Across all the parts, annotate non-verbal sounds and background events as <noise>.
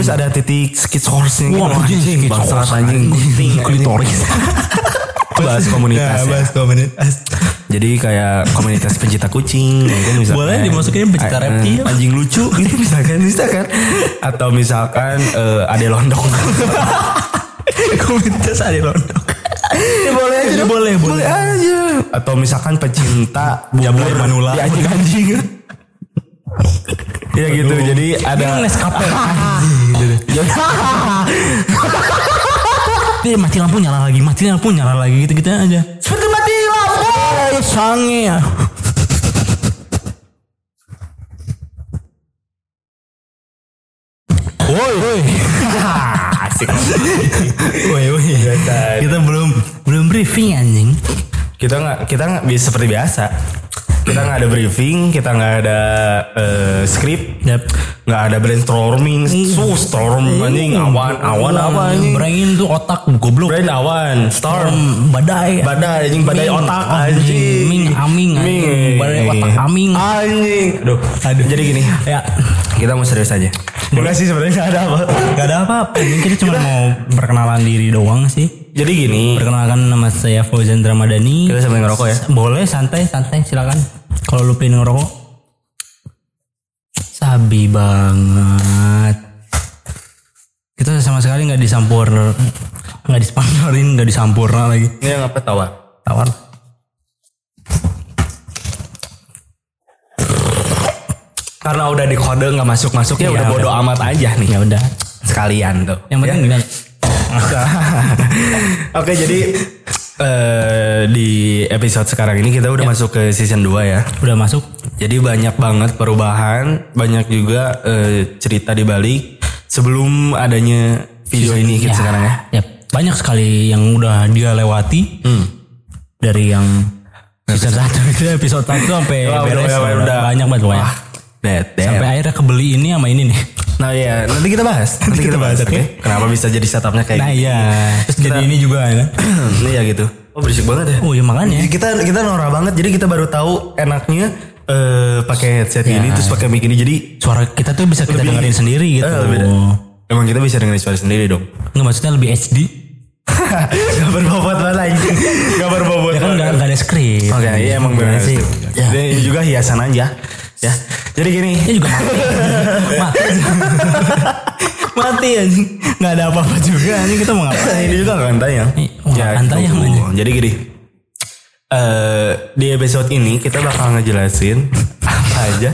terus ada titik skit source-nya gitu. Wah, anjing, Bangsat, anjing. anjing. Klitoris. <laughs> bahas komunitas ya. komunitas. Jadi kayak komunitas pencinta kucing ya kan misalkan. Boleh dimasukin pencinta eh, reptil. Anjing lucu gitu misalkan misalkan atau misalkan eh, ade londok. <laughs> komunitas ada londok. ya boleh aja dong. Boleh, boleh. aja. Atau misalkan pecinta Jamur manula. di anjing-anjing. <laughs> ya gitu. Jadi ada Ini Nescafe. Jadi- mati lampu nyala lagi, mati lampu nyala lagi gitu-gitu aja. Seperti mati lampu. Sange ya. Woi, woi. <laughs> Asik. Woi, woi. Kita belum belum briefing anjing. kita nggak kita nggak bisa seperti biasa kita nggak ada briefing kita nggak ada eh, script nggak ada brainstorming so storm anjing awan awan apa anjing Brain tuh otak goblok. brain awan storm badai. badai anjing badai Ming. otak Oh, anjing Ming aming anjing. Ming. Badai otak aming. anjing aduh aduh jadi gini Ya. kita mau serius aja Enggak sih sebenarnya nggak ada apa Gak ada apa-apa. Ini kita cuma mau perkenalan diri doang sih. Jadi gini Perkenalkan nama saya Fauzan Ramadhani. kita sambil ngerokok ya Boleh santai santai silakan. Kalau lu pengen ngerokok. Sabi banget. Kita sama sekali nggak disampur, nggak disponsorin, nggak disampurna lagi. ini yang apa tawa Tawar. karena udah di kode nggak masuk masuk ya Iya, udah bodo udah. amat aja nih Ya udah. sekalian tuh Yang penting gimana? <laughs> Oke jadi eh, di episode sekarang ini kita udah masuk ke season 2 ya. Udah masuk. Jadi banyak banget perubahan, banyak juga eh, cerita di balik sebelum adanya video ini kita sekarang ya. Ya, banyak sekali yang udah dia lewati Hmm. dari yang season satu itu episode 1 sampai <laughs> udah, beres udah, udah, udah. banyak banget pokoknya. Wah, dead, dead. Sampai akhirnya kebeli ini sama ini nih. Nah ya nanti kita bahas. Nanti kita bahas. Oke. Kenapa bisa jadi setupnya kayak Nah iya, terus jadi ini juga ya. <clears throat> Iya gitu. Oh berisik banget ya. Oh ya makanya. Kita kita norak banget. Jadi kita baru tahu enaknya eh pakai headset ini terus pakai mic ini. Jadi Suara kita tuh bisa kita Lebih- dengerin sendiri gitu. Eh, beda. Emang kita bisa dengerin suara sendiri dong. Nggak maksudnya lebih HD. <laughs> Gak berbobot banget lagi. Gak berbobot. Ya kan nggak ada skrip. Oke, iya emang benar sih. sih. Ya. Dan juga hiasan aja. Ya. Jadi gini. <laughs> Ini juga mati. mati. <laughs> mati anjing. Nggak ada apa-apa juga anjing kita mau ngapain. ini juga gak akan tayang. Oh, nggak tayang, gitu. anjing. Jadi gini. eh di episode ini kita bakal ngejelasin <laughs> apa aja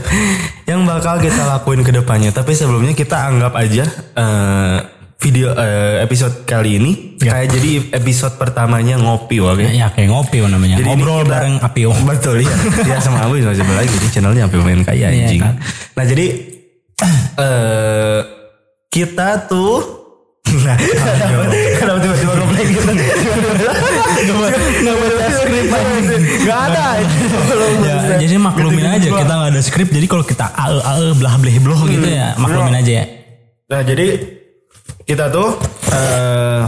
yang bakal kita lakuin ke depannya. Tapi sebelumnya kita anggap aja eh video eh, episode kali ini Ya. kayak jadi episode pertamanya ngopi oke. Ya kayak ngopi namanya. Jadi Ngobrol kita- bareng Apio. Betul ya. ya sama Abu sama siapa lagi jadi channelnya Apio main kaya Iya, anjing. kan. Nah jadi <clears throat> eh kita tuh <laughs> nah, kenapa tiba-tiba gitu? Nggak baca skrip Gak ada Ya, jadi maklumin aja kita nggak ada skrip. Jadi kalau kita ae ae belah beleh bloh gitu ya maklumin aja ya. Nah jadi kita tuh eh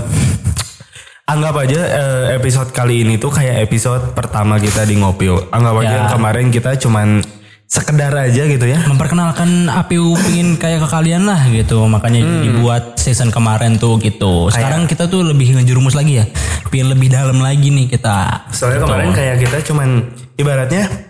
anggap aja eh, episode kali ini tuh kayak episode pertama kita di Ngopio. Anggap aja Ya. yang kemarin kita cuman sekedar aja gitu ya. Memperkenalkan Apiu pingin kayak ke kalian lah gitu. Makanya dibuat season kemarin tuh gitu. Sekarang kita tuh lebih ngejerumus lagi ya. Pingin lebih dalam lagi nih kita. Soalnya kemarin kayak kita cuman ibaratnya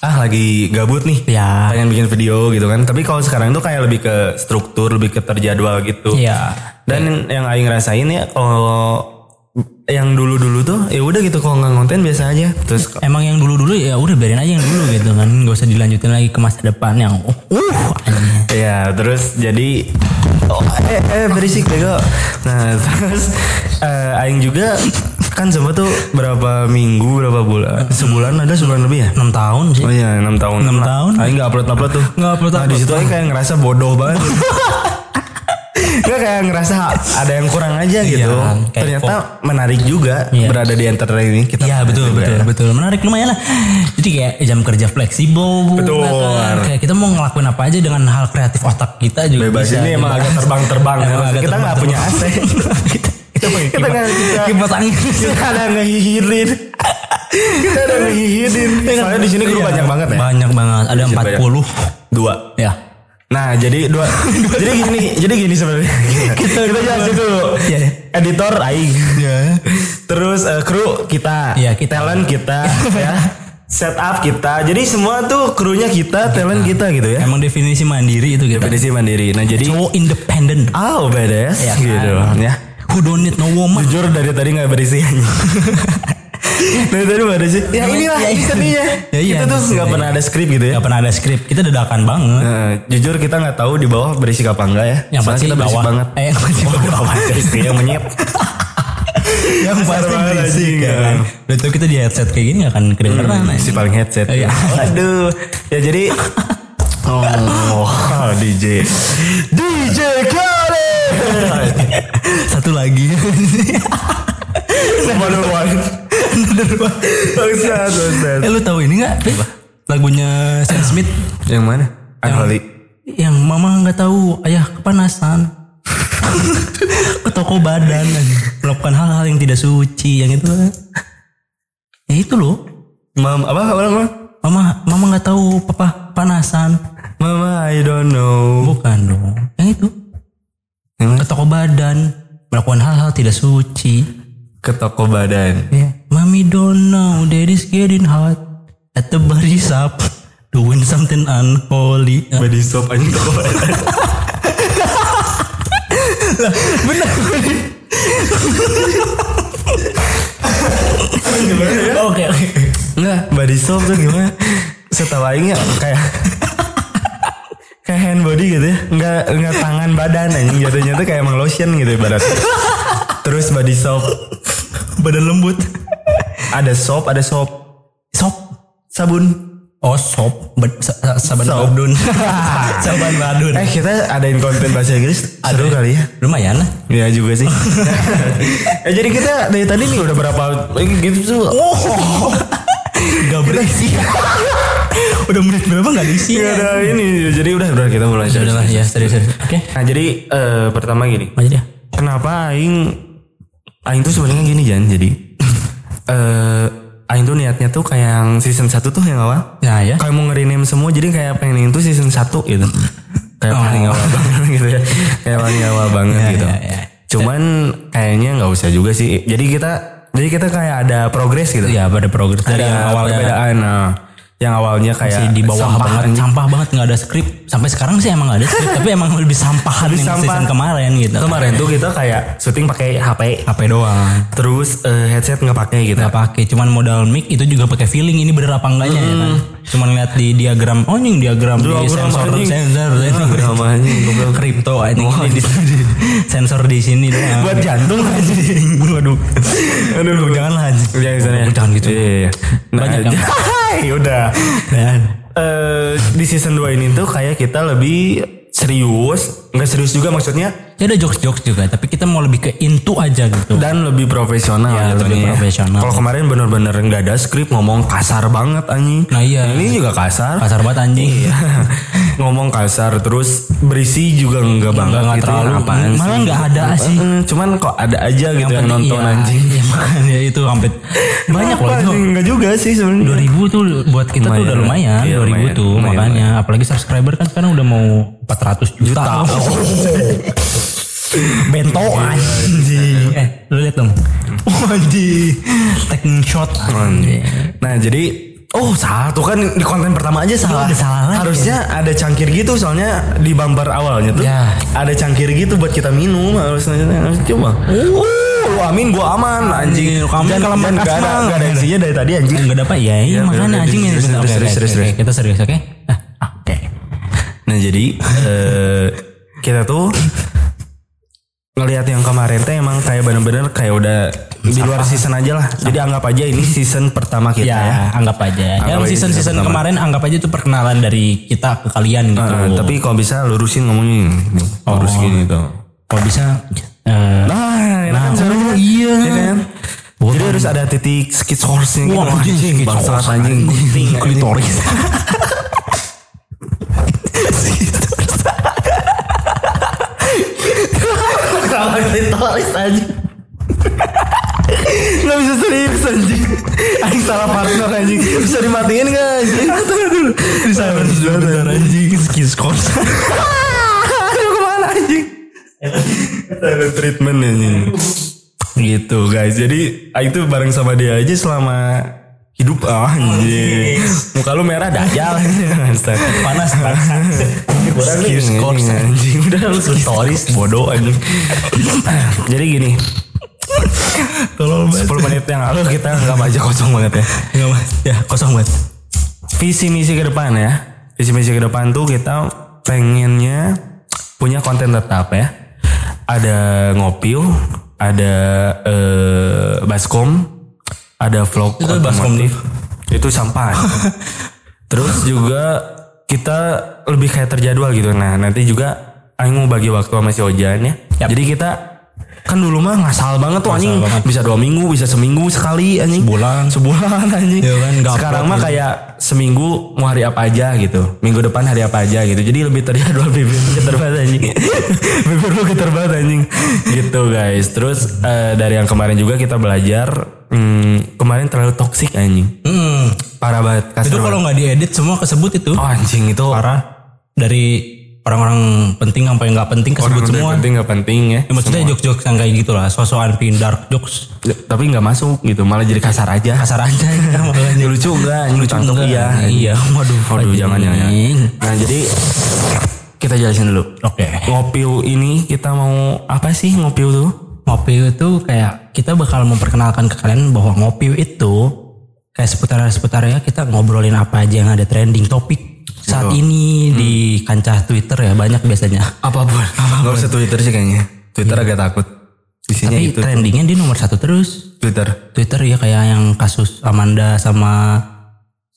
ah lagi gabut nih. Ya. Pengen bikin video gitu kan. Tapi kalau sekarang tuh kayak lebih ke struktur, lebih ke terjadwal gitu. Iya. Dan yang aing rasain ya kalau yang dulu-dulu tuh ya udah gitu kalau nggak konten biasa aja. Terus Emang yang dulu-dulu ya udah biarin aja yang dulu gitu kan. Gak usah dilanjutin lagi ke masa depan yang uh, uh. Ya terus jadi oh, eh, eh berisik bego. Nah <laughs> terus eh, Aing juga kan sempat tuh berapa minggu berapa bulan sebulan ada sebulan lebih ya. 6 tahun sih. Oh iya 6 tahun. 6 tahun. Aing nggak upload upload tuh. Nggak upload Nah di situ Aing kayak ngerasa bodoh banget. <laughs> Gak kayak ngerasa ada yang kurang aja gitu. kayak Ternyata menarik juga Iya. berada di entertain ini. Kita Iya betul juga betul ya. betul menarik lumayan lah. Jadi kayak jam kerja fleksibel. Betul. kan. Kayak kita mau ngelakuin apa aja dengan hal kreatif otak kita juga Bebas bisa. ini emang gitu. agak terbang-terbang. Emang agak kita nggak punya AC. <laughs> kita kita Kita kipas- nggak angin. kita ada ngehihirin. kita ada ngehihirin. Soalnya di sini guru Iya. banyak banget ya. Banyak banget. Ada sini 40. Dua. Ya. Nah, jadi dua, <laughs> jadi gini, jadi gini sebenarnya. Kita kita jelasin dulu. Iya. Editor aing. Iya. Terus eh, kru kita. Iya, kita. Talent kita ya. <laughs> Setup kita. Jadi semua tuh krunya kita, talent kita gitu ya. Emang definisi mandiri itu kita. Definisi mandiri. Nah, jadi Cowok independent. oh badass Iya kan? gitu ya. Who don't need no woman. Jujur dari tadi nggak berisi. <laughs> dari tadi nggak ada sih. Ya inilah Ya, ini iya. seninya. <laughs> Ya, iya, kita tuh di nggak sini. pernah ada skrip gitu ya. Gak pernah ada skrip. Kita dadakan banget. Nah, jujur kita nggak tahu di bawah berisik apa enggak ya. Yang pasti kita di berisik bawah. banget. Eh, yang pasti Oh, di bawah. berisik yang menyet. <laughs> yang pasti banget, berisik ya kan. Udah tau kita di headset kayak gini gak akan kedengeran. Hmm, si paling headset. Iya. Aduh. Ya jadi <laughs> Oh, DJ. DJ Kale. Satu lagi. Another one. <laughs> Bangsat, bangsat. eh lu tahu ini gak? Lagunya Sam Smith. Yang mana? Unholy. Yang mama nggak tahu ayah kepanasan. <laughs> ke toko badan melakukan hal-hal yang tidak suci yang itu ya itu loh Mam, apa apa apa? mama mama nggak tahu papa panasan Mama, I don't know. bukan dong yang itu Yang ke toko badan melakukan hal-hal tidak suci Ke toko badan. ya mami don't know daddy's getting hot at the body shop doing something unholy Body soap aja toko badan. benar oke oke Enggak, body soap tuh gimana? Setahu aing ya kayak kayak hand body gitu ya. Enggak enggak tangan badan anjing jatuhnya tuh kayak emang lotion gitu ibarat. Terus body soap <laughs> badan lembut ada soap, ada soap, sop sabun. Oh sop, Ba- sa- sa- saban Sop. badun, <laughs> saban badun. Eh kita adain konten bahasa Inggris seru kali ya. Lumayan lah. Ya juga sih. <laughs> eh jadi kita dari tadi nih udah berapa gitu tuh. Oh, gak berisi. udah menit berapa gak diisi? Gak ada ini jadi udah udah kita mulai. Ya udah lah, ya serius. Oke, Nah jadi eh, pertama gini. aja dia. Kenapa Aing Aing tuh sebenarnya gini Jan. Jadi <laughs> eh Aing tuh niatnya tuh kayak yang season 1 tuh yang awal Nah ya. kayak mau nge-rename semua jadi kayak pengen itu season 1 gitu. Kayak Oh. paling awal <laughs> banget gitu ya. Kayak paling awal <laughs> banget Ya, gitu. ya, ya. cuman kayaknya nggak usah juga sih. Jadi kita jadi kita kayak ada progres gitu. Ya pada progres dari ada yang awalnya. perbedaan nah, yang awalnya kayak masih di bawah sampah banget, sampah banget nggak ada skrip. Sampai sekarang sih emang gak ada skrip, <laughs> tapi emang lebih sampahan Lebih yang sampah. season kemarin gitu. kemarin tuh kita kayak syuting pakai HP HP doang. terus eh, headset nggak pakai gitu Gak pakai, cuman modal mic itu juga pakai feeling ini bener apa enggaknya ya kan. Cuman lihat di diagram, oh ini diagram di sensor sensor Diagram anjing, goblok. kripto anjing di, sensor di sini doang. buat jantung anjing. <laughs> Waduh. Aduh, jangan lah anjing. Jangan. Jangan gitu. Iya, iya. Nah, Banyak yang- <laughs> ya udah. Dan Eh, di season 2 ini tuh kayak kita lebih serius, nggak serius juga maksudnya ya ada jokes-jokes juga, tapi kita mau lebih ke into aja gitu. dan lebih profesional Ya, jatuhnya lebih ya. profesional. Kalau kemarin bener-bener nggak ada skrip ngomong kasar banget anjing. Nah, iya. Ini juga kasar. Kasar banget anjing. Iya. <laughs> ngomong kasar terus berisi juga nggak banget nggak gitu. terlalu. Apaan Malah sih? nggak ada sih. Eh, Cuman kok ada aja gitu yang, penting- nonton iya, anjing. Iya, makanya itu hampir <laughs> banyak loh itu. anjing? Nggak juga sih sebenarnya. 2000 tuh buat kita tuh udah Lumayan. lumayan, Iya, 2000 lumayan. tuh Lumayan, makanya apalagi subscriber kan sekarang udah mau 400 juta. <laughs> <laughs> Bento anjing. Eh, lu lihat dong. Anjing. Taking shot anjing. Nah jadi Oh satu kan di konten pertama aja salah. udah salah lagi. Harusnya ada cangkir gitu soalnya di bumper awalnya tuh Ya. ada cangkir gitu buat kita minum harusnya harus coba. Oh, lu amin gua aman anjing. Anjing, kamu Dan- kalau dan makan gak ada mah. gak ada isinya dari tadi anjing. Enggak dapat ya, iya Ya, makanya anjing serius, Oke, serius, serius, serius. Kita serius oke? Ah, Oke. Nah jadi eh, kita tuh ngelihat yang kemarin teh emang kayak bener-bener kayak udah di luar season aja lah. Jadi anggap aja ini season pertama kita Ya, ya. anggap aja. Anggap Yang aja season kemarin anggap aja itu perkenalan dari kita ke kalian gitu. Eh, tapi kalau bisa lurusin ngomongnya nih, lurus gini tuh. kalau bisa eh, Nah, Nah, kan oh, iya. Ya kan? Jadi harus ada titik skit source-nya gitu. Wah, anjing, anjing klitoris. Kalau <laughs> Bisa dimatiin gak anjing <laughs> dulu bentar anjing. Skis <laughs> course. Aduh ke mana anjing? Silent treatment anjing. Gitu guys. Jadi ah, itu bareng sama dia aja selama hidup oh, anjing. Muka lu merah dajal. Panas banget. Skis course anjing. Udah lu stories bodoh anjing. <laughs> Jadi gini. Tolol banget. 10 menit yang lalu kita nggak aja kosong banget ya. Enggak mas. Ya kosong banget. Visi misi ke depan ya. Visi misi ke depan tuh kita pengennya punya konten tetap ya. Ada ngopiu, ada eh, baskom, ada vlog Itu baskom otomotif. Itu sampah. <laughs> Terus juga kita lebih kayak terjadwal gitu. Nah nanti juga Aing mau bagi waktu sama si Ojan ya. Yap. Jadi kita kan dulu mah ngasal banget tuh anjing banget. bisa dua minggu bisa seminggu sekali anjing Sebulan. sebulan anjing Ya kan, sekarang mah gitu. kayak seminggu mau hari apa aja gitu minggu depan hari apa aja gitu jadi lebih terjadwal <laughs> bibir lu geter banget anjing bibir lu geter banget anjing gitu guys terus eh, dari yang kemarin juga kita belajar hmm, kemarin terlalu toksik anjing Hmm. parah banget Itu kasar kalau nggak diedit semua kesebut itu. oh anjing itu Parah. Dari orang-orang penting sampai nggak penting kesebut orang semua. penting nggak penting ya Ya, maksudnya jokes-jokes yang kayak gitu lah. Sosokan pin dark jokes. tapi nggak masuk gitu malah jadi kasar aja Kasar aja <laughs> ya makanya. lucu enggak lucu enggak. iya Iya. Waduh. Waduh jangan jangan. Nah jadi kita jelasin dulu. Oke. Ngopiu ini kita mau apa sih ngopiu tuh? Ngopi itu kayak kita bakal memperkenalkan ke kalian bahwa ngopi itu kayak seputar-seputar ya kita ngobrolin apa aja yang ada trending topik saat ini di kancah Twitter ya banyak biasanya. Apa pun. Gak usah Twitter sih kayaknya. Twitter agak takut. Isinya Tapi itu trendingnya di nomor satu terus. Twitter. Twitter ya kayak yang kasus Amanda sama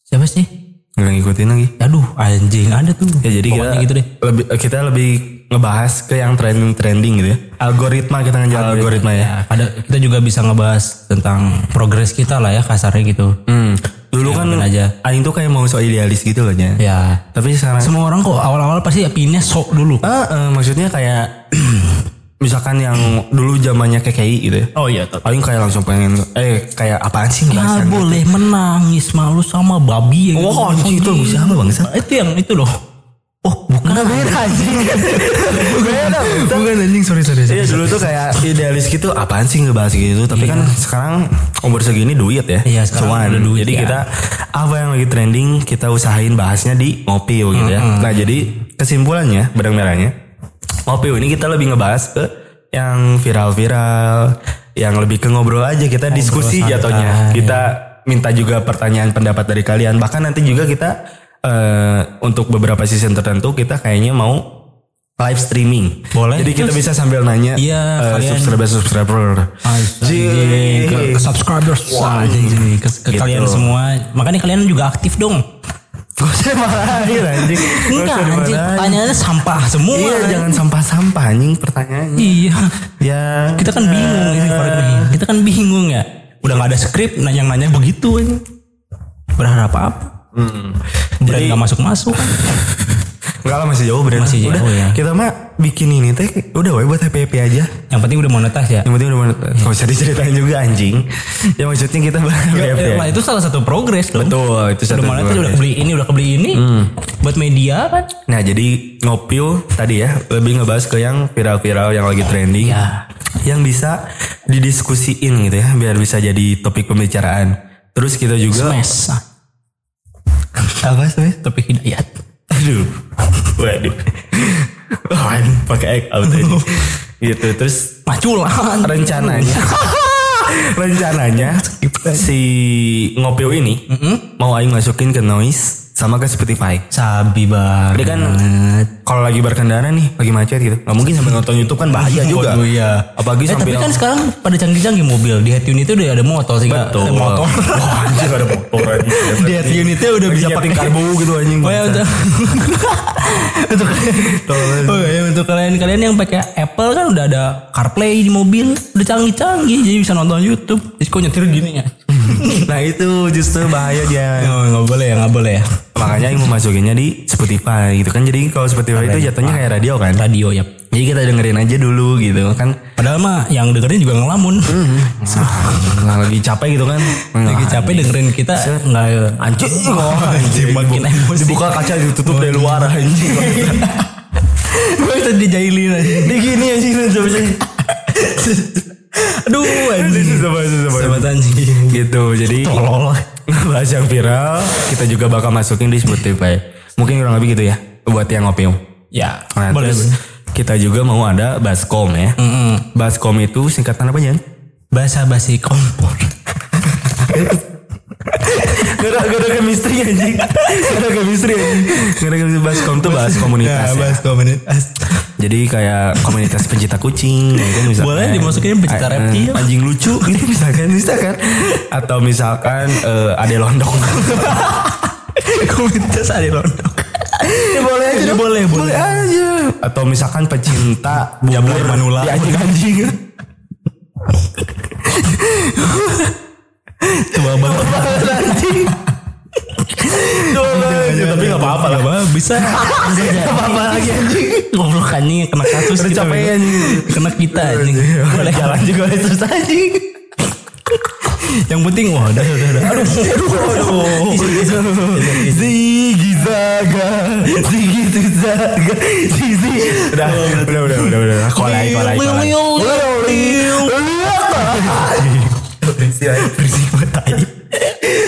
siapa sih? Nggak ngikutin lagi. Aduh anjing ada tuh. Ya jadi kita gitu deh. lebih kita lebih ngebahas ke yang trending trending gitu ya. Algoritma kita ngejar algoritma, ya. Ya, ada kita juga bisa ngebahas tentang progres kita lah ya kasarnya gitu. Hmm. Dulu kan mungkin aja. Aing tuh kayak mau so idealis gitu loh ya. Ya. Tapi sekarang Semua orang kok awal-awal pasti pinnya sok dulu. Ah, eh, maksudnya kayak <clears throat> misalkan yang dulu zamannya KKI gitu ya. Oh iya, Paling kayak langsung pengen eh kayak apaan sih Ya ngebahasan boleh menangis malu sama babi ya. Oh, gitu. itu lagu siapa, Bangsa? Itu yang itu loh. Oh bukan. beda anjing. beda. Bukan anjing sorry sorry. Iya dulu tuh kayak idealis gitu apaan sih ngebahas gitu tapi kan sekarang umur segini duit ya. Iya, sekarang Cuan. udah duit, Jadi ya. kita apa yang lagi trending kita usahain bahasnya di Ngopi gitu ya. Nah jadi kesimpulannya benang merahnya Ngopi ini kita lebih ngebahas ke yang viral-viral, yang lebih ke ngobrol aja kita diskusi santai. jatuhnya. Kita minta juga pertanyaan pendapat dari kalian. Bahkan nanti juga kita eh, untuk beberapa season tertentu kita kayaknya mau live streaming. Boleh. Jadi kita bisa sambil nanya Iya, eh, kalian- subscriber subscriber. Anjing, ke, ke subscribers Wah, anjing, anjing, ke, ke Gitu. kalian semua. Makanya kalian juga aktif dong. Gak usah anjing. Gak Enggak anjing, pertanyaannya sampah semua. Iya jangan sampah-sampah anjing pertanyaannya. Iya. Ya Kita kan bingung ini. Kita kan bingung ya. Udah nggak ada skrip, nah yang nanya begitu anjing. Berharap apa? Hmm. Brand Jadi- nggak masuk masuk. <laughs> Enggak lah masih jauh brand. Masih udah, jauh, ya. Kita mah bikin ini teh udah we buat happy happy aja. Yang penting udah monetas ya. Yang penting udah mana? Gak usah diceritain juga anjing. ya maksudnya kita happy happy. Ya, lah, itu salah satu progres dong. Betul itu satu. Udah monetas udah kebeli ini udah kebeli ini. Buat media kan. Nah jadi ngopil tadi ya lebih ngebahas ke yang viral-viral yang lagi trending. Ya. Yang bisa didiskusiin gitu ya biar bisa jadi topik pembicaraan. Terus kita juga Smash. Apa sih? Topik hidayat. Aduh. Waduh. Oh, anjing, pakai out aja. gitu terus Maculan. rencananya <laughs> rencananya si ngopil ini mau aing masukin ke noise sama ke Spotify. Sabi banget. Dia kan kalau lagi berkendara nih, lagi macet gitu, nggak mungkin sampai nonton YouTube kan bahaya <laughs> juga. Waduh, iya. Apalagi Eh, tapi kan sekarang pada canggih-canggih mobil. Di Hatune itu udah ada motor sih. Betul. Eh, motor. Wah, anjing ada motor <laughs> anjing. Di Hatune itu udah bisa pakai karbu gitu anjing. Oh ya <laughs> untuk untuk oh, ya, untuk kalian-kalian yang pakai Apple kan udah ada CarPlay di mobil, udah canggih-canggih jadi bisa nonton YouTube. Kok nyetir gini ya. <laughs> nah itu justru bahaya. Oh, nggak boleh ya, nggak boleh ya. Makanya yang memasukinnya di Spotify gitu kan. Jadi kalau Spotify itu jatuhnya kayak radio kan. Radio ya. Jadi kita dengerin aja dulu gitu kan. Padahal mah yang dengerin juga ngelamun. Nah, lagi capek gitu kan. Lagi capek dengerin kita nggak <laughs> Anjing. Anjing, makin emosi. Dibuka kaca ditutup dari luar anjing. <laughs> Gue tadi dijailin aja. Ini gini coba Aduh, anjing. Sama Sobat anjing. Gitu. Jadi Tolol. bahas yang viral kita juga bakal masukin di Spotify. Mungkin kurang lebih gitu ya buat yang ngopium. Ya, Nah, boleh. terus kita juga mau ada Baskom ya. Baskom itu singkatan apa Jan? Bahasa basi kompor. <laughs> Gak ada, gak ada chemistry anjing Gak ada chemistry anjing Gak ada chemistry Baskom tuh bahas komunitas ya. komunitas. Jadi kayak komunitas pencinta kucing gitu misalkan. Boleh dimasukin pencinta Eh, reptil. Anjing lucu <laughs> gitu misalkan misalkan atau misalkan eh, ade londok. <laughs> komunitas ada londok. ya boleh aja. dong. boleh, boleh. aja. Atau misalkan pecinta bubur Jamur manula. di anjing-anjing. <laughs> Tua banget. anjing. Tapi gak apa-apa lah. Apa bisa. Gak apa-apa lagi anjing. Goblok anjing kena kasus Udah kita. capek, bego. anjing. Kena kita anjing. Boleh jalan juga boleh susah anjing. Yang penting wah udah udah udah. Aduh, aduh. Ziggy Zaga, Ziggy Zaga, Ziggy. Udah, udah, udah, udah, udah. Kolai, kolai, kolai. Berisik, berisik banget. tai.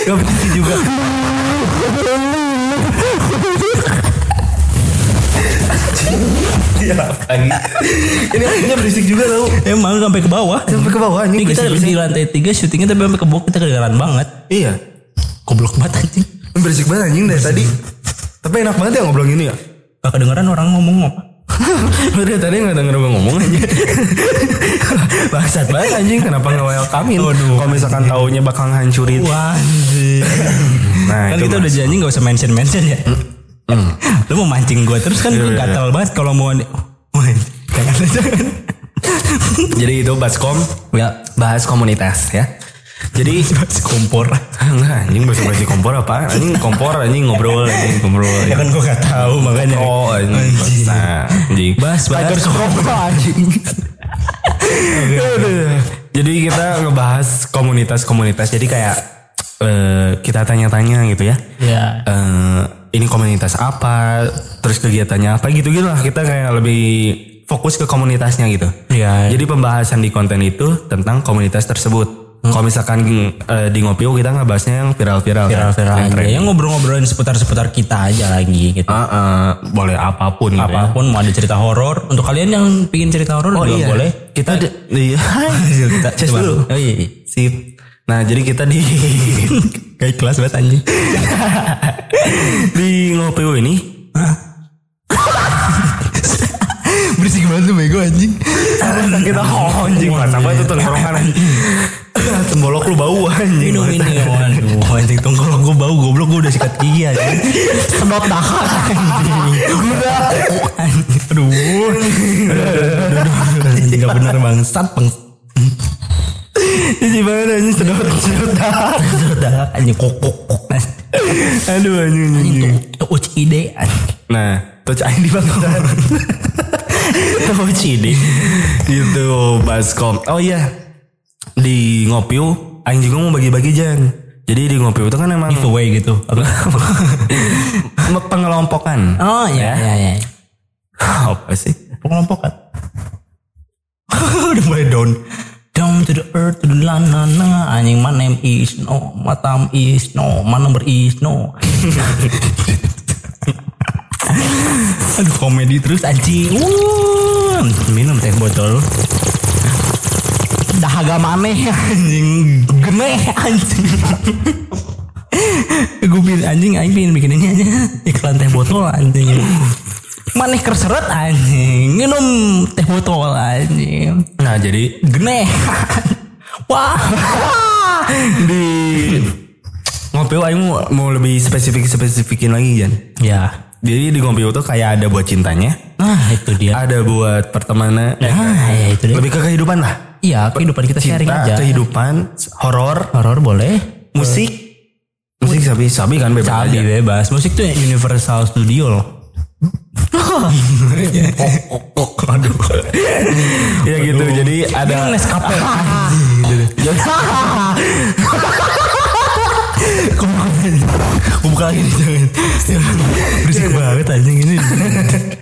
Gak berisik juga. Iya. Ini akhirnya berisik juga tau. Emang sampai ke bawah. Sampai ke bawah Ini kita berisik. di lantai tiga syutingnya tapi sampai ke bawah kita kedengaran banget. Iya. Goblok banget anjing. Berisik banget anjing dari tadi. Tapi enak banget ya ngobrol gini ya. Gak kedengeran orang ngomong apa. <laughs> Udah tadi gak denger gue ngomong aja <laughs> Bangsat banget anjing. Kenapa gak welcomein Kalau misalkan taunya bakal ngancurin. Wah. <laughs> Nah kan kita udah janji gak usah mention-mention ya. Lu mau mancing gue terus kan? Gue gatal banget kalau mau... Jangan jangan. Jadi itu Baskom. Ya. Bahas komunitas ya Jadi <laughs> kompor. Enggak anjing bahasa bahasa kompor apa Anjing kompor anjing ngobrol anjing ngobrol Ya kan gue gak tahu makanya. Oh anjing Anjing. Nah anjing bahas. Tiger Scroll <laughs> anjing. Jadi kita ngebahas komunitas-komunitas Jadi kayak eh, Kita tanya-tanya gitu ya Ya. eh ini komunitas apa, terus kegiatannya apa gitu gitu lah. Kita kayak lebih fokus ke komunitasnya gitu. Ya. Jadi pembahasan di konten itu tentang komunitas tersebut. Kalau misalkan eh, di Ngopio kita ngebahasnya yang viral-viral. kan? Viral-viral Yang aja. Yang ngobrol-ngobrolin seputar-seputar kita aja lagi gitu. Ah, ah, boleh apa pun gitu ya. Apa pun mau ada cerita horor. Untuk kalian yang pingin cerita horor Oh juga iya. boleh. Kita di, iya. kita <laughs> coba. dulu. Oh iya. iya. Sip. Nah, jadi kita di <laughs> Kayak kelas banget anjing. <laughs> di Ngopio ini Berisik banget lu bego anjing. kita oh, anjing mantap banget tuh tenggorokan anjing. Tembolok lu bau anjing. Minum ini waduh anjing tongkolok gue bau goblok gue udah sikat gigi aja. Sedot dahak anjing. Udah. Anjing, Aduh. Anjing gak bener bangsat bang. Jadi banget anjing sedot sedot dahak. Sedot dahak anjing kok kok kok. Aduh anjing anjing. Anjing tuh uci ide anjing. Nah, touch ID bangsa. Touch ID. Gitu Baskom. Oh iya. Di Ngopiu aing juga mau bagi-bagi Jan. Jadi di Ngopiu itu kan emang Giveaway gitu. pengelompokan. Oh iya iya iya. Apa sih? Pengelompokan. <laughs> Udah mulai down. Down to the earth to the land na na anjing my name is no my time is no my number is no. <laughs> Aduh komedi terus anjing. Minum teh botol. Dahaga maneh anjing gene anjing. Gue bilang anjing anjing pengen bikin ini aja iklan teh botol anjing. Maneh kerseret anjing minum teh botol anjing. Nah, jadi Gene. <laughs> Wah. di Ngopiu aing mau, mau lebih spesifik-spesifikin lagi Jan. ya. Jadi di Ngopiu tuh kayak ada buat cintanya, Nah itu dia. ada buat pertemanan, Nah ya itu dia. lebih ke kehidupan lah. Iya kehidupan kita sharing Cinta, aja. kehidupan, horor, Horor boleh. musik musik sabi sabi kan bebas Cabi aja. bebas. Musik tuh Universal Studio loh. <laughs> Aduh. ya gitu. Jadi ada Ini <laughs> Nescafe. <laughs> Jadi- Gue buka lagi nih jangan. Berisik banget anjing ini.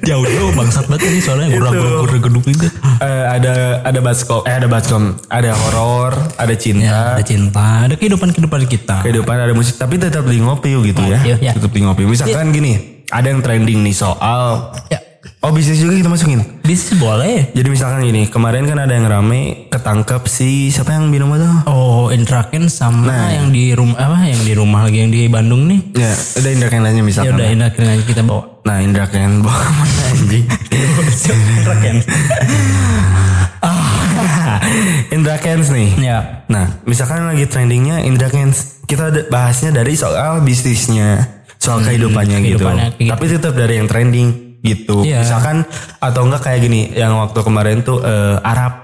Jauh dulu bangsat banget ini soalnya gurau-gurau geduk itu. eh, ada ada baskom eh ada baskom ada horor ada cinta Ya, ada cinta, ada kehidupan-kehidupan kita. kehidupan ada musik tapi tetap di ngopi gitu ya Ngopi, ya. tetap di ngopi misalkan gini ada yang trending nih soal Ya, oh bisnis juga kita masukin bisnis boleh. jadi misalkan gini kemarin kan ada yang rame ketangkep si siapa yang binomo tuh Oh, Indra Ken sama yang di rumah apa yang di rumah lagi yang di Bandung nih. ya ada Indra Ken lainnya Ya misalkan udah Indra Ken aja kita bawa. nah Indra Ken <laughs> bawa mana anjing Indra Ken. <laughs> Indra Kens nih Ya. Nah, misalkan lagi trendingnya Indra Kens, kita bahasnya dari soal bisnisnya, soal kehidupannya, gitu. kehidupannya, gitu. Tapi tetap dari yang trending gitu. Iya. Misalkan atau enggak kayak gini, yang waktu kemarin tuh eh, Arab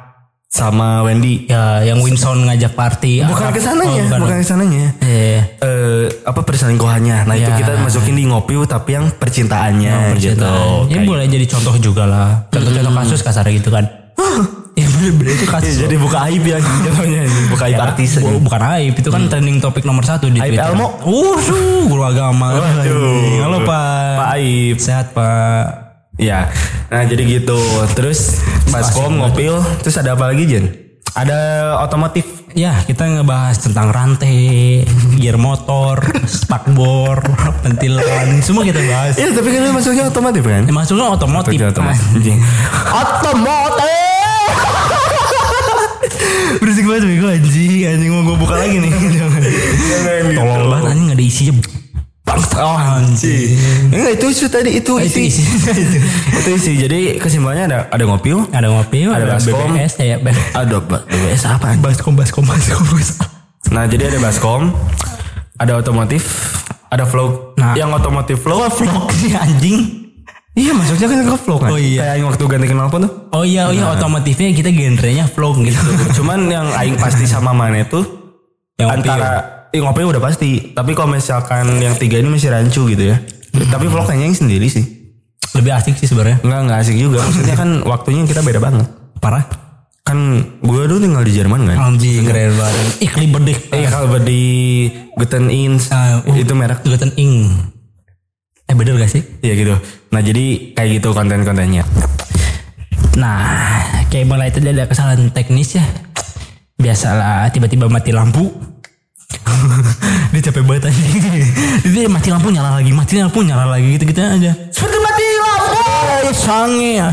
sama Wendy. Ya, yang Winson ngajak party. Bukan Arab. ke sananya, Oh, bukan. bukan ke sananya. Iya. Eh apa perselingkuhannya? Nah itu Iya. kita masukin di ngopi tapi yang percintaannya gitu. Ya Kayak- boleh jadi contoh juga lah. Contoh-contoh kasus kasar gitu kan. Ya bener-bener itu kasus. Iya, jadi buka aib ya jatuhnya, buka aib artis. Bu- bukan aib itu kan trending topik nomor satu di Aib Twitter. Elmo. Uh, guru agama. Waduh. Halo Pak. Pak Aib. Sehat Pak. Ya, nah jadi gitu. Terus baskom ngopil, terus ada apa lagi Jen? Ada otomotif. Ya kita ngebahas tentang rantai, gear motor, spakbor, <laughs> ventilan, semua kita bahas. Iya, tapi kan masuknya otomotif kan? Ya, Masuknya otomotif. Masuknya otomotif. Anjing. Otomotif. Berisik banget bego anjing, anjing mau gue buka lagi nih. Jangan. Jangan gitu. Tolong banget anjing gak ada isinya. Bangsa. Oh anjing. Enggak itu isi tadi itu Oh, itu isi. <laughs> isi. itu isi. Jadi kesimpulannya ada ada ngopil, Ada ngopi, Ada ada, baskom. BBS ya. ada ba- BBS apa? Baskom, baskom, baskom. Nah, jadi ada baskom, ada otomotif, ada vlog. Nah. Yang otomotif vlog. Vlog sih <laughs> anjing. Iya, masuknya kan ke vlog kan. Oh, iya. Kayak yang waktu ganti kenal tuh. Oh iya, oh iya otomotifnya kita genrenya vlog gitu. <laughs> Cuman yang aing pasti sama mana tuh Yang ngopi antara eh, ngopi udah pasti. Tapi kalau misalkan yang tiga ini masih rancu gitu ya. Tapi vlog kayaknya yang sendiri sih. Lebih asik sih sebenarnya. Enggak enggak asik juga. Maksudnya kan waktunya kita beda banget. Parah. Kan gue dulu tinggal di Jerman kan. Anjing keren banget. Ikli bedik. Eh kalau di Guten Ins Ah, uh. itu merek. Guten ing. Eh bener gak sih? Iya gitu. Nah jadi kayak gitu konten-kontennya. Nah, kayak mulai tadi ada kesalahan teknis ya. Biasalah tiba-tiba mati lampu. <laughs> Dia capek banget aja. Dia mati lampu nyala lagi, mati lampu nyala lagi gitu-gitu aja. Seperti mati lampu. Eh, sange ya.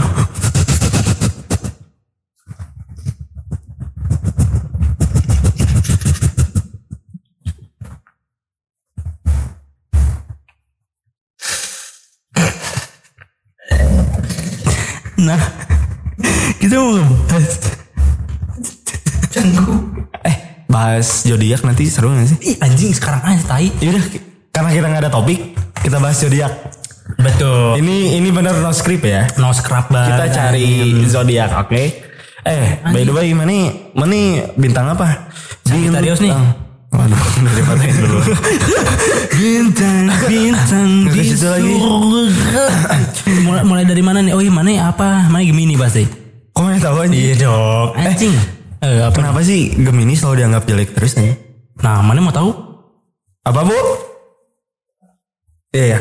Nah, <laughs> kita mau ngebahas Eh bahas zodiak nanti seru gak sih? Ih anjing sekarang aja tai. Yaudah karena kita nggak ada topik kita bahas zodiak. Betul. Ini ini benar no script ya. No scrap banget. Kita cari zodiak, oke? Eh, by the way, mana mana bintang apa? Sagittarius nih. Waduh, <laughs> udah dipatahin dulu. Bintang, bintang Nggak ke di situ lagi. surga. mulai, mulai dari mana nih? Oh iya mana apa? Mana Gemini pasti. Kok mana tahu aja? Iya dong. Anjing. Eh, apa? Kenapa sih Gemini selalu dianggap jelek terus nih? Nah mana mau tahu? Apa bu? Iya ya.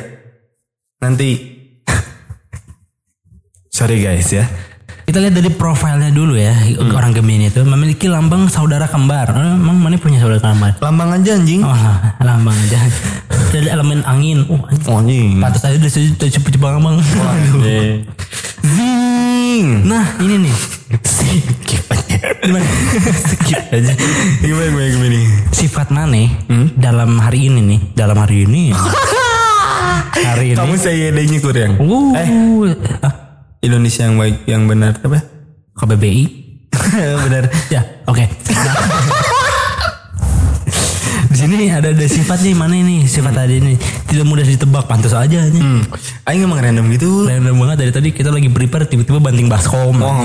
Nanti. <laughs> Sorry guys ya. Kita lihat dari profilnya dulu ya. Orang Gemini itu memiliki lambang saudara kembar. Eh, Emang mana punya saudara kembar? Lambang aja anjing. Oh, lambang aja. Dari elemen angin. Oh, anjing. Oh, anjing. Pantas aja udah cepet-cepet bang bang. Zing. Nah ini nih. Skip aja. Gimana? Skip aja. Gimana gimana Gemini? Sifat Mane dalam hari ini nih, dalam hari ini. <laughs> hari ini. Kamu saya adanya kurang. Uh, Eh, ah, Indonesia yang baik yang benar apa? KBBI. <laughs> benar. Ya, oke. Nah. Di sini ada ada sifat nih mana nih sifat tadi ini tidak mudah ditebak pantas aja nih. Hmm. Aing emang random gitu. Random banget dari tadi kita lagi prepare tiba-tiba banting baskom. Oh,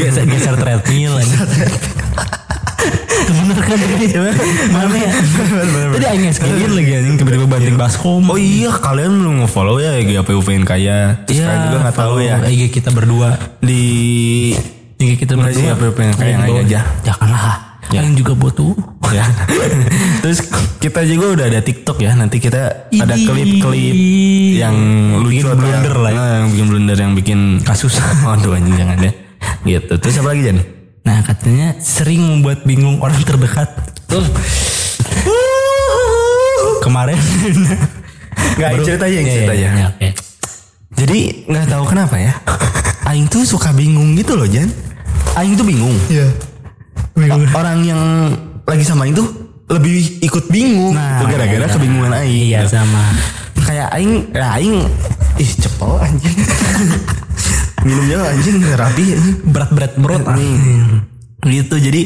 geser geser treadmill. Bener kan tadi? Mana ya? Tadi aing SG-in lagi anjing tiba-tiba banting baskom. Oh iya kalian belum nge-follow ya IG UPN Kaya. Terus kalian juga gak tahu ya. IG kita berdua. Di IG kita Nggak berdua. UPN Kaya yang aing aja. Janganlah. Aing juga butuh. ya. <laughs> Terus kita juga udah ada TikTok ya. Nanti kita ada klip-klip yang lucu Bikin blunder yang, lah ya. Nah, yang bikin blunder yang bikin kasus. <laughs> Waduh anjing jangan ya. Gitu. Terus apa lagi Jan? Nah katanya sering membuat bingung orang terdekat. Tuh. Kemarin. Nggak, Baru- cerita aja, Iya, cerita iya, aja. iya, oke. Jadi nggak tahu kenapa ya. Aing tuh suka bingung gitu loh Jan. Aing tuh bingung. Iya. Orang yang lagi sama Aing tuh lebih ikut bingung. Nah, gara-gara iya. kebingungan Aing. Iya sama. Kayak Aing, ya Aing, ih cepel anjing. <laughs> Minumnya anjing rapi anjing. Berat-berat berat. Nih. Gitu jadi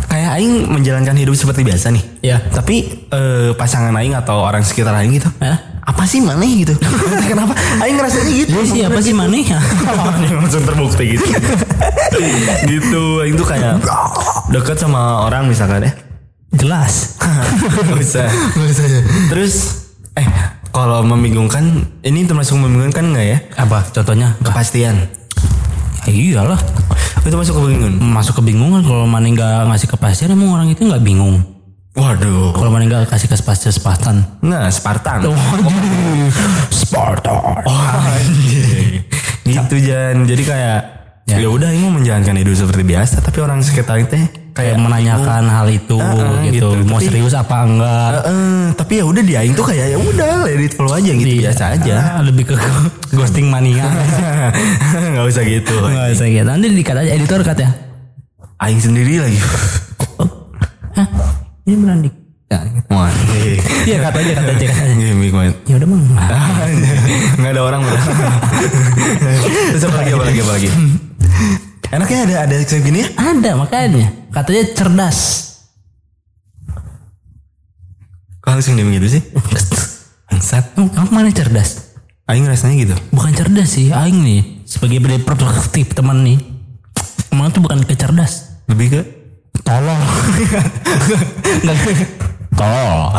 kayak Aing menjalankan hidup seperti biasa nih. Iya. Tapi eh, pasangan Aing atau orang sekitar Aing gitu. Hah? Apa sih mana gitu? <laughs> Kenapa? Aing ngerasanya gitu. Jadi siapa sih maneh? <laughs> langsung terbukti gitu <laughs> gitu Aing tuh kayak deket sama orang misalkan ya Jelas. Gak bisa terus eh kalau membingungkan ini termasuk membingungkan nggak ya Apa contohnya? kepastian Ya iyalah. itu masuk kebingungan. Masuk kebingungan. Kalau maneh nggak ngasih kepastian emang orang itu nggak bingung. waduh. Kalau maneh nggak kasih kepastian sepatan. nah Spartan. Spartan. gitu Jan. Jadi kayak ya. udah Aing mau menjalankan hidup seperti biasa. Tapi orang sekitar itu Kayak menanyakan hal itu Ah, gitu. gitu. Mau Tapi- serius apa enggak? Eh, eh, tapi ya udah di Aing tuh kayak ya udah let it flow aja gitu biasa aja Ah, lebih ke <laughs> ghosting mania. <laughs> nggak usah gitu Enggak usah gitu. Nanti dikat aja editor cut ya. Aing sendiri lagi Hah? Ini beneran di Ya. Wah, Iya kata aja kata aja kata aja. banget. Ya udah mang. Nggak ada orang bener. <laughs> Terus apa lagi apa lagi apa lagi? Enaknya ada ada kayak gini ya? Ada makanya. Katanya cerdas. Kok langsung dia begitu sih? <laughs> Bangsat. Kamu mana cerdas? Aing rasanya gitu. Bukan cerdas sih, Aing nih sebagai beda produktif teman nih. Emang tuh bukan kecerdas. Lebih ke Tolong. <laughs> Tolong.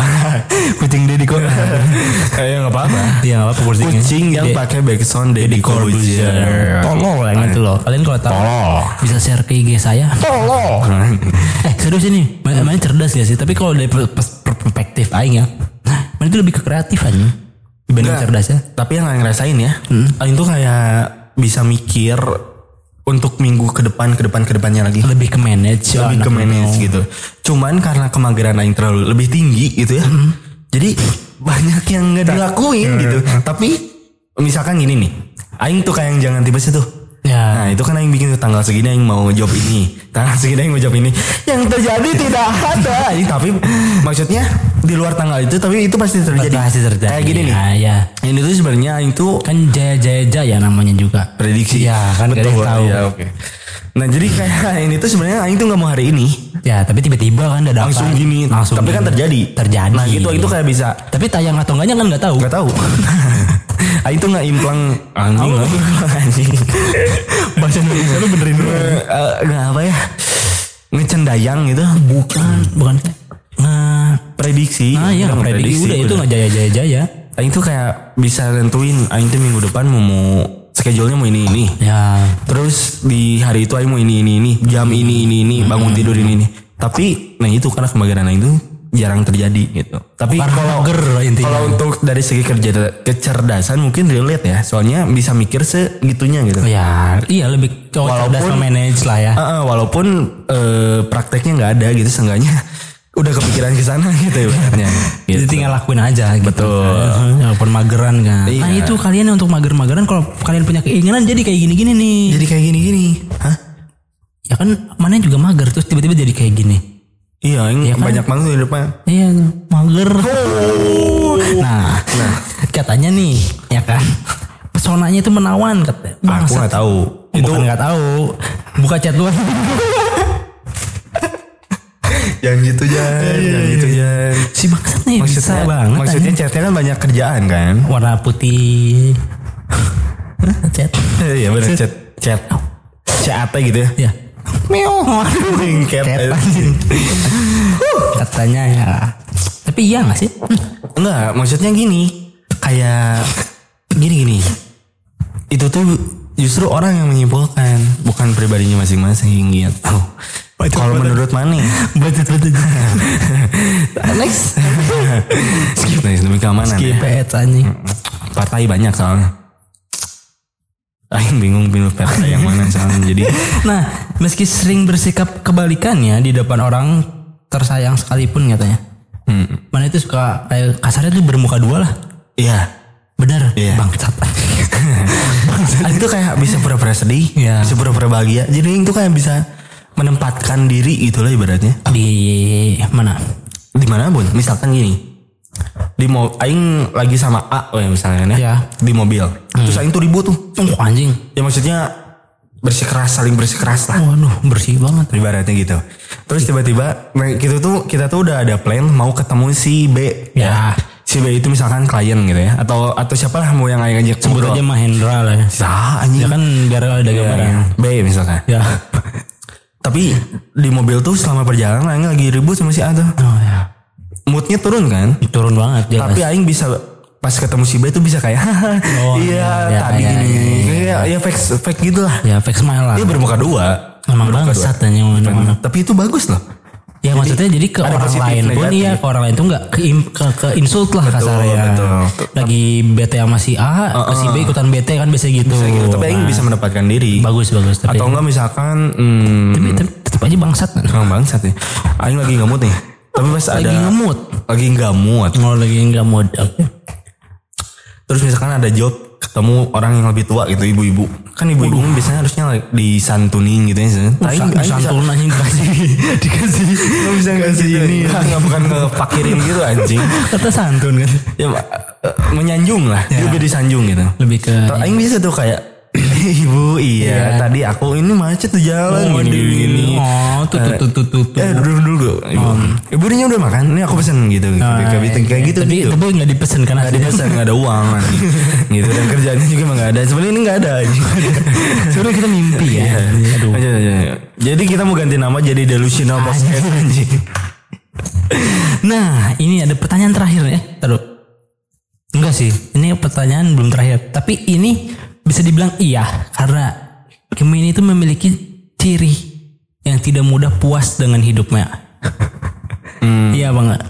Kucing Deddy kok. Eh nggak apa-apa. Iya nggak apa kucing. Kucing yang pakai backsound Deddy Corbuzier. Tolong lah yang itu loh. Kalian kalau tahu bisa share ke IG saya. Tolong. eh serius ini, mana cerdas gak sih? Tapi kalau dari per- pers- perspektif Aing ya, mana itu lebih ke kreatif aja dibanding Enggak. cerdas ya. Tapi yang Aing rasain ya, Aing tuh kayak bisa mikir untuk minggu ke depan ke depan ke depannya lagi. Lebih ke manage. lebih anak ke manage itu. gitu. Cuman karena kemageran aing terlalu lebih tinggi gitu ya. Jadi banyak yang nggak dilakuin gitu. Tapi misalkan gini nih. Aing tuh kayak yang jangan tiba tuh. Ya. Nah itu kan aing bikin tanggal segini aing mau job ini. Tanggal segini aing mau job ini. Yang terjadi tidak ada. Tapi maksudnya di luar tanggal itu tapi itu pasti terjadi. Pasti terjadi. Kayak gini nih. Ya, ya. Ini tuh sebenarnya tuh Kan jaya jaya jaya namanya juga. prediksi. Iya, kan Betul. tahu. Iya, oke. Nah jadi kayak ini tuh sebenarnya aing tuh nggak mau hari ini. Ya tapi tiba-tiba kan dadakan. langsung gini Langsung tapi kan gini. terjadi Terjadi. nah gitu itu kayak bisa Tapi tayang atau enggaknya kan nggak tahu. nggak tahu <laughs> <laughs> ah itu nggak implang anjing nggak <laughs> implang anjing. <laughs> Bahasa Indonesia lu benerin dulu. Eh, nggak apa ya. Ngecendayang gitu Bukan, bukan. Nah, prediksi. Nah ya Udah prediksi udah itu nggak jaya jaya jaya. Aing tuh kayak bisa nentuin Aing tuh minggu depan mau mau schedule-nya mau ini ini. Ya, terus di hari itu Aing mau ini ini ini. Jam ini ini ini. Bangun tidur ini ini. Tapi nah itu karena kemageran. Aing tuh jarang terjadi gitu tapi kalau kalau untuk dari segi kerja kecerdasan mungkin relate ya soalnya bisa mikir segitunya gitu ya, iya lebih cowok cerdas Walaupun- manage lah ya. Ah, ah, walaupun eh, prakteknya nggak ada gitu seenggaknya <laughs> udah kepikiran ke sana gitu ya ibaratnya. <laughs> Jadi gitu. tinggal lakuin aja gitu. Betul. Walaupun mageran kan. Iya. Nah itu kalian untuk mager-mageran kalau kalian punya keinginan jadi kayak gini-gini nih. jadi kayak gini-gini Hah? Ya kan mana juga mager terus tiba-tiba jadi kayak gini. Iya ini Iya kan? banyak banget di depan Iya mager. Nah, katanya nih ya kan pesonanya itu menawan katanya. aku Bangsat. nggak tahu itu itu nggak tahu. Buka chat lu. jangan gitu jangan jangan gitu jangan si bangsat nih bisa maksudnya banget. maksudnya chatnya kan banyak kerjaan kan warna putih. <laughs> chat. iya benar chat chat chat gitu ya Ya. Meo. Anjing, cat. Cat, anjing. Katanya ya. Tapi iya gak sih? Enggak, maksudnya gini. Kayak gini-gini. Itu tuh justru orang yang menyimpulkan, bukan pribadinya masing-masing gitu. Kalau menurut Mane, Betul betul. <laughs> next. Skip next demi keamanan. ya. Skip anjing. Partai banyak soalnya. Aing bingung pilih partai yang mana soalnya. Jadi <laughs> Nah, meski sering bersikap kebalikannya di depan orang tersayang sekalipun katanya. hmm, Mana itu suka kayak kasarnya tuh bermuka dua lah. iya. Bener, Iya. bangsat. <laughs> <laughs> Tuh kayak bisa pura-pura sedih, Iya. bisa pura-pura bahagia. Jadi tuh kayak bisa menempatkan diri gitu lah ibaratnya. di mana? Di mana pun, misalkan gini. Di mau Aing lagi sama A, oh ya misalnya ya, Iya. di mobil. Terus Aing tuh ribut tuh. Oh, anjing. Ya maksudnya bersikeras, saling bersikeras lah. Waduh, bersih banget. Ibaratnya gitu. Terus tiba-tiba nah, gitu tuh kita tuh udah ada plan mau ketemu si B. Ya, Si B itu misalkan klien gitu ya atau atau siapa lah mau yang Aing ajak sebut aja Mahendra lah ya. Sah anjing. Ya kan biar ada gambaran. B misalkan. Ya. <laughs> Tapi di mobil tuh selama perjalanan Aing lagi ribut sama si A tuh. Oh ya. Moodnya turun kan. Turun banget jelas. Tapi Aing bisa pas ketemu si B tuh bisa kayak Oh, iya iya, tadi iya, gini iya, kayak ya fake fake gitu lah ya fake smile lah. dia bermuka dua Emang Bermuka bangsat dua. anjing mana-mana. tapi itu bagus loh Ya maksudnya jadi ke orang lain pun negatif. iya ke orang lain tuh nggak ke, ke ke insult lah kasarnya. betul. Lagi bete sama si A, ke si B ikutan bete kan biasa gitu. Bisa gitu. tapi Aing bisa menempatkan diri Bagus bagus tapi atau enggak misalkan hmm, tapi tetep, tetep aja bangsat kan. Emang bangsat nih Aing lagi mood nih tapi pas ada Lagi ngemut. lagi nggak mood Kalau lagi nggak. Oke. Terus misalkan ada job ketemu orang yang lebih tua gitu ibu-ibu. Kan ibu-ibu kan biasanya harusnya disantunin gitu ya Aing bisa- Santun anjing dikasih <laughs> dikasih Nggak bisa ngasih ini. Nggak bukan ngefakirin gitu anjing. Kata santun kan. ya eh, menyanjung lah. Dia lebih disanjung gitu. Lebih ke Aing bisa tuh kayak <laughs> ibu iya tadi aku ini macet tuh jalan gini gini, gini. Oh, tuh tuh tuh tuh tuh. eh duduk dulu ibu ibu ini udah makan ini aku pesen gitu gitu kayak gitu kayak gitu Tapi gitu tapi nggak dipesen kan Gak dipesan gak ada uang <laughs> gitu dan kerjanya juga emang gak ada sebenarnya ini gak ada. Sebenarnya kita mimpi ya. Aduh. Aja, aja. jadi kita mau ganti nama jadi delusional podcast anjing Nah, ini ada pertanyaan terakhir ya. Taruh. Enggak sih, ini pertanyaan belum terakhir. Tapi ini bisa dibilang iya karena Gemini itu memiliki ciri yang tidak mudah puas dengan hidupnya. <laughs> Iya banget.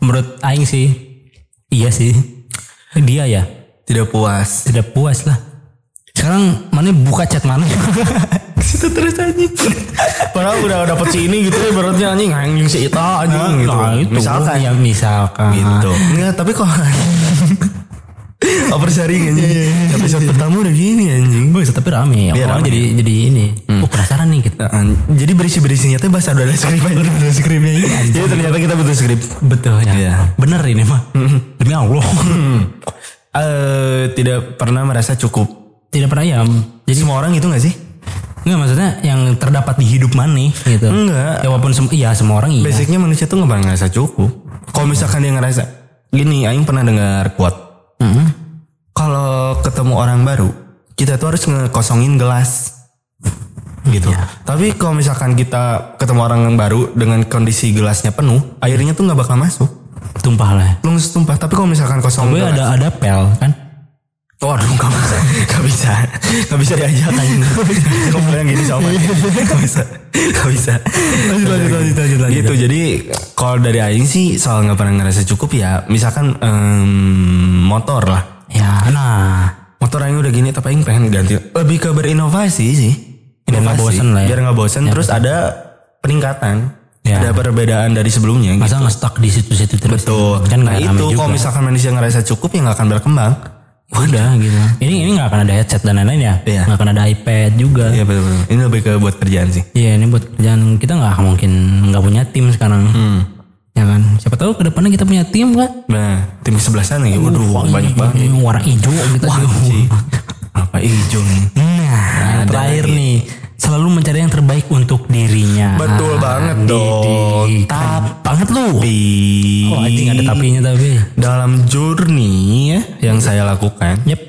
Menurut Aing sih, iya sih. Dia ya tidak puas tidak puas lah. Sekarang mana buka chat mana? <laughs> situ terus anjing padahal udah dapet si ini gitu ya beratnya anjing anjing si Ita anjing gitu Nah, itu. misalkan ya misalkan. gitu enggak tapi kok <laughs> <laughs> oversharing anjing episode pertama udah gini anjing Bagus, tapi rame. Iya, Orang rame. jadi jadi ini. Oh, penasaran nih kita. Nah, jadi berisi-berisinya tuh bahasa udah ada skrip aja. Udah ada skripnya Jadi ternyata kita butuh skrip. Betul ya. Iya. Bener ini mah. Demi Allah. <laughs> Eh tidak pernah merasa cukup. Tidak pernah ya. Jadi semua orang itu gak sih? Enggak maksudnya yang terdapat di hidup mana gitu. Enggak. Ya walaupun sem iya semua orang iya. Basicnya manusia tuh gak pernah ngerasa cukup. Kalau misalkan dia ngerasa gini, Aing pernah dengar quote. Mm-mm. Kalau ketemu orang baru, kita tuh harus ngekosongin gelas. Gitu. Tapi kalau misalkan kita ketemu orang yang baru dengan kondisi gelasnya penuh, airnya tuh nggak bakal masuk. Tumpah lah. Langsung tumpah. Tapi kalau misalkan kosong Tapi gelas, ada ada pel kan. Waduh gak bisa. Gak bisa. Gak bisa diajak kan Kamu yang gini sama. Gak bisa. Gak bisa. Lanjut, lanjut, lanjut, lanjut, lanjut. Gitu. jadi Kalau dari Aing sih Soal gak pernah ngerasa cukup ya Misalkan em, Motor lah. Ya, nah. Motor Aing udah gini Tapi Aing pengen ganti. Lebih ke berinovasi sih. Biar nggak Inovasi. bosen lah ya. Biar gak bosen. Terus ada peningkatan. Ya. Ada perbedaan dari sebelumnya gitu. Masa nggak stuck di situ-situ terus? Betul. Kan Nah itu Kalau misalkan manusia ngerasa cukup Ya gak akan berkembang Udah gitu. Ini ini nggak akan ada headset dan lain-lain ya. Iya. Nggak akan ada iPad juga. Iya betul-betul Ini lebih ke buat kerjaan sih Iya ini buat kerjaan kita nggak mungkin nggak punya tim sekarang. Hmm. Ya kan. Siapa tahu ke depannya kita punya tim kan. Nah, tim sebelah sana ya, waduh banyak banget. Warna hijau kita sih. Apa hijau nih? Nah, yang terakhir nih selalu mencari yang terbaik untuk dirinya. Betul banget dong. Didi. Tap banget lu. Oh anjing ada tapinya tapi. dalam journey ya yang saya lakukan, Yep.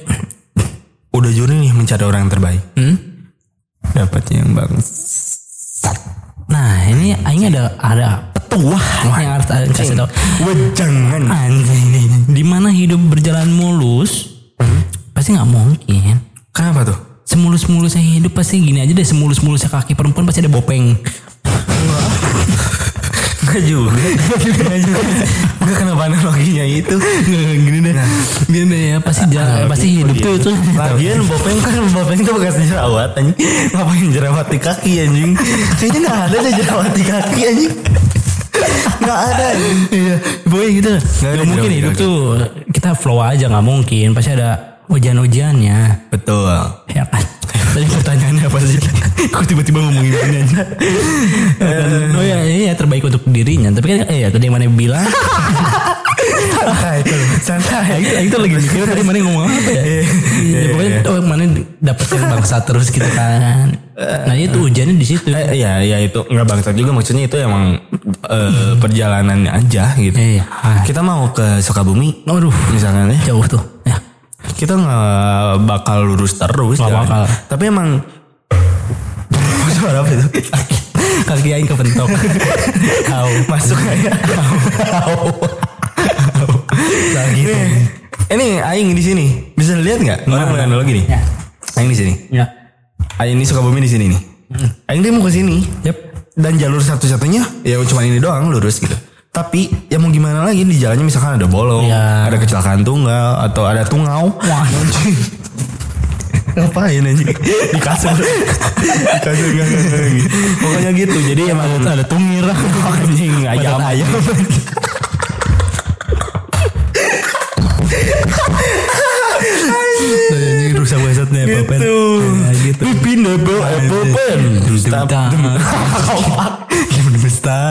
udah journey nih mencari orang yang terbaik. Hmm? Dap, pendapatnya yang bang. Nah ini Aing ada ada petuah yang harus kasih. Wejangan. Anjing, di mana hidup berjalan mulus, pasti nggak mungkin. Kenapa tuh? Semulus-mulusnya hidup pasti gini aja deh, semulus-mulusnya kaki perempuan pasti ada bopeng. Enggak juga. Enggak juga. Enggak kenapa analoginya itu. gini deh, gini deh ya pasti jalan, pasti hidup tuh itu. Lagian bopeng kan bopeng tuh bekas jerawat anjing. Ngapain jerawat di kaki anjing? Kayaknya enggak ada deh jerawat di kaki anjing. Enggak ada. Iya, boy gitu. Nggak Gak mungkin hidup tuh kita flow aja nggak mungkin. Pasti ada ujian-ujiannya. Betul. Ya kan? Tadi pertanyaannya apa sih? Kok tiba-tiba ngomongin ini aja? <laughs> oh ya, iya terbaik untuk dirinya. Tapi kan, eh ya tadi yang mana bilang? Santai. Santai. Itu, itu lagi mikir tadi mana ngomong apa ya? Ya, pokoknya oh, mana dapet yang bangsa terus gitu kan. Nah itu ujiannya di situ. Eh, ya, ya itu nggak bangsat juga maksudnya itu emang eh, perjalanannya aja gitu. Iya. Kita mau ke Sukabumi, Aduh, misalkan ya. jauh tuh. Ya. Kita nggak bakal lurus terus. Jalan. bakal. Tapi emang <laughs> suara apa itu? Kaki aing kepentok. Tahu. <laughs> Masuk aja. Nah, gitu. Nih, ini Aing di sini. Bisa lihat nggak? Orang Mana? analogi nih. Ya. Aing di sini. Ya. Aing ini Sukabumi di sini nih. Aing dia mau ke sini. Yep. Dan jalur satu-satunya ya cuma ini doang lurus gitu. Tapi ya mau gimana lagi di jalannya misalkan ada bolong, Iya. ada kecelakaan tunggal atau ada tungau. Wah. <laughs> Ngapain anjing? Di kasur. <laughs> Di kasur enggak. Pokoknya gitu. Jadi emang ada tungir. <laughs> anjing ayam ayam. Ini rusak basatnya apa Gitu. Ya, gitu. Pipin double apple pen. Dusta. Dusta. Dusta?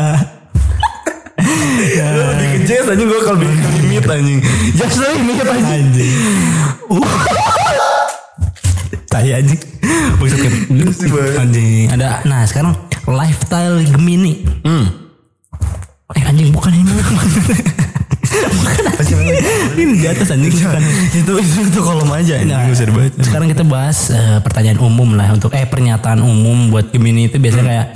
Lu Lebih kejes anjing gue kalau bikin limit anjing. Just limit anjing. Anjing. Tai anjing. Anjing. Ada nah sekarang lifestyle Gemini. Hmm. Eh anjing bukan ini. <laughs> Pasti ini di atas anjing bukan. itu itu itu kolom aja. Nah, dibaca. Sekarang kita bahas eh, pertanyaan umum lah untuk eh pernyataan umum buat Gemini itu biasanya kayak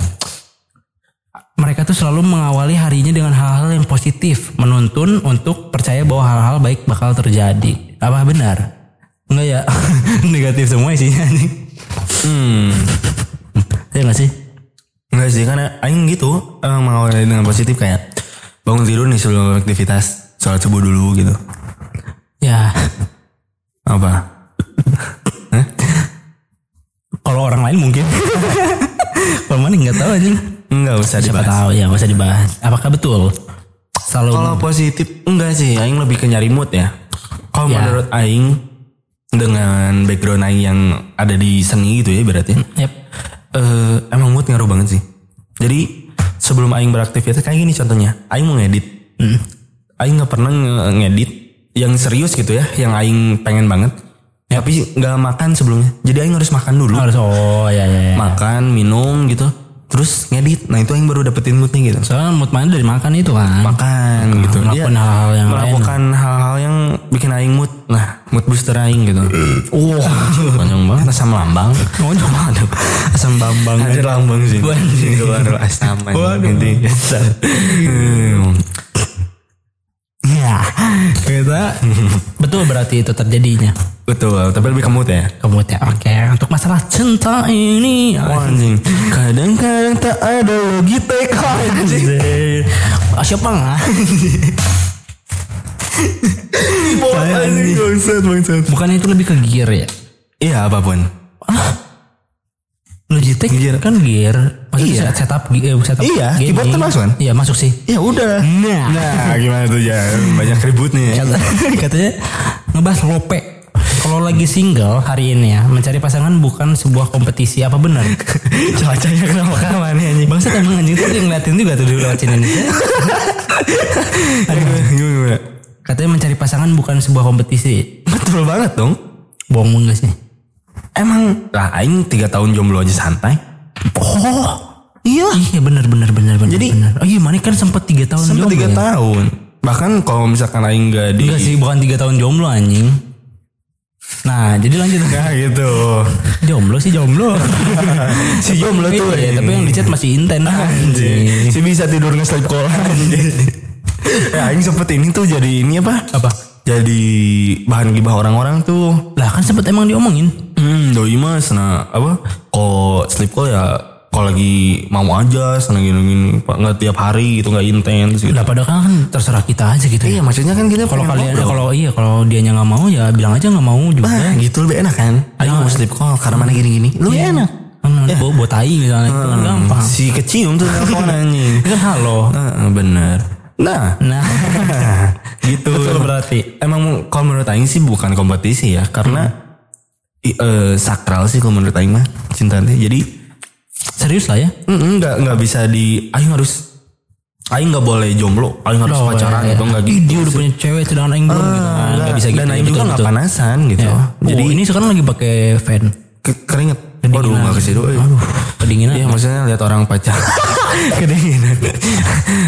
mereka tuh selalu mengawali harinya dengan hal-hal yang positif, menuntun untuk percaya bahwa hal-hal baik bakal terjadi. Apa benar? Enggak ya? <laughs> Negatif semua isinya nih. Hmm. Ya nggak sih? Enggak sih karena aing gitu emang mengawali dengan positif kayak bangun tidur nih sebelum aktivitas sholat subuh dulu gitu. Ya, Apa? <laughs> kalau orang lain mungkin. <laughs> mana nggak tahu anjing. Enggak usah Siapa dibahas. tahu ya, nggak usah dibahas. Apakah betul? Selalu Kalau positif enggak sih, aing lebih ke nyari mood ya. Kalau Ya. menurut aing dengan background aing yang ada di seni gitu ya berarti. Yep. eh emang mood ngaruh banget sih. Jadi sebelum aing beraktivitas kayak gini contohnya, aing mau ngedit. Aing nggak pernah nge- ngedit yang serius gitu ya, yang aing pengen banget. Tapi nggak makan sebelumnya. Jadi aing harus makan dulu. Harus oh ya ya. ya. Makan, minum gitu. Terus ngedit. Nah, itu aing baru dapetin moodnya gitu. Soalnya mood mana dari makan itu kan. Makan gitu. Dia melakukan hal-hal yang melakukan hal-hal yang bikin aing mood. Nah, mood booster aing gitu. <clears throat> Wah, panjang banget asam lambang. Oh, coba aduh. Asam bambang. Ada lambang sih. Waduh. Keluar asam Waduh. Ya, kita betul berarti itu terjadinya. Betul, tapi lebih ke mood ya. Kamu ya, oke. Untuk masalah cinta ini, Wah, anjing. Kadang-kadang tak ada lagi TK anjing. Ah, siapa bangsat, bangsat. Bukannya itu lebih ke gear ya? Iya, apa pun. Logitech Gear. kan gear. Iya. Maksudnya setup, eh, setup Iya, gaming. keyboard kan masuk kan? Iya masuk sih. Ya udah. Nah. Nah, gimana tuh ya? Banyak ributnya. ya. Kata- katanya ngebahas lope. Kalau lagi single hari ini ya, mencari pasangan bukan sebuah kompetisi apa benar? <laughs> Cuacanya kenapa <laughs> kawan nih anjing? Bangsa emang anjing tuh yang ngeliatin juga tuh di lewat sini nih. <laughs> Gimana? Katanya mencari pasangan bukan sebuah kompetisi. Betul banget dong. Bohong enggak sih? Emang lah aing 3 tahun jomblo aja santai. Oh, Iya. iya benar benar benar benar. Jadi- benar. oh iya mana kan sempat tiga tahun jomblo 3 ya? tahun. Bahkan kalau misalkan aing gak di Enggak sih, bukan tiga tahun jomblo anjing. Nah, jadi lanjut. Nah gitu. Jomblo sih jomblo. <laughs> si jomblo tuh Iya, tapi yang di chat masih inten. Anjing. Si bisa tidur nge-sleep call <laughs> Ya aing sempet ini tuh jadi ini apa? Apa? Jadi bahan gibah orang-orang tuh. Lah kan sempet emang diomongin. Hmm, doi mas nah apa? Kalau sleep call ya kalau lagi mau aja sana gini gini Pak, nggak tiap hari gitu nggak intens gitu. Lah padahal kan terserah kita aja gitu. Iya maksudnya kan kita Kalau kalian kalau iya kalau dianya nggak mau ya bilang aja nggak mau juga. Nah, gitu lebih enak kan? Ayo mau sleep call karena mana gini-gini. Lu enak. Kan bawa bawa tai misalnya itu kan gampang. Si kecium tuh <laughs> telepon anjing. Itu kan halo. Heeh, bener. Nah, Nah, <laughs> gitu. Betul berarti. Emang kalau menurut Aing sih bukan kompetisi ya, karena i- eh, sakral sih kalau menurut Aing mah cinta teh. Jadi serius lah ya. mm, nggak nggak bisa di Aing harus Aing nggak boleh jomblo, Aing harus Oh, pacaran iya, gitu iya. nggak Ih, gitu. dia udah punya cewek sedangkan aing belum gitu kan. Nggak, Nggak bisa gitu. Dan Aing juga nggak panasan gitu. Jadi Jadi ini sekarang lagi pakai fan. ke- keringet. Waduh nggak ke situ. eh. Aduh, kedinginan. Iya maksudnya lihat orang pacaran <laughs> kedinginan.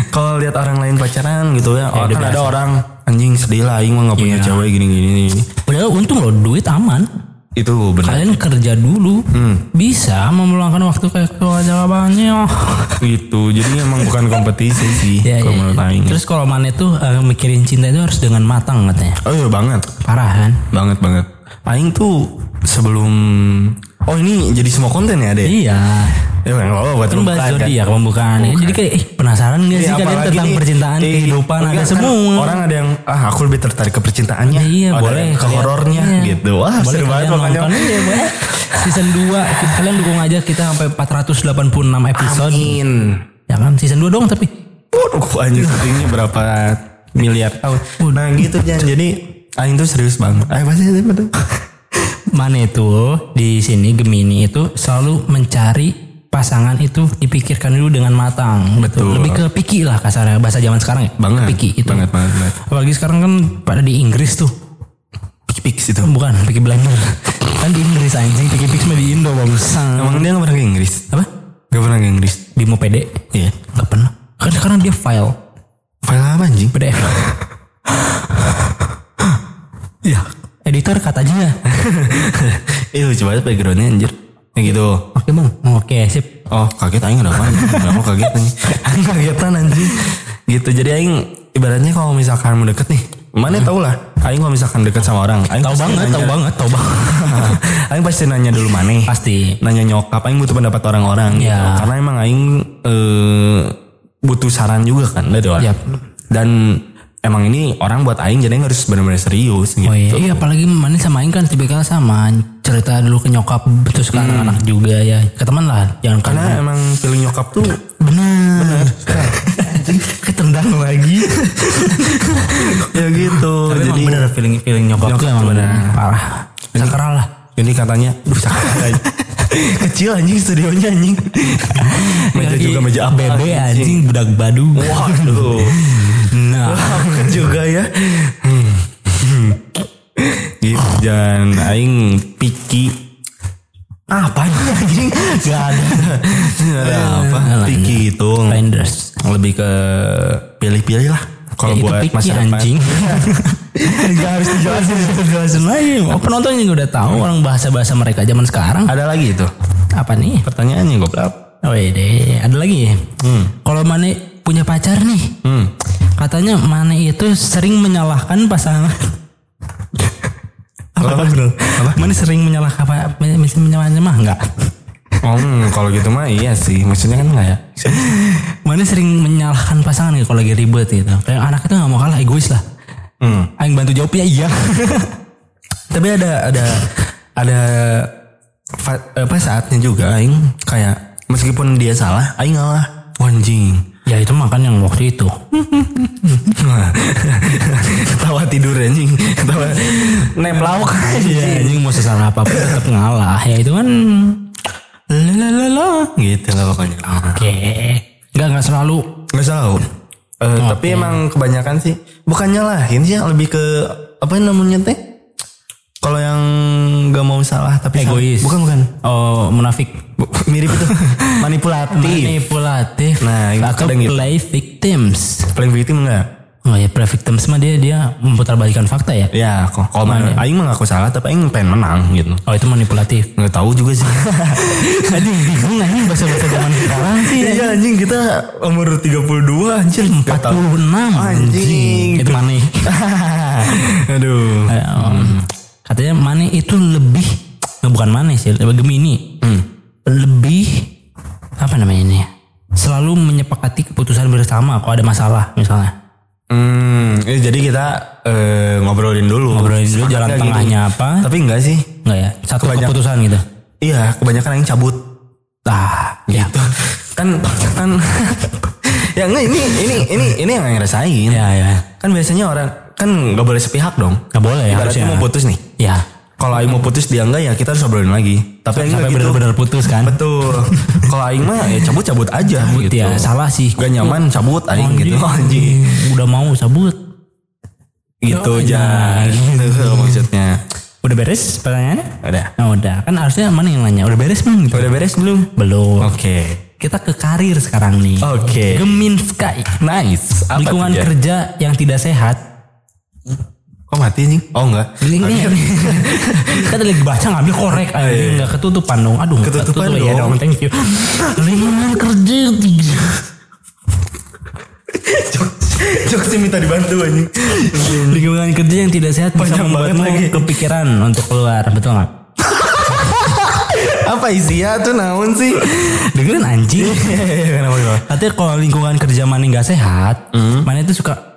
Kalau lihat orang lain pacaran gitu ya, oh, udah kan ada orang anjing sedih lah, aing mah nggak punya Iya. cewek gini-gini. Padahal untung loh duit aman. Itu benar. Kalian kerja dulu. Hmm. Bisa meluangkan waktu kayak ke jawabannya. <laughs> gitu jadi emang bukan kompetisi sih Ya, kalau ya. menurut Aing Terus kalau Mane tuh eh, mikirin cinta itu harus dengan matang katanya. oh iya banget Parah kan? banget banget Aing tuh sebelum oh ini jadi semua konten ya deh Iya. ya nggak apa-apa buat Kan pembukaan, zodiak pembukaan. Jadi kayak eh, penasaran gak sih Iya, kalian apalagi tentang nih, percintaan, eh, kehidupan enggak, ada kan semua. orang ada yang ah aku lebih tertarik ke percintaannya. Iya ada boleh ke kalian- horornya iya. gitu. Wah boleh seru banget kalian makanya nonton iya, boleh. season 2 kalian dukung aja kita sampai 486 episode. Amin. Ya kan season 2 dong tapi. Waduh anjir syutingnya berapa miliar tahun? Nah gitu Jan. Jadi Aing tuh serius banget. Ayo pasti tuh. <laughs> Mana itu di sini Gemini itu selalu mencari pasangan itu dipikirkan dulu dengan matang. Betul. lebih ke picky lah kasarnya bahasa zaman sekarang ya. Banget. Picky itu. Banget banget, banget. apalagi sekarang kan pada di Inggris tuh. Pix itu. Bukan picky blinder <laughs> kan di Inggris anjing pix mah di Indo bagusan Emang dia gak pernah ke Inggris? apa? Gak pernah ke Inggris? Bimo PD Iya. Gak pernah. Kan sekarang dia file. File apa anjing? PDF <laughs> ya editor kata aja <laughs> Ih lucu banget backgroundnya anjir. Kayak gitu. oke bang oke sip Oh kaget aing ada apa? Aku kaget nih. <laughs> Aing kagetan anjing. Gitu jadi aing ibaratnya kalau misalkan mau deket nih. Mana tau lah. Aing kalau misalkan deket sama orang. Aing tahu banget tahu banget tahu banget <laughs> aing pasti nanya dulu mana. pasti Nanya nyokap. Aing butuh pendapat orang-orang. Gitu. Ya. Karena emang aing eh, butuh saran juga kan dari orang. Yap. Dan emang ini orang buat aing jadi harus benar-benar serius gitu. oh iya, iya apalagi mana sama Aing kan tipikal sama. Cerita dulu ke nyokap terus ke anak-anak juga ya. Ke teman lah jangan Karena karena emang feeling nyokap tuh benar. <laughs> ketendang lagi. <laughs> Ya gitu. tapi jadi emang bener feeling feeling nyokap, Nyokap tuh emang bener. parah. Sakral lah ini katanya, duh sakit aja. <laughs> Kecil anjing studionya anjing. meja juga meja apa? bebe anjing budak badu Waduh. nah <laughs> juga ya. Hmm. gitu dan aing piki apa nih anjing? gak ada Nggak ada apa? Piki itu Blinders lebih ke pilih-pilih lah. Kalau Ya, buat masa depan. anjing <laughs> Gak harus dijelasin Dijelasin lagi Oh penonton juga udah tahu Orang bahasa-bahasa mereka zaman sekarang Ada lagi itu. Apa nih Pertanyaannya goblok. Oh iya Ada lagi Kalau Mane punya pacar nih Hmm. Katanya Mane itu sering menyalahkan pasangan Apa, apa? bener? Apa? Mane sering menyalahkan apa? Menyalahkan mah enggak Oh, hmm, kalau gitu mah iya sih. Maksudnya kan enggak ya? <laughs> Mane sering menyalahkan pasangan nih kalau lagi ribet gitu Kayak anak itu gak mau kalah egois lah Hmm. Aing bantu jawabnya iya <laughs> Tapi ada ada ada apa saatnya juga aing kayak meskipun dia salah, aing ngalah. Anjing. Ya itu makan yang waktu itu <laughs> Ketawa tidur anjing. Ketawa nep lauk <laughs> Iya, anjing mau sesama apa pun tetap ngalah. Ya itu kan lalalala. Gitu lah pokoknya. Oke. Enggak enggak selalu. Nggak salah. Eh, Tapi emang kebanyakan sih bukan nyalahin sih lebih ke apa namanya teh? Kalau yang nggak mau salah tapi salah. Egois. Bukan bukan. Oh, munafik. <laughs> Mirip itu. <laughs> Manipulatif. Manipulatif. Nah, itu Atau gitu. play victims. Paling victim enggak? Oh ya victims mah dia dia memutarbalikkan fakta ya. Ya, kalau mana aing mah ngaku salah tapi aing pengen menang gitu. Oh itu manipulatif. Nggak tahu juga sih. <laughs> Anjing bingung anjing bahasa-bahasa zaman sekarang sih. Iya anjing kita umur 32 anjir. Nggak tahu. 46 Anjing. Itu mana? <laughs> Aduh. Um, Katanya Mane itu lebih nggak bukan Mane sih, lebih Gemini. Lebih apa namanya ini? ya? Selalu menyepakati keputusan bersama kalau ada masalah misalnya. Hmm, eh, jadi kita eh, ngobrolin dulu. Ngobrolin dulu jalan tengahnya apa? Tapi enggak sih. Enggak ya? Satu Kebanyak- keputusan gitu. Iya, kebanyakan yang cabut. Ah, ya. Gitu. Kan kan <laughs> ya enggak ini ini ini ini yang ngerasain. Ya ya. Kan biasanya orang kan nggak boleh sepihak dong. Nggak boleh ya Ibaratnya harusnya. mau putus nih. Ya. Kalau Aing mau putus dia enggak ya kita harus ngobrolin lagi. Tapi Aing Sampai gitu. benar-benar putus kan? Betul. Kalau Aing mah ya cabut-cabut aja gitu. Ya salah sih. Gak nyaman cabut Aing gitu. <laughs> Anjing. Udah mau cabut. Gitu Oh, aja. Gitu <laughs> maksudnya. Udah beres pertanyaannya? Udah. Nah, udah. Kan harusnya mana yang nanya? Udah beres belum? Gitu? Udah beres belum? Belum. Oke. Kita ke karir sekarang nih. Oke. Gemin Sky. Nice. Apa Lingkungan kerja yang tidak sehat. Kok mati anjing? Oh enggak. Ini kita lagi baca ngambil korek aja iya. nggak ketutupan dong. Aduh Ketutupan ketutup. Ya dong. dong, thank you. Lingkungan kerja tidak Jokesnya minta dibantu anjing. lingkungan kerja yang tidak sehat bisa Panjang membuatmu lagi. kepikiran untuk keluar betul nggak? <laughs> Apa isinya tuh naon sih? Dengerin anjing. Kenapa kenapa? Katanya kalau lingkungan kerja mana nggak sehat, mana itu suka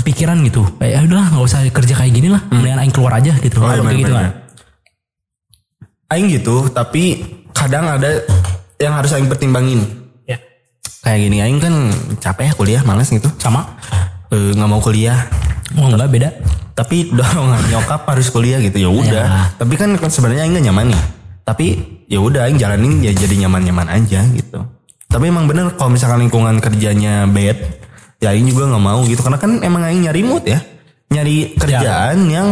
kepikiran gitu. Kayak ya udahlah nggak usah kerja kayak gini lah. Mendingan aing keluar aja gitu. Oh, iya, Kayak gitu kan. Aing gitu, tapi kadang ada yang harus aing pertimbangin. Ya. Kayak gini, aing kan capek ya kuliah, males gitu. Sama? Eh, nggak mau kuliah. Oh enggak beda. Tapi dorongan nyokap harus kuliah gitu ya udah. Tapi kan sebenarnya aing nggak nyaman nih. Tapi ya udah aing jalanin ya jadi nyaman-nyaman aja gitu. Tapi emang bener kalau misalkan lingkungan kerjanya bad, ya aing juga nggak mau gitu karena kan emang aing nyari mood ya. Nyari kerjaan yang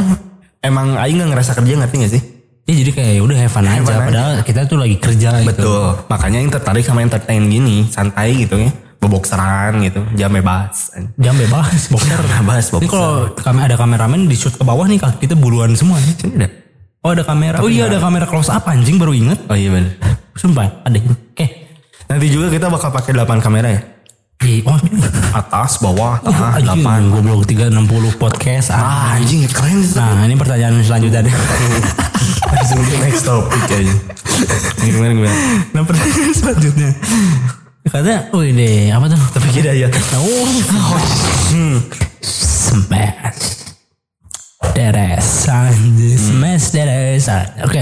emang aing nggak ngerasa kerja ngerti gak sih? Ya jadi kayak udah have fun aja. fun aja. Padahal kita tuh lagi kerja gitu. Betul. Makanya yang tertarik sama entertain gini, santai gitu ya. Bobokseran gitu, jam bebas. Jam bebas, <laughs> boxer. Bebas, Ini bobokser. kalau kami ada kameramen di shoot ke bawah nih kaki kita buluan semua nih. Sini ada. Oh ada kamera. oh iya ada kamera close up anjing baru inget. Oh iya bener. Sumpah ada. Oke. Nanti juga kita bakal pakai 8 kamera ya. Ih, Oh, Atas, bawah, tengah, anjing, 8. goblok 360 podcast. Ah. Anjing keren sih. Nah, ini pertanyaan selanjutnya deh. <laughs> Langsung ke next topic aja. Gimana gimana? nah, pertanyaan selanjutnya. Katanya, oh ini apa tuh? Tapi kira ya. Oh, hmm. smash. Deres, anjing. smash deres. Oke.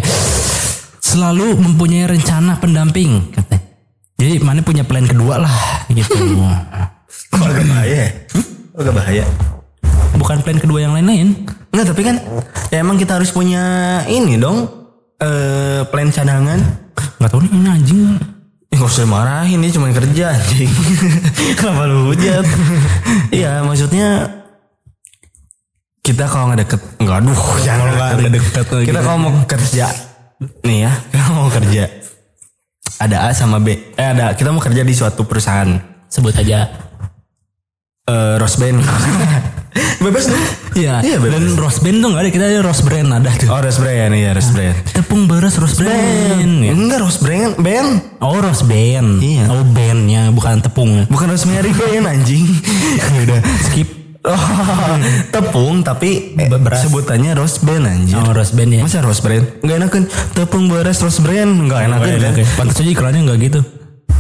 Selalu mempunyai rencana pendamping. Jadi mana punya plan kedua lah, gitu. <laughs> Kok agak bahaya ya? Kok agak bahaya? Bukan plan kedua yang lain-lain. Enggak, tapi kan ya emang kita harus punya ini dong. Eh plan cadangan. Gak tau nih ini anjing. Ya gak usah marahin, dia cuma kerja anjing. <laughs> Kenapa lu hujat? Iya, maksudnya kita kalau nggak deket, nggak aduh, jangan nggak deket. Kita kalau mau kerja, nih ya, <laughs> kita mau kerja. Ada A sama B, eh ada, kita mau kerja di suatu perusahaan. Sebut aja. Eh Rosben. <laughs> bebas nih. Iya, Iya, bebas. dan Rose Band tuh gak ada, kita ada Rose Brand ada tuh. Oh Rosbrand, iya Rosbrand. Tepung beras Rose Brand. ya. Enggak Rosbrand, band. Oh Rose Band. Iya. Oh bandnya, bukan tepung. Bukan Rosemary band anjing. <laughs> Udah skip. Oh, <laughs> tepung tapi eh, Beras. sebutannya rose brand anjir. Oh Rose Band ya. Masa rose brand? Enggak enak kan? Tepung beras rose brand enggak enak kan? Oke, pantas aja iklannya gak gitu.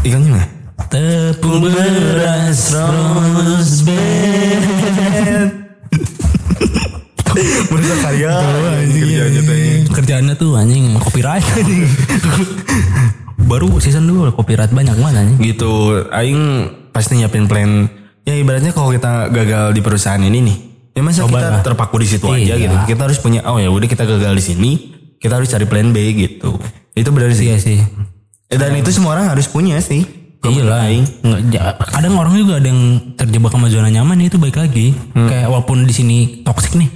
Ikannya enggak? Tepung beras Rose Band. Berusaha karya. Kerjaannya tuh Kerjaannya tuh anjing copyright anjing. <laughs> Baru season 2 copyright banyak banget anjing. Gitu, aing pasti nyiapin plan. Ya ibaratnya kalau kita gagal di perusahaan ini nih, ya masa Coba kita lah. terpaku di situ aja Iya. gitu. Kita harus punya, oh ya udah kita gagal di sini, kita harus cari plan B gitu. Itu benar sih. Iya sih. Eh, Dan itu semua orang harus punya sih. Iya lah. Kadang orang juga ada yang terjebak sama zona nyaman ya itu baik lagi. Kayak walaupun di sini toxic nih.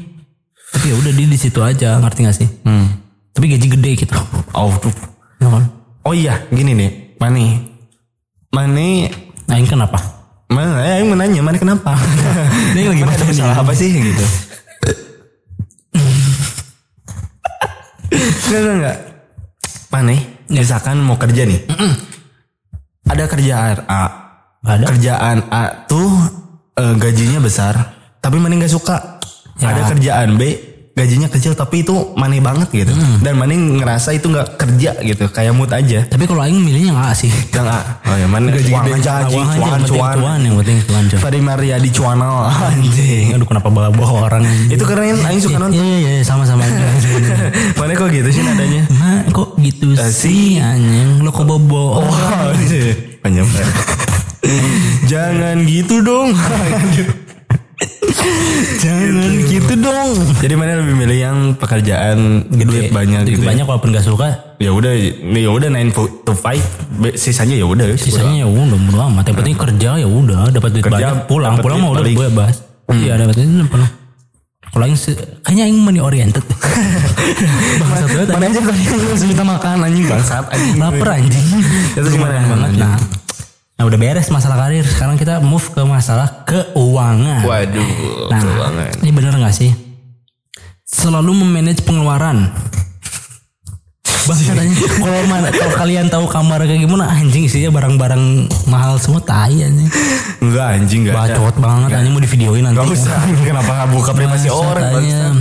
Tapi ya udah dia di situ aja, ngerti gak sih? Hmm. Tapi gaji gede gitu. Oh. Ya kan? oh iya, gini nih, Mani. Mani Nah ini kenapa? Mana ya yang menanya mana kenapa? <laughs> Ini lagi Mana ada masalah apa sih gitu. <laughs> Enggak enggak enggak. Mana? Misalkan mau kerja nih. Ada kerjaan A. Ada. Kerjaan A tuh eh, gajinya besar, tapi mana nggak suka. Ya. Ada kerjaan B gajinya kecil tapi itu maneh banget gitu. Dan maneh ngerasa itu nggak kerja gitu, kayak mood aja. Tapi kalau aing milihnya enggak sih. Yang A. Oh ya mana Gaji cuan aja Uang aja, cuan yang penting cuan. cuan yang penting cuan cuan. Fadi Mariadi cuanal <laughs> anjing. Aduh kenapa bawa-bawa orang anjing. Itu keren, Aing suka nonton. Iya iya iya sama-sama. <laughs> Mana kok gitu sih nadanya? <laughs> Nah, kok gitu sih anjing? Lo kok bobo? Oh, panjang. Jangan gitu dong. <laughs> Jangan gitu dong. Jadi mana lebih milih yang pekerjaan duit banyak Duit gitu. ya? banyak walaupun gak suka. Ya udah, ya udah 9 to 5, Be- sisanya ya udah. Sisanya ya udah bodo amat. Yang penting kerja ya udah dapat duit Kerja, banyak pulang pulang mau udah balik. bebas. Iya dapat duit pulang. Kalau se- kayaknya aing money oriented. <laughs> Bangsat banget. Mana aja tadi yang <laughs> minta makan anjing bangsat anjing. Lapar anjing. Itu gimana? banget. Nah, nah udah beres masalah karir. Sekarang kita move ke masalah keuangan. Waduh, Nah, keuangan. ini bener gak sih? Selalu memanage pengeluaran. Kalau mana kalau kalian tahu kamar kayak gimana anjing isinya barang-barang mahal semua tai anjing. Enggak anjing enggak ada. Bacot banget anjing mau divideoin nanti. Gak usah. <laughs> Kenapa nggak buka privasi orang? anjing. bangsat?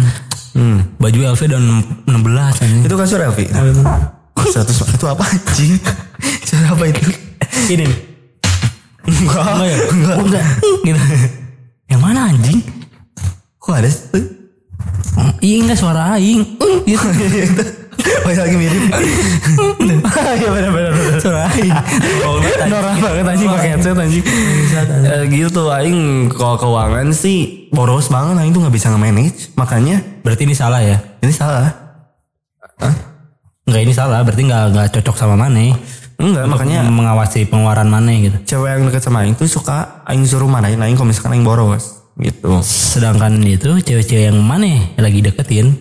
Hmm. Baju LV dan 16 anjing. Itu kasur Elvi? 100 itu apa anjing? <laughs> Kasur apa itu? Ini nih. Enggak. Enggak ya? Enggak. Oh, enggak. Gitu. Yang mana anjing? Kok ada Iya enggak suara aing. <laughs> Gitu. Oh lagi mirip. <laughs> Iya benar-benar. Suara aing. <laughs> Norak banget anjing pakai headset anjing. Eh, gitu aing kalau keuangan sih boros banget aing tuh nggak bisa nge-manage. Makanya Berarti ini salah ya? ini salah. Enggak ini salah, berarti enggak enggak cocok sama Mane. Enggak, makanya mengawasi pengeluaran Mane gitu. cewek yang deket sama aing tuh suka aing suruh marahin aing kalau misalkan aing boros gitu. Sedangkan itu cewek-cewek yang Mane lagi deketin,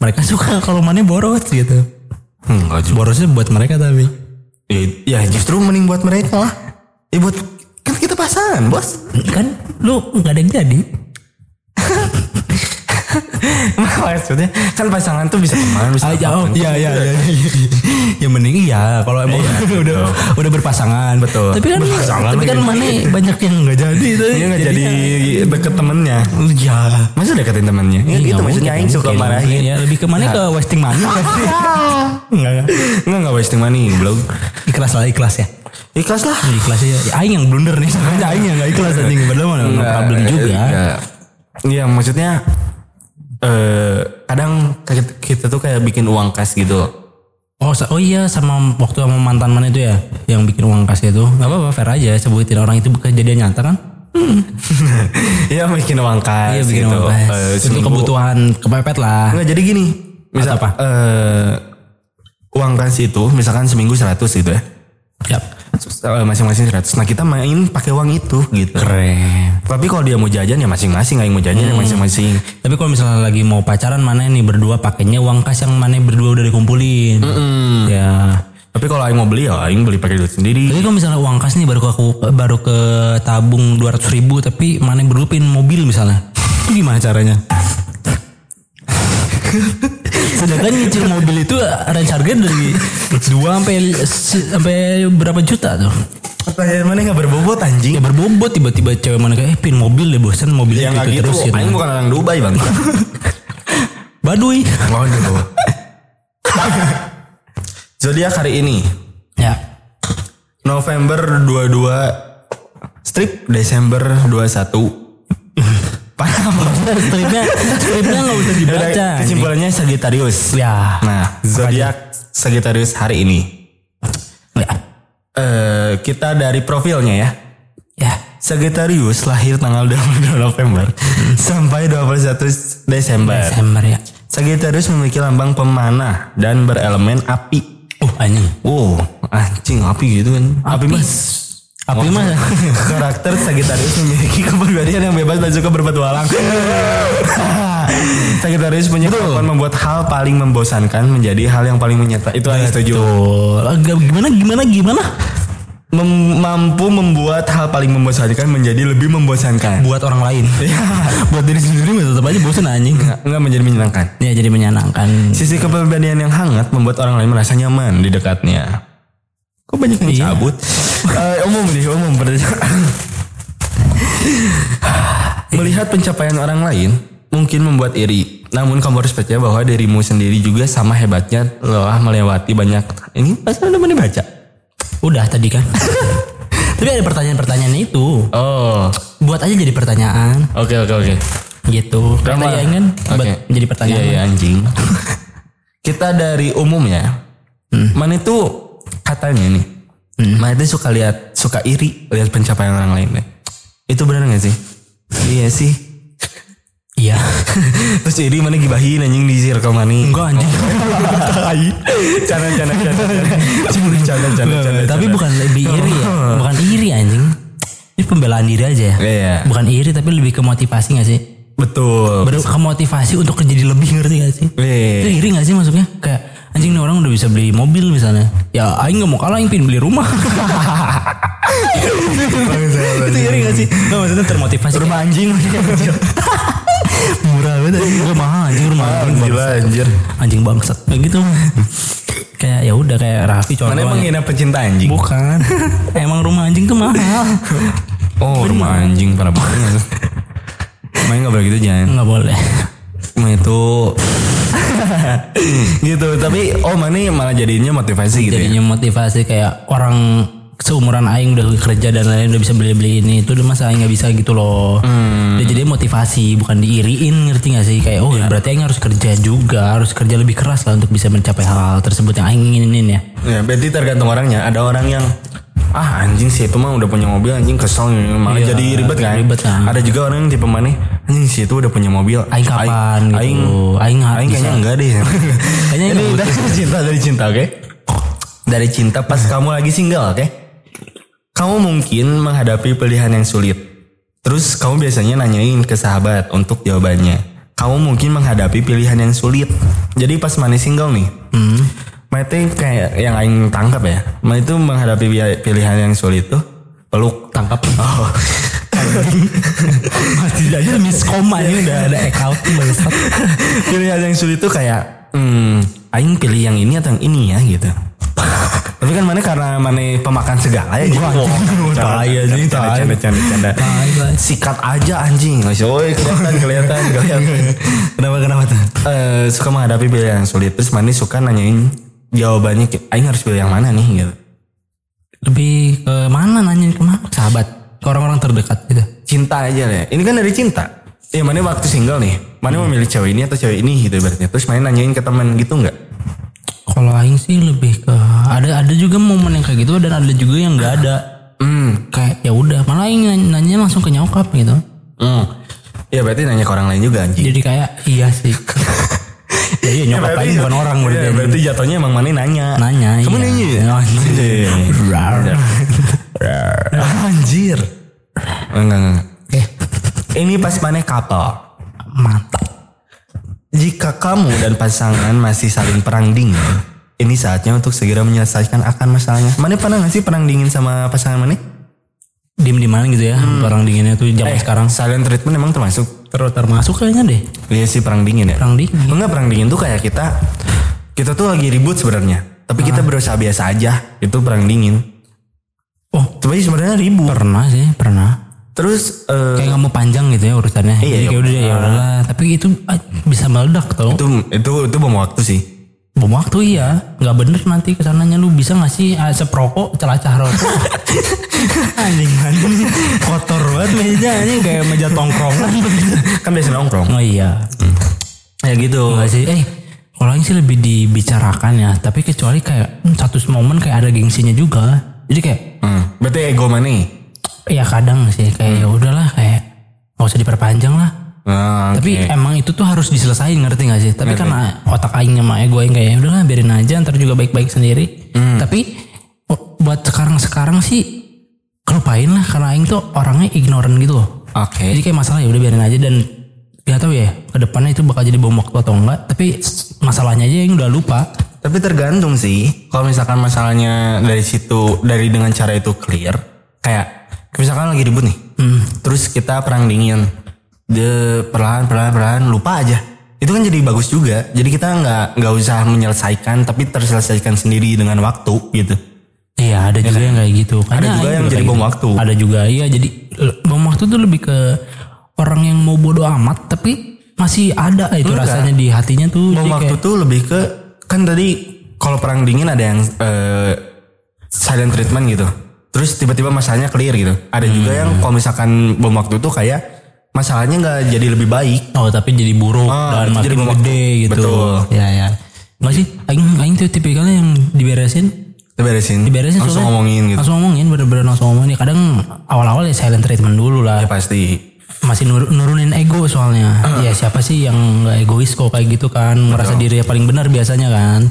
mereka suka <laughs> kalau Mane boros gitu. Enggak juga. Borosnya buat mereka tapi. Ya, ya justru mending buat mereka lah. Ya buat kan kita pasangan, Bos. Kan lu enggak ada yang jadi. <laughs> Maksudnya kan pasangan tuh bisa teman, bisa Ah, apa pun. iya iya iya. ya mending iya kalau emang <laughs> udah udah berpasangan. Betul. Tapi kan Berpasangan tapi kan. Mane banyak yang enggak jadi itu. Dia nggak jadi deket temennya. Ya. Masa deketin temennya? Ya, gitu maksudnya aing suka marahin. Ya lebih ke mana ke wasting money nggak sih? <laughs> Enggak enggak. Enggak enggak wasting money, belum. Ikhlas lah ikhlas ya. Ikhlas lah. Ikhlas ya. ya aing yang blunder nih sebenarnya aing yang enggak ikhlas anjing padahal enggak problem juga. Iya, maksudnya eh kadang kita, kita tuh kayak bikin uang kas gitu. Oh, oh iya sama waktu sama mantan mana itu ya yang bikin uang kas itu. Enggak apa-apa fair aja sebutin orang itu kejadian nyata kan? <laughs> Iya, bikin uang kas Iya bikin gitu. uang kas. Eh, Untuk seminggu. kebutuhan kepepet lah. Enggak jadi gini. Misal apa? eh uang kas itu misalkan seminggu 100 gitu ya. Yap. Eh, Masing-masing 100. Nah, kita main pakai uang itu gitu. Keren. Tapi kalau dia mau jajan ya masing-masing, nggak yang mau jajan ya masing-masing. Tapi kalau misalnya lagi mau pacaran mana nih berdua pakainya uang kas yang mana berdua udah dikumpulin. Ya. Tapi kalau aing mau beli ya aing beli pakai duit sendiri. Tapi kalau misalnya uang kas nih baru ke aku baru ke tabung 200 ribu tapi mana berdua pin mobil misalnya. Itu gimana caranya? <laughs> Sedangkan nyicil mobil itu range harga dari 2 sampai sampai berapa juta tuh. Pertanyaan mana nggak berbobot anjing? Ya berbobot tiba-tiba cewek mana kayak eh, pin mobil deh bosan mobilnya Ya nggak itu gitu. terus gitu. Aing bukan orang Dubai bang. <laughs> Baduy. Waduh. <laughs> Zodiak hari ini Ya. November 22 strip Desember 21 Parah <laughs> stripnya stripnya nggak usah dibaca. Kesimpulannya Sagittarius. Ya. Nah, zodiak Sagittarius hari ini. Ya. Eh, kita dari profilnya ya. Ya. Sagittarius lahir tanggal 22 November sampai 21 Desember. Desember ya. Sagittarius memiliki lambang pemanah dan berelemen api. Uh anjing. Wow, anjing api gitu kan. Api, mas. Api mah <laughs> Karakter Sagittarius memiliki kepribadian yang bebas dan suka berpetualang. Sagittarius <laughs> punya kemampuan membuat hal paling membosankan menjadi hal yang paling menyertai. Itu saya setuju. Gimana gimana gimana? mem- mampu membuat hal paling membosankan menjadi lebih membosankan. Buat orang lain. Iya. <laughs> Buat diri sendiri tetap aja bosan anjing. Enggak, enggak menjadi menyenangkan. Ya jadi menyenangkan. Sisi kepribadian yang hangat membuat orang lain merasa nyaman di dekatnya. Kok banyak yang Iya. cabut? <laughs> Eh, umum nih, umum berdasarkan. Melihat pencapaian orang lain mungkin membuat iri. Namun kamu harus percaya bahwa dirimu sendiri juga sama hebatnya telah melewati banyak. Ini pasti udah mau dibaca. Udah tadi kan. <laughs> Tapi ada pertanyaan-pertanyaan itu. Oh, Buat aja jadi pertanyaan oke oke oke. gitu. Karena Drama. ya kan Oke. buat jadi pertanyaan. Iya, iya anjing. <laughs> Kita dari umum ya. Mana itu katanya nih. Mana itu suka lihat suka iri lihat pencapaian orang lain deh. Itu benar gak sih? iya sih. Iya. <laughs> Terus iri mana gibahin anjing di circle mana? Enggak anjing. <laughs> Canda canda. Canda canda canda canda. tapi bukan lebih iri ya. <laughs> Bukan iri anjing. Ini pembelaan diri aja ya. Iya. Bukan iri tapi lebih ke motivasi gak sih? Betul. Baru ke motivasi untuk jadi lebih ngerti gak sih? Itu Iya. iri gak sih maksudnya? Kayak anjing nih orang udah bisa beli mobil misalnya. Ya aing gak mau kalah aing pengen beli rumah. itu iri gak sih? Nggak maksudnya termotivasi. Rumah anjing. Murah banget anjing. Gue mahal anjing rumah anjing. Gila anjir. Anjing bangsat. Kayak gitu. kayak ya udah kayak Raffi Mana contohnya. emang ngina pecinta anjing? Bukan. <laughs> Emang rumah anjing tuh mahal. Oh rumah anjing parah banget. Main gak boleh gitu jangan. Nggak boleh. Cuma itu <laughs> gitu tapi oh mana malah jadinya motivasi gitu ya Jadinya motivasi kayak orang seumuran aing udah kerja dan lain udah bisa beli-beli ini itu udah masa aing nggak bisa gitu loh. Hmm. Udah jadi motivasi bukan diiriin ngerti gak sih kayak oh Iya. berarti aing harus kerja juga harus kerja lebih keras lah untuk bisa mencapai hal-hal tersebut yang aing inginin ya. ya berarti tergantung orangnya ada orang yang ah anjing sih itu mah udah punya mobil anjing kesel malah Iya, jadi ribet kan. ribet kan. ada juga orang yang tipe mana anjing sih itu udah punya mobil. Aing kapan gitu. aing Aing nggak aing kayaknya bisa. enggak deh. <laughs> Kayaknya ini dari cinta dari cinta oke? Dari cinta pas <laughs> kamu lagi single oke? Kamu mungkin menghadapi pilihan yang sulit. Terus kamu biasanya nanyain ke sahabat untuk jawabannya. Kamu mungkin menghadapi pilihan yang sulit. Jadi pas mana single nih? Hmm. Mete kayak yang aing tangkap ya. Ma itu menghadapi pi- pilihan yang sulit tuh peluk tangkap. <laughs> Oh. <laughs> Masih aja miskom aja udah ada account bangsat. <laughs> pilihan yang sulit tuh kayak hmm, aing pilih yang ini atau yang ini ya gitu. Tapi kan mana karena mana pemakan segala ya. Anjing. Tai anjing, canda, tai. canda. Sikat aja anjing. Oi, kelihatan, kelihatan, kelihatan. Kenapa kenapa tuh? Eh, suka menghadapi pilihan yang sulit. Terus mana suka nanyain jawabannya, aing harus pilih yang mana nih gitu. Lebih ke mana nanya ke mana? Sahabat, ke orang-orang terdekat gitu. cinta aja deh. Ini kan dari cinta. Ya mana waktu single nih. Mana mau milih cewek ini atau cewek ini gitu berarti. Terus main nanyain ke temen gitu nggak? Kalau aing sih lebih ke ada ada juga momen yang kayak gitu dan ada juga yang nggak ada. Hmm. Kayak ya udah, malah aing nanya, nanya langsung ke nyokap gitu. Hmm. Ya berarti nanya ke orang lain juga anjing. Jadi kayak iya sih. <laughs> ya iya nyokap aing bukan orang berarti. Iya, berarti jatuhnya emang mana nanya. Nanya Kamu iya. nanya ya? Anjir. Rar. Anjir. Enggak, enggak. Oke, Ini pas mana couple. mantap. Jika kamu dan pasangan masih saling perang dingin, ini saatnya untuk segera menyelesaikan akan masalahnya. Mana pernah gak sih perang dingin sama pasangan mana? Diem di mana gitu ya? Perang dinginnya tuh zaman sekarang. Silent treatment emang termasuk? Ter termasuk kayaknya deh. Iya sih perang dingin ya. Perang dingin. Enggak perang dingin tuh kayak kita kita tuh lagi ribut sebenarnya. Tapi kita berusaha biasa aja. Itu perang dingin. Oh, Tapi sebenarnya ribut. pernah sih, pernah. Terus eh, kayak nggak mau panjang gitu ya urusannya. Iya, Jadi iya. kayak udah ya udahlah. Tapi itu ah, bisa meledak tau. itu itu itu bom waktu sih. Bom waktu iya, nggak bener nanti ke sananya lu bisa nggak sih ah, seprokok celacah rokok. <laughs> anjing anjing kotor banget meja anjing kayak meja tongkrongan. <laughs> Kan biasa nongkrong. oh iya, Ya gitu. nggak sih. Eh, kalau ini sih lebih dibicarakan ya. Tapi kecuali kayak hmm, satu momen kayak ada gengsinya juga. Jadi kayak Hmm. Berarti ego mana nih? ya kadang sih kayak ya udahlah kayak nggak usah diperpanjang lah. Nah, Tapi oke. emang itu tuh harus diselesain ngerti gak sih? Tapi karena otak aing sama ego aing kayak "Ya udahlah biarin aja ntar juga baik-baik sendiri. Hmm. Tapi oh, buat sekarang-sekarang sih kelupain lah karena aing tuh orangnya ignoran gitu loh. Oke. Jadi kayak masalah ya udah biarin aja dan gak tahu ya ke depannya itu bakal jadi bom waktu atau enggak. Tapi masalahnya aja yang udah lupa. Tapi tergantung sih. Kalau misalkan masalahnya dari situ dari dengan cara itu clear, kayak misalkan lagi ribut nih, terus kita perang dingin, dia perlahan perlahan perlahan lupa aja. Itu kan jadi bagus juga. Jadi kita nggak nggak usah menyelesaikan, tapi terselesaikan sendiri dengan waktu gitu. Iya ada juga yang kayak gitu. Kayaknya juga Aing yang jadi bom gitu. waktu. Ada juga iya jadi bom waktu tuh lebih ke orang yang mau bodoh amat tapi masih ada itu Enggak. rasanya di hatinya tuh. Bom waktu kayak, tuh lebih ke kan tadi kalau perang dingin ada yang eh, silent treatment gitu. Terus tiba-tiba masalahnya clear gitu. Ada juga yang Hmm. kalau misalkan bom waktu tuh kayak masalahnya nggak jadi lebih baik. oh tapi jadi buruk Ah, dan makin jadi gede gitu. Betul. Ya ya. Enggak sih, aing aing tuh tipikalnya yang diberesin Kita beresin. diberesin langsung soalnya ngomongin gitu. langsung ngomongin bener-bener langsung ngomongin kadang awal-awal ya silent treatment dulu lah Ya pasti. masih nur- nurunin ego soalnya ya siapa sih yang nggak egois kok kayak gitu kan merasa diri paling benar biasanya kan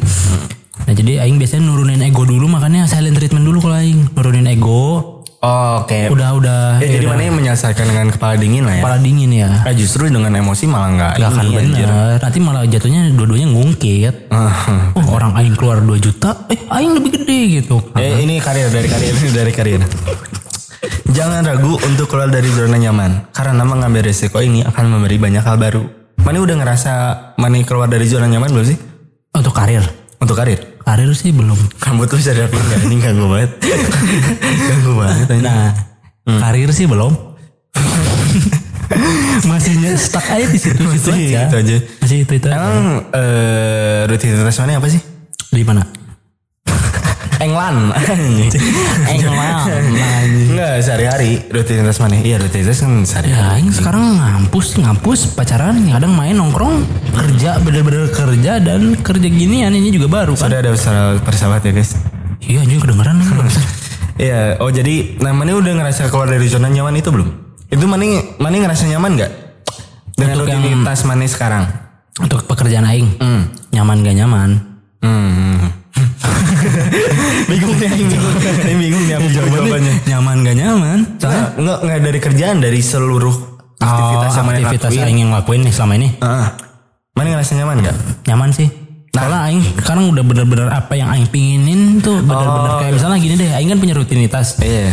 nah jadi aing biasanya nurunin ego dulu makanya silent treatment dulu kalau aing nurunin ego Oh, Oke. udah udah Ya, jadi mana yang menyelesaikan dengan kepala dingin lah ya. kepala dingin ya Eh, justru dengan emosi malah nggak Gak akan bener nanti malah jatuhnya dua-duanya ngungkit <laughs> oh orang aing keluar 2 juta eh aing lebih gede gitu Eh, ini karir dari karir ini dari karir. Jangan ragu untuk keluar dari zona nyaman karena mengambil resiko ini akan memberi banyak hal baru. Mani udah ngerasa Mani keluar dari zona nyaman belum sih untuk karir untuk karir? Karir sih belum Rambut tuh bisa dirapiin gak? Ini ganggu banget. <laughs> ganggu banget. Nah, karir sih belum. <laughs> Masih stuck aja di situ situ aja. gitu aja. Masih itu itu. Emang eh, rutinitas Mani apa sih? Di mana? Englan. <laughs> Englang. Enggak sehari-hari rutinitas Mani. Iya rutinitas kan sehari. Ya, sekarang ngampus, ngampus pacaran, kadang main nongkrong, kerja bener-bener kerja dan kerja ginian ini juga baru kan? Sudah ada persahabat ya guys. Iya, anjing kedengeran nih. <laughs> Iya, oh jadi Mani udah ngerasa keluar dari zona nyaman itu belum? Itu Mani Mani ngerasa nyaman nggak? Dengan Untuk yang- rutinitas Mani sekarang? Untuk pekerjaan aing, Hmm. nyaman gak nyaman? Hmm. <laughs> bingung nih, <laughs> bingung, Ini bingung nih jawabannya. Nyaman gak nyaman? Soalnya Nah, enggak dari kerjaan dari seluruh aktivitas oh, yang aktivitas yang lakuin nih selama ini Heeh. Mani ngerasa nyaman nggak? nyaman sih. Soalnya aing sekarang udah bener-bener apa yang aing pinginin tuh bener-bener kayak misalnya gini deh, aing kan punya rutinitas Iya.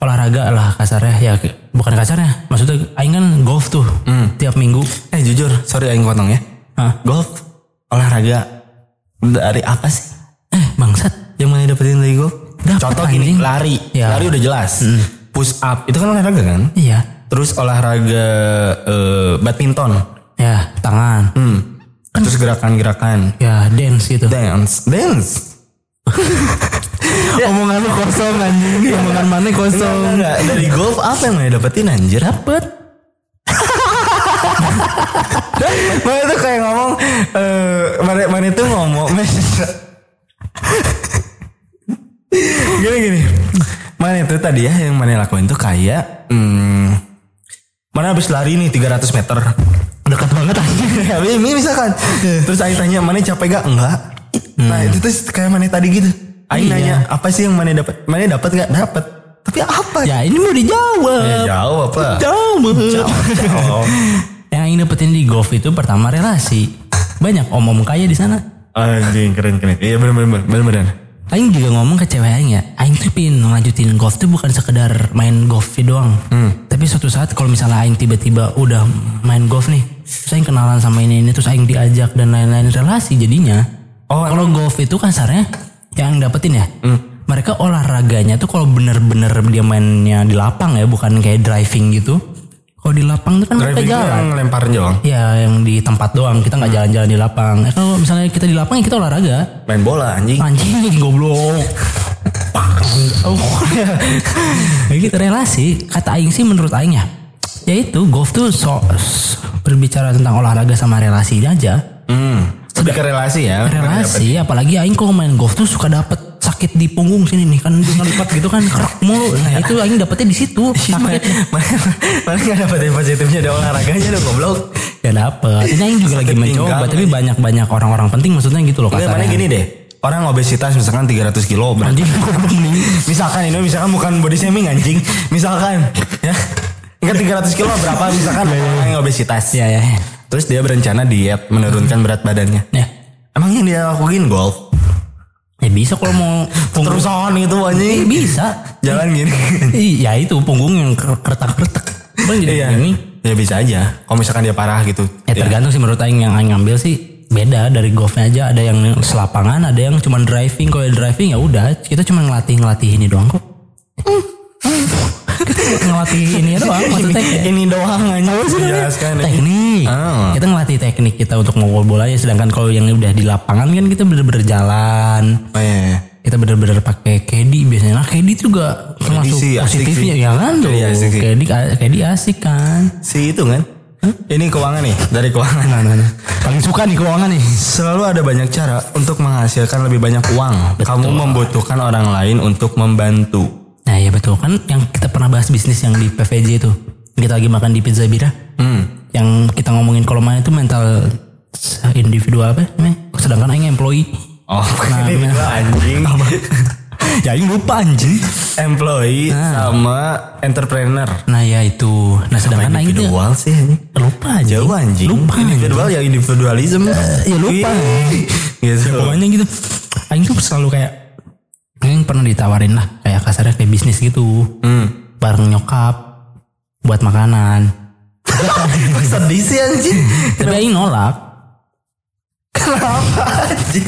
olahraga lah kasarnya ya bukan kasarnya, maksudnya aing kan golf tuh tiap minggu. Eh jujur, sorry aing potong ya. Hah? Golf olahraga dari apa sih? Eh bangsat, Yang Mani dapetin dari golf? Dapet, Contoh gini, anjing. lari. Ya. Lari udah jelas. Push up itu kan olahraga kan? iya, Terus olahraga eh, badminton. ya tangan, Hmm. Terus gerakan-gerakan. ya dance gitu. Dance. Dance. <laughs> Omongan lu kosong anjing, omongan mana kosong. Enggak, dari golf apa yang Mani dapetin anjir? Dapet. <laughs> Mana tuh kayak ngomong eh Mani, Mani tuh ngomong <laughs> Gini gini Mana itu tadi ya yang Mani lakuin tuh kayak hmm, Mana habis lari nih 300 meter Dekat banget. Ya, <laughs> ini misalkan Terus Aing tanya Mani capek gak? Enggak Nah itu tuh kayak Mani tadi gitu Aing Iya. nanya apa sih yang Mani dapat? Mani dapat gak? Dapat Tapi apa? Ya ini mau dijawab. Ya, jawab apa? Jawab. Jawab. <laughs> Yang ingin dapetin di golf itu pertama relasi. Banyak om-om kaya di sana. Anjing keren keren. Iya benar benar benar benar. Aing juga ngomong ke cewek Aing ya, Aing tuh pin ngelanjutin golf tuh bukan sekedar main golf doang. Tapi suatu saat kalau misalnya Aing tiba-tiba udah main golf nih, terus Aing kenalan sama ini ini, terus Aing diajak dan lain-lain relasi jadinya. Oh, kalau golf itu kasarnya yang dapetin ya, mereka olahraganya tuh kalau bener-bener dia mainnya di lapang ya, bukan kayak driving gitu. Kalau di lapang tuh kan Driving itu jalan. yang lempar doang. Ya yang di tempat doang, kita nggak jalan-jalan di lapang. Eh, kalau misalnya kita di lapang ya kita olahraga. Main bola anjing. Anjing goblok. oh, ya gitu relasi. Kata Aing sih menurut Aing ya. Yaitu golf tuh so, berbicara tentang olahraga sama relasi aja. Hmm. Lebih ke relasi ya. Relasi, apalagi Aing kalau main golf tuh suka dapet sakit di punggung sini nih kan ngelipat gitu kan kerak mulu. Nah itu Aing dapetnya di situ. Mana <laughs> nggak dapetin positifnya ada olahraganya dong goblok. ya dapet. Ini Aing juga lagi mencoba, tapi banyak-banyak orang-orang penting maksudnya gitu loh mana kasarnya. gini deh. Orang obesitas misalkan 300 kilo nih. <laughs> Misalkan ini misalkan bukan body shaming anjing. Misalkan ya. Enggak 300 kilo berapa misalkan orang yang obesitas. Ya ya. ya. Terus dia berencana diet menurunkan berat badannya. Ya. Emang yang dia lakuin golf? Ya bisa kalau mau punggung Terusan gitu Eh, anjing. bisa. Jalan gini. Iya itu punggung yang kertak-kertak. Kan jadi Iya. ini. Ya bisa aja. Kalau misalkan dia parah gitu. Ya tergantung sih menurut Aing yang Aing ngambil sih beda dari golfnya aja ada yang selapangan ada yang cuma driving kalau driving ya udah kita cuma ngelatih ngelatih ini doang kok kita ngelatih ini doang maksudnya kayak <laughs> Ini doang aja. Jelaskan. teknik Ah. kita ngelatih teknik kita untuk ngobol bola ya sedangkan kalau yang udah di lapangan kan kita bener-bener jalan Oh iya. iya. kita bener-bener pakai KD biasanya nah KD juga termasuk sih asik positifnya sih. ya kan tuh. KD KD asik kan Si itu kan. Ini keuangan nih. Dari keuangan. nah, nah, nah. paling suka nih keuangan nih Selalu ada banyak cara untuk menghasilkan lebih banyak uang. Kamu membutuhkan orang lain untuk membantu. Nah iya betul kan yang kita pernah bahas bisnis yang di PVJ itu kita lagi makan di Pizza Bira Hmm. yang kita ngomongin kalau main itu mental individual apa namanya sedangkan Aing employee Oh, Nah, <laughs> ini nah. anjing. <laughs> ya Aing lupa anjing Employee sama entrepreneur. nah ya itu nah sedangkan Aing Individual sih anjing. lupa aja Jauh anjing. lupa Individual ya individualism. ya lupa. Gitu. pokoknya gitu Aing tuh selalu kayak Aing pernah ditawarin lah kayak kasarnya kayak bisnis gitu Hmm. bareng nyokap buat makanan <laughs> Sedih sih anjing. tapi Aing nolak Kenapa anjing?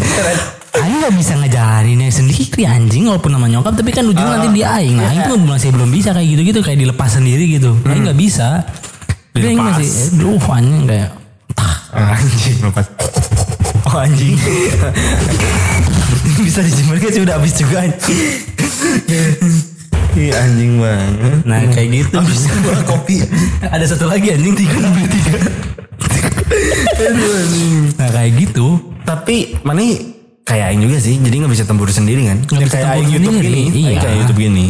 Aing gak bisa ngejalaninnya sendiri anjing walaupun nama nyokap tapi kan ujungnya nanti dia Aing. Nah Aing tuh masih belum bisa kayak gitu-gitu kayak dilepas sendiri gitu. Aing gak bisa. Tapi Aing Dilepas. masih, duh anjing kayak Anjing lepas. Oh anjing. Bisa dijemur kan sih udah habis juga anjing. Ih anjing banget. Nah kayak gitu. Habis gua kopi. Ada satu lagi anjing tiga lebih tiga. Nah kayak gitu. Tapi mana kayak Aing juga sih, jadi nggak bisa tembur sendiri kan? Nggak Ya, bisa kayak Aing YouTube sendiri, gini, iya. kayak YouTube gini.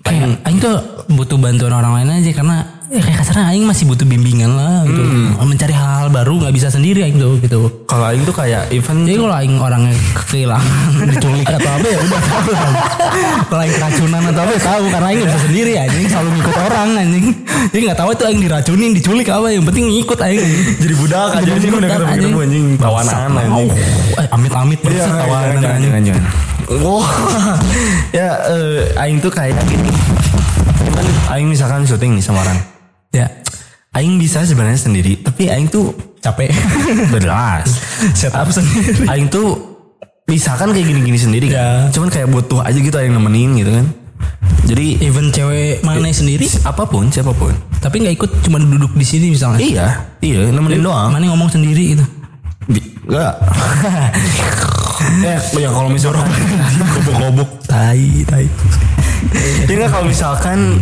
Kayak Aing tuh butuh bantuan orang lain aja karena ya kayak kasarnya Aing masih butuh bimbingan lah gitu. Mencari hal-hal baru nggak bisa sendiri Aing tuh gitu. Kalau Aing tuh kayak event Jadi kalau aing orangnya kehilangan <laughs> diculik atau apa ya udah tahu lah. Kalau aing keracunan atau apa ya tahu karena aing bisa sendiri anjing selalu ngikut orang anjing. Jadi nggak tahu itu aing diracunin diculik apa yang penting ngikut aing. jadi budak aja Jadi udah budak, ketemu anjing. tawanan anjing. Eh, amit-amit Iya, persis tawanan jangan, anjing. Wah, <laughs> ya eh, Aing tuh kayak gini. Aing misalkan syuting nih sama orang. Ya Aing bisa sebenarnya sendiri, tapi Aing tuh capek. <laughs> berlas. Setup sendiri. Aing tuh bisa kan kayak gini-gini sendiri kan. Ya. Cuman kayak butuh aja gitu Aing nemenin gitu kan. Jadi Even cewek mana sendiri apa pun siapa pun. tapi nggak ikut cuma duduk di sini misalnya. Iya, iya nemenin doang. Mana ngomong sendiri gitu. Bi- Enggak. ya, <laughs> ya kalau misalkan Kobok-kobok <laughs> tai tai. ya enggak kalau misalkan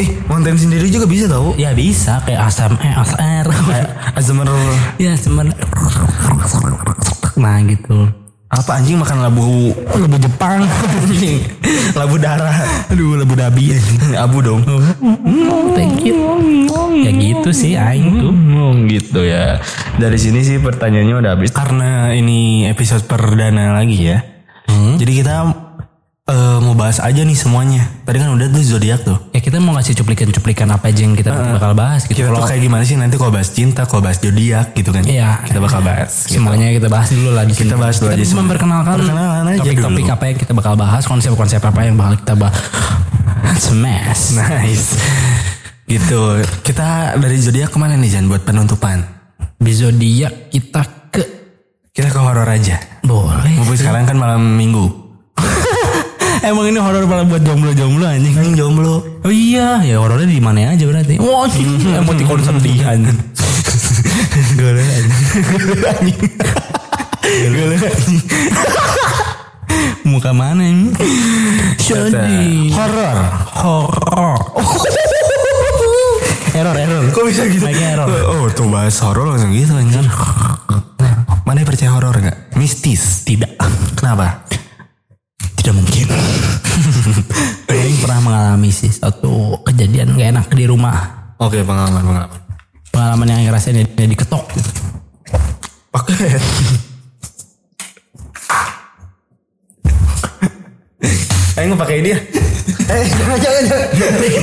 eh konten sendiri juga bisa tau. Ya bisa kayak asam eh ASMR. Kayak ASMR ya cuman nah gitu. apa anjing makan labu Labu Jepang. labu darah Aduh labu dabi abu dong Thank you. Ya gitu sih aing tuh. Oh gitu ya dari sini sih pertanyaannya udah habis karena ini episode perdana lagi ya jadi kita eh, mau bahas aja nih semuanya tadi kan udah tuh zodiak tuh Ya kita mau ngasih cuplikan-cuplikan apa aja yang kita bakal bahas gitu. kita tuh Kalau kayak gimana sih nanti kalau bahas cinta kalau bahas zodiak gitu kan Iya. kita bakal bahas gitu. semuanya kita bahas dulu lah di sini. Kita bahas dulu aja semua. memperkenalkan topik-topik apa yang kita bakal bahas, konsep-konsep apa yang bakal kita bahas. <laughs> Smash. nice gitu kita dari zodiak ke mana nih Jan buat penutupan Di zodiak kita ke kita ke horor aja boleh. mumpung sekarang kan malam minggu <laughs> Emang ini horor malah buat jomblo-jomblo anjing. yang jomblo Oh iya, ya horornya di mana aja berarti. Wah, emoticon sedihan. Gole anjing. Gole anjing. <laughs> <laughs> Muka mana ini? Sedih. Horor. Horor. error, error. Kok bisa gitu? Mic-nya error. Oh, tuh bahas horor langsung gitu anjing. Mana yang percaya horor nggak? Mistis. Tidak. Kenapa? tidak mungkin. <laughs> Aing iya. pernah mengalami sih satu kejadian gak enak di rumah. Oke pengalaman pengalaman. Pengalaman yang Aing rasain ya, ya diketok gitu. Oke. <laughs> nggak pakai ini ya. Eh, jangan, jangan, jangan,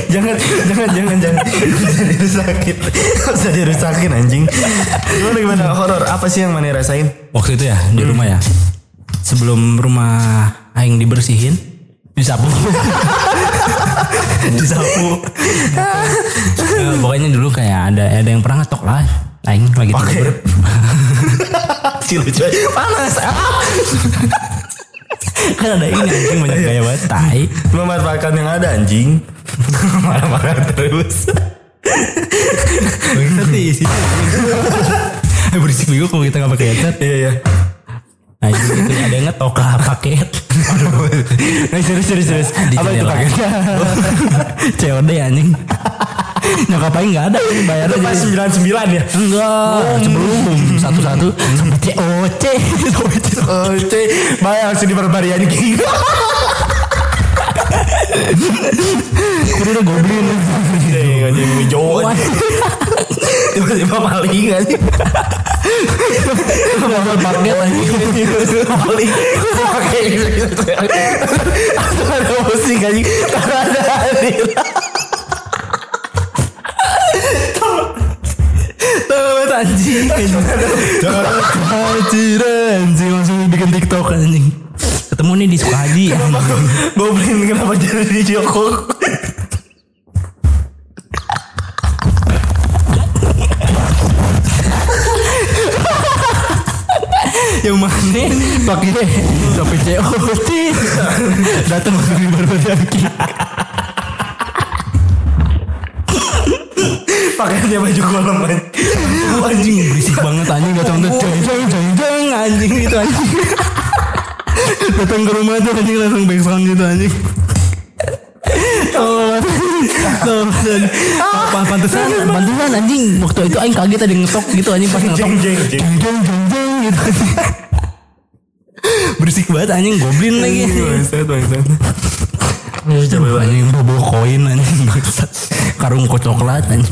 jangan, jangan, jangan, jangan, dirusakin, usah dirusakin anjing. Gimana gimana horor? Apa sih yang mana rasain? Waktu itu ya di hmm. rumah ya. Sebelum rumah aing dibersihin disapu <laughs> disapu Ya, pokoknya dulu kayak ada ada yang pernah ngetok lah aing lagi tidur <laughs> Si lucu. Panas. Ah. kan ada ini anjing banyak gaya banget tai Memanfaatkan yang ada anjing. <laughs> Marah-marah terus. Eh, berisik juga kalau kita gak pakai headset Iya iya. Nah itu ada yang ngetok lah paket. <laughs> Nah, serius serius serius. Di Apa itu paketnya? <laughs> COD anjing. Nyokap aing gak ada Bayar Itu pas aja 99 ya. Enggak. Sebelum. Satu-satu. Sampai COC cuy, <laughs> bayar langsung diperbari anjing. Kudu udah goblin Anjing anjing hijau. Tiba-tiba maling anjing. Dapat paket anjing Maling. Pakai gitu. Atau ada musik anjing. Karena ada hadir. Anjing Anjir anjing Langsung bikin tiktok anjing Ketemu nih di Sukahaji anjing. <laughs> Goblin kenapa jadi di Joko? yang mana? Pakai sampai COD <laughs> datang langsung di barbadaki Pakaiannya baju kolam anjing. anjing berisik banget anjing. Datang tuh jeng jeng jeng jeng anjing itu anjing datang ke rumah tuh anjing langsung back sound gitu anjing. Oh, tuh, dan apa pantesan, pantesan anjing. Waktu itu aing kaget ada yang ngetok gitu anjing pas ngetok Jeng jeng jeng. jeng gitu berisik banget anjing. Goblin lagi Bangsat bangsat. coba anjing? Bobo koin anjing. Bangsat. Karung kok coklat anjing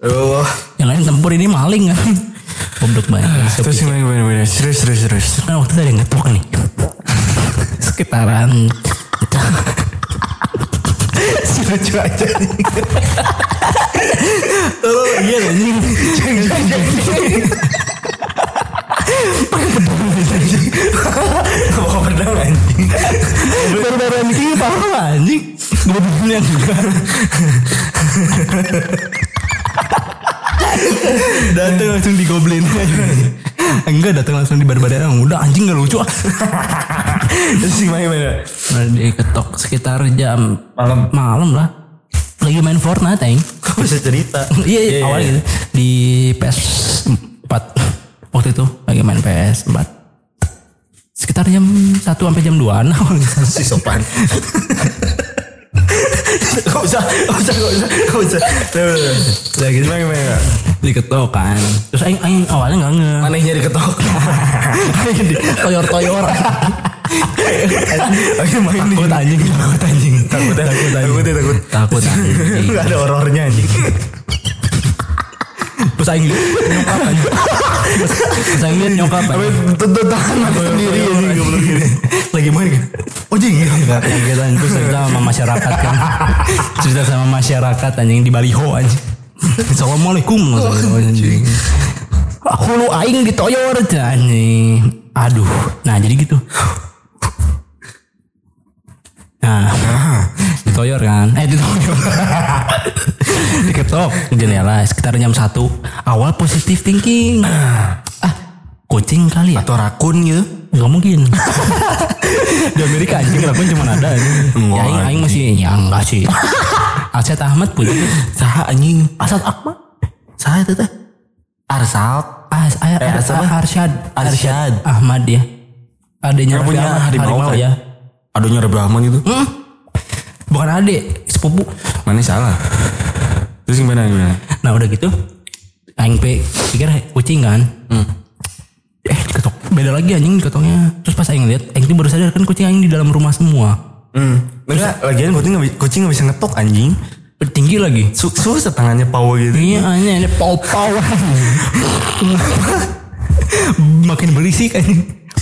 Oh. yang lain tempur ini maling kan goblok banget Terus gimana gimana gimana? Serius serius serius. kan waktu itu ada yang ngetok nih sekitaran <laughs> Si lucu aja. oh iya anjing Jeng jeng jeng. Bawa pedang anjing. baru-baru ini apa anjing goblin yang juga <laughs> <laughs> datang langsung digoblin. <laughs> Enggak datang langsung di barbadan udah anjing gak lucu. Ah <laughs> Terus gimana gimana? Nah, diketok sekitar jam Malam. malam lah. Lagi main Fortnite aing. Kok bisa cerita? iya, iya, awalnya gitu. Di PS 4 waktu itu lagi main PS 4 sekitar jam 1 sampai jam 2 nah Si sopan. Gak usah, gak usah, gak usah, gak usah. Udah, gitu gimana gimana? diketok kan terus aing aing awalnya nggak nge Manehnya diketok. toyor toyor Lagi main nih. takut anjing takut anjing Takut ya? takut anjing Takut ya, takut. takut anjing ada horornya anjing. terus aing nyokap anjing terus aing nyokap Tapi tangan sendiri anjing. Goblok gini. Lagi main kan? Oh jing gitu. Anjing. Terus cerita sama masyarakat kan. <laughs> Cerita sama masyarakat anjing di baliho anjing. Assalamualaikum anjing. aku lu aing ditoyor anjing. Aduh. Nah jadi gitu. Nah ditoyor kan. Eh ditoyor diketok jendela sekitar jam 1 awal positif thinking. Ah kucing kali ya Atau rakun gitu. Gak mungkin <laughs> Di Amerika anjing rakun cuma ada anjing. Ya aing, aing masih Ya enggak sih Aset Ahmad punya Saha anjing. Asad Ahmad Saha itu teh? Arsal. As, Eh, Ar- siapa? Arsyad Arsyad. Ahmad ya Adanya punya Ahmad, harimau ya Aduhnya Brahma gitu. Hmm. Bukan adik Sepupu Mana salah? Terus gimana gimana? Nah udah gitu Aing pe pikir kucing kan Eh diketok Beda lagi anjing diketoknya Terus pas Aing lihat Aing tuh baru sadar kan kucing Aing di dalam rumah semua Hmm. Enggak, lagian kucing gak, kucing gak bisa ngetok anjing. Tinggi lagi Su susah tangannya pau gitu. Iya hanya ini pau-pau <laughs> Makin berisik kan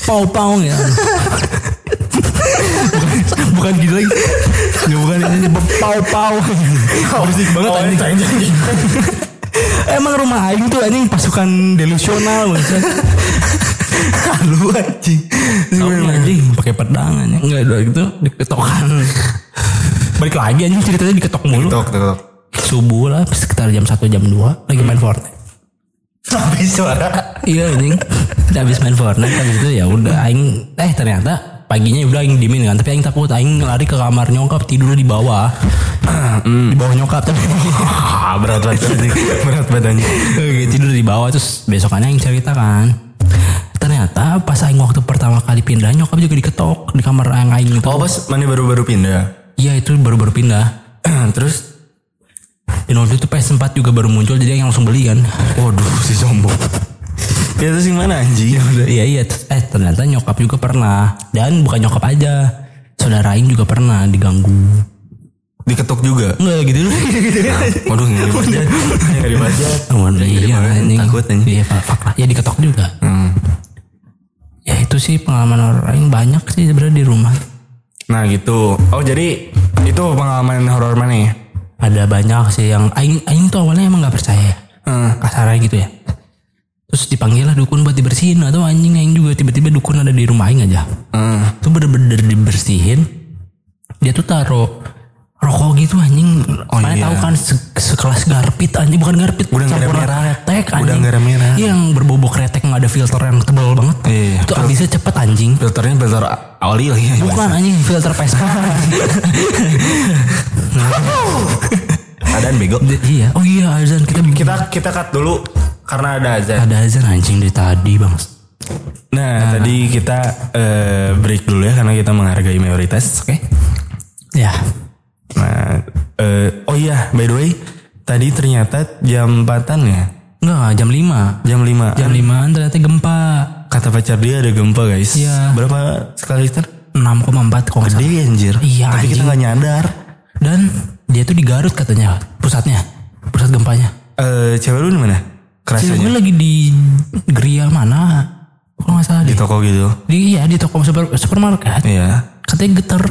Pau-pau ya bukan, bukan gitu lagi ya, Bukan ini Pau-pau Berisik banget Oh, anjing anjing, anjing. Emang rumah Aing tuh anjing pasukan delusional maksudnya. Lu anjing. Nggak, anjing pakai pedang anjing. Enggak udah gitu diketokan. <laughs> Balik lagi anjing ceritanya diketok mulu. Tok tok tok. Subuh lah sekitar jam 1 jam 2 lagi main Fortnite. Habis suara. Iya anjing. Udah habis main Fortnite habis itu ya udah aing eh ternyata paginya udah aing dimin kan tapi aing takut aing lari ke kamar nyokap tidur di bawah. di bawah nyokap tapi Ah, berat banget anjing. <laughs> Berat badannya. Oke, tidur di bawah terus besokannya aing cerita kan. Ternyata pas aing waktu pertama kali pindah nyokap juga diketok di kamar yang aing itu. Oh pas mana baru-baru pindah. Iya itu baru-baru pindah. <clears throat> Terus Dan waktu itu PS4 juga baru muncul jadi aing langsung beli kan. Waduh si sombong. Ya terus yang mana anjing? <laughs> Iya iya eh ternyata nyokap juga pernah dan bukan nyokap aja. Saudara aing juga pernah diganggu. Diketok juga. Enggak gitu. <laughs> Waduh ngeri banget. Ngeri banget. Aman iya takut, anjing. Iya lah. Ya diketok juga. Hmm. Ya itu sih pengalaman horor aing banyak sih sebenarnya di rumah. Nah gitu. Oh jadi itu pengalaman horor mana ya? Ada banyak sih yang aing aing tuh awalnya emang nggak percaya. Hmm. Kasarnya gitu ya. Terus dipanggil lah dukun buat dibersihin atau anjing aing juga tiba-tiba dukun ada di rumah aing aja. Hmm. Itu bener-bener dibersihin. Dia tuh taruh rokok gitu anjing. Oh, Mana iya. tahu kan se- sekelas garpit anjing bukan garpit. Udang campuran kretek Udang anjing. merah-merah. Iya, yang berbobok kretek nggak ada filter yang tebal banget. Iya. Itu habisnya cepet anjing. Filternya filter oli lagi. Bukan anjing filter Vespa. <laughs> Adaan bego. iya. Oh iya azan kita Kita kita cut dulu karena ada azan. ada azan anjing dari tadi bang. Nah, tadi kita eh, break dulu ya karena kita menghargai mayoritas, oke? Ya. Nah, eh, oh iya, by the way, tadi ternyata jam 4-an ya? Enggak, jam 5. Jam 5 Jam 5 ternyata gempa. Kata pacar dia ada gempa guys. Iya. Berapa skala Richter? 6,4 kalau nggak salah. Gede anjir. Iya, Tapi kita anjing. nggak nyadar. Dan dia tuh di Garut katanya pusatnya. Pusat gempanya. Eh, cewek lu di mana? Cewek gue Kerasanya lagi di Gria mana? Kalau nggak salah di di, toko gitu. di iya di toko super, supermarket. Iya. Katanya getar.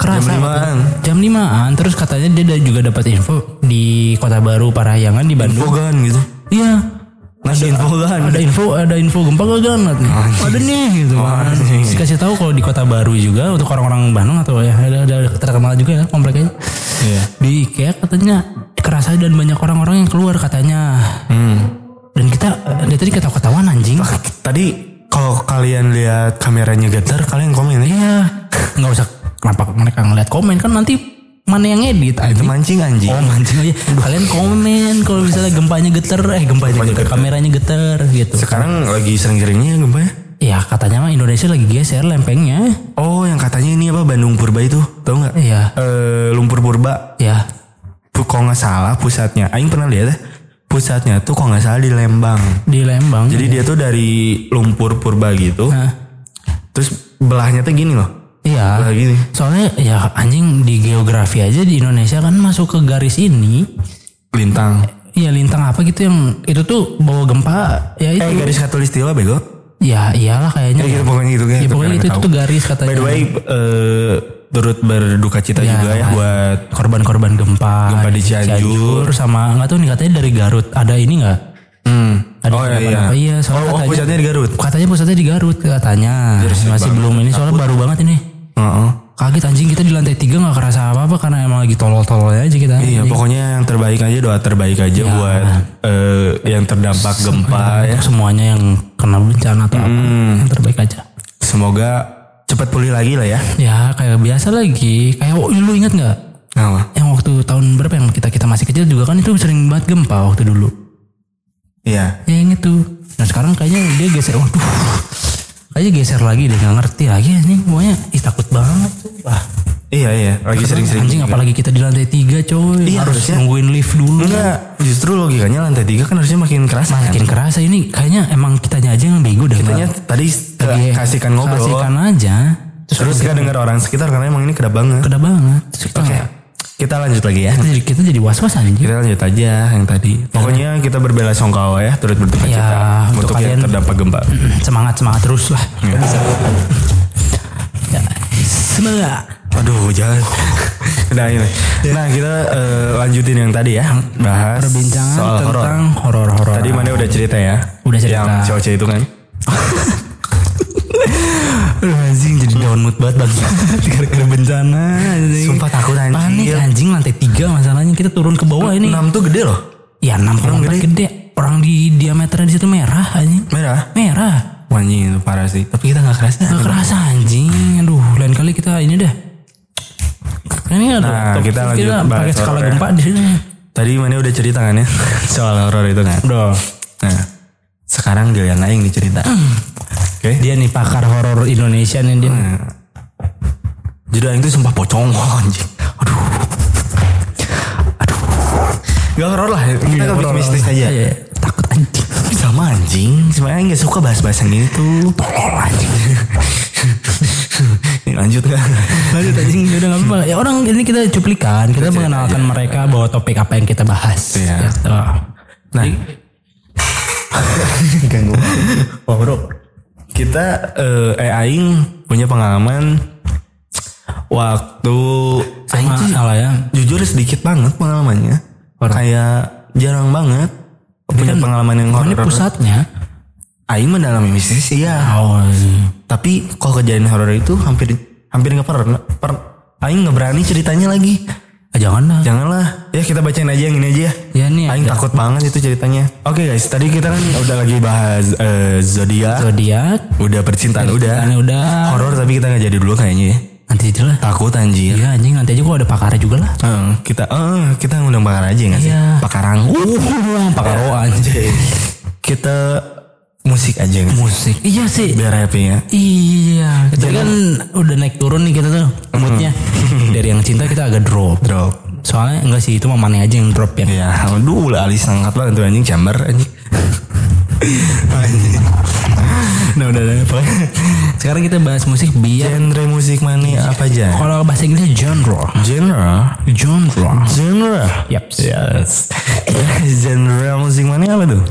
Kerasa. Jam limaan. Jam 5 Terus katanya dia juga dapat info di Kota Baru Parahyangan di Bandung. Fogan gitu. Iya. Ngasih info kan. Ada info, ada info gempa gak ganat nih. Ada nih gitu kan. anjing. Terus kasih tahu kalau di Kota Baru juga untuk orang-orang Bandung atau ya ada, ada terkenal juga ya kompleknya. Iya. Di IKEA katanya kerasa dan banyak orang-orang yang keluar katanya. Hmm. Dan kita dia tadi ketawa-ketawa anjing. Tadi kalau kalian lihat kameranya getar, kalian komen ya. Iya. Nggak usah kenapa mereka ngeliat komen kan nanti mana yang edit Itu anjing. mancing anjing. Oh mancing aja. Kalian komen kalau misalnya gempanya geter, eh gempanya geter, kameranya geter gitu. Sekarang lagi sering-seringnya gempa ya? Ya katanya mah Indonesia lagi geser lempengnya. Oh, yang katanya ini apa Bandung Purba itu, tahu nggak? Iya. Eh, lumpur Purba. Ya. Pu- Kalau nggak salah pusatnya, Aing pernah lihat ya. Pusatnya tuh kalau nggak salah di Lembang. Di Lembang. Jadi dia tuh dari lumpur Purba gitu. Nah, Terus belahnya tuh gini loh. Iya. Gini. Soalnya ya anjing di geografi aja di Indonesia kan masuk ke garis ini. Lintang. Iya lintang apa gitu yang itu tuh bawa gempa ya itu. Eh garis katulistiwa bego. Ya iyalah kayaknya. Ya gitu pokoknya gitu kan. Ya, pokoknya itu, itu tuh garis katanya. By the way, eh, turut berduka cita Ya, juga ya buat korban-korban gempa. Gempa di Cianjur. sama nggak tahu nih katanya dari Garut. Ada ini nggak? Hmm. Ada oh iya, iya. kenapa-napa? Iya, soalnya oh, oh, katanya- pusatnya di Garut. Katanya pusatnya di Garut katanya. Masih belum ini soalnya baru banget ini. Heeh. Kaget anjing kita di lantai tiga nggak kerasa apa-apa karena emang lagi tolol-tololnya aja kita. Iya, Anjing. pokoknya yang terbaik aja doa terbaik aja buat eh, yang terdampak gempa ya. Untuk semuanya yang kena bencana atau apa Hmm. yang terbaik aja. Semoga cepat pulih lagi lah ya. Ya kayak biasa lagi. Kayak oh, lu ingat nggak? Apa? Yang waktu tahun berapa yang kita kita masih kecil juga kan itu sering banget gempa waktu dulu. Iya. Ya yang itu. Nah sekarang kayaknya dia geser. Waduh. Kayaknya geser lagi deh nggak ngerti lagi anjing. Pokoknya ih takut banget. Wah. Iya iya, lagi sering-sering. Anjing apalagi kita di lantai tiga coy. Iya, harus harusnya. nungguin lift dulu. Enggak, justru logikanya lantai tiga kan harusnya makin keras. kan? Makin kerasa ini kayaknya emang kitanya aja yang bego dah. Kitanya tadi Lagi kasihkan ngobrol. Kasihkan aja. Terus gak denger orang sekitar karena emang ini kedap banget. Kedap banget. Terus kita, Oke, kita lanjut lagi ya. kita jadi kita jadi was-was anjing. Kita lanjut aja yang tadi. Pokoknya kita berbela songkawa ya, turut berduka Ya, cita untuk untuk yang kalian- terdampak gempa. <clears throat> semangat semangat terus lah. Iya. Ya, semangat. Aduh, jangan. <laughs> Udah ini. Nah, kita eh, lanjutin yang tadi ya, bahas Perbincangan soal horor. tentang horor-horor. Tadi mana udah cerita ya? Udah cerita. Yang cowok itu kan. <laughs> down mood banget bang. <laughs> Gara-gara bencana. anjing. Sumpah takut anjing. Panik anjing lantai tiga masalahnya kita turun ke bawah ini. 6 tuh gede loh. Ya enam orang gede. gede. Orang di diameternya di situ merah anjing. Merah. Merah. Anjing itu parah sih. Tapi kita gak kerasa. Gak kerasa anjing. Aduh, lain kali kita ini dah. Ini ada Nah, top- kita lanjut pakai bahas skala horor ya. gempa di sini. Tadi mana udah cerita kan ya <laughs> soal horor itu kan. Udah. Nah, sekarang giliran Aing nih cerita. Oke. Dia nih pakar horor Indonesia nih dia. Jadi Aing tuh sumpah pocong <laughs> anjing. Aduh. Aduh. Gak horor lah. Kita ke mistis aja. Iya, takut anjing. Sama anjing. Sebenarnya gak suka bahas-bahas yang tuh. Tolol anjing. <laughs> Lanjut gak? Lanjut anjing udah nggak apa-apa. Ya orang ini kita cuplikan, kita mengenalkan mereka bahwa topik apa yang kita bahas. Iya. Gitu. Nah. <laughs> Ganggu. Oh bro. Kita eh, eh Aing punya pengalaman waktu Aing tuh salah ya. jujur sedikit banget pengalamannya. Kayak jarang banget punya pengalaman yang Ini horor. pusatnya. Aing mendalami mistis iya. Oh, iya. Tapi kalau kejadian horor itu hampir hampir nggak pernah. Per, Aing nggak berani ceritanya lagi. Ah, jangan lah. Janganlah. Ya kita bacain aja yang ini aja. Ya nih Aing takut banget itu ceritanya. Oke guys, tadi kita kan udah lagi bahas eh, zodiak, zodiak. udah percintaan udah. Kan udah. Horor tapi kita nggak jadi dulu kayaknya ya. Nanti aja lah. Takut anjir. Iya anjing nanti aja kok ada pakarnya juga lah. Eh, kita eh, kita ngundang bakar aja nggak sih? Iya. Bakarang. Uh, <laughs> pakar oh anjing. Kita musik aja sih? Musik. Iya sih. Biar happy ya. Iya, jadi kan udah naik turun nih kita tuh moodnya. Dari yang cinta kita agak drop. Drop. Soalnya enggak sih itu mah mana aja yang drop ya. Ya, aduh lah alis angkat banget tuh anjing chamber anjing. Anjing. <laughs> Nah udah, udah pokoknya. Sekarang kita bahas musik biar Genre musik mana apa aja? kalau bahasa Inggrisnya genre. Genre. Genre. Genre. Yap. Yes. <laughs> genre musik mana apa tuh?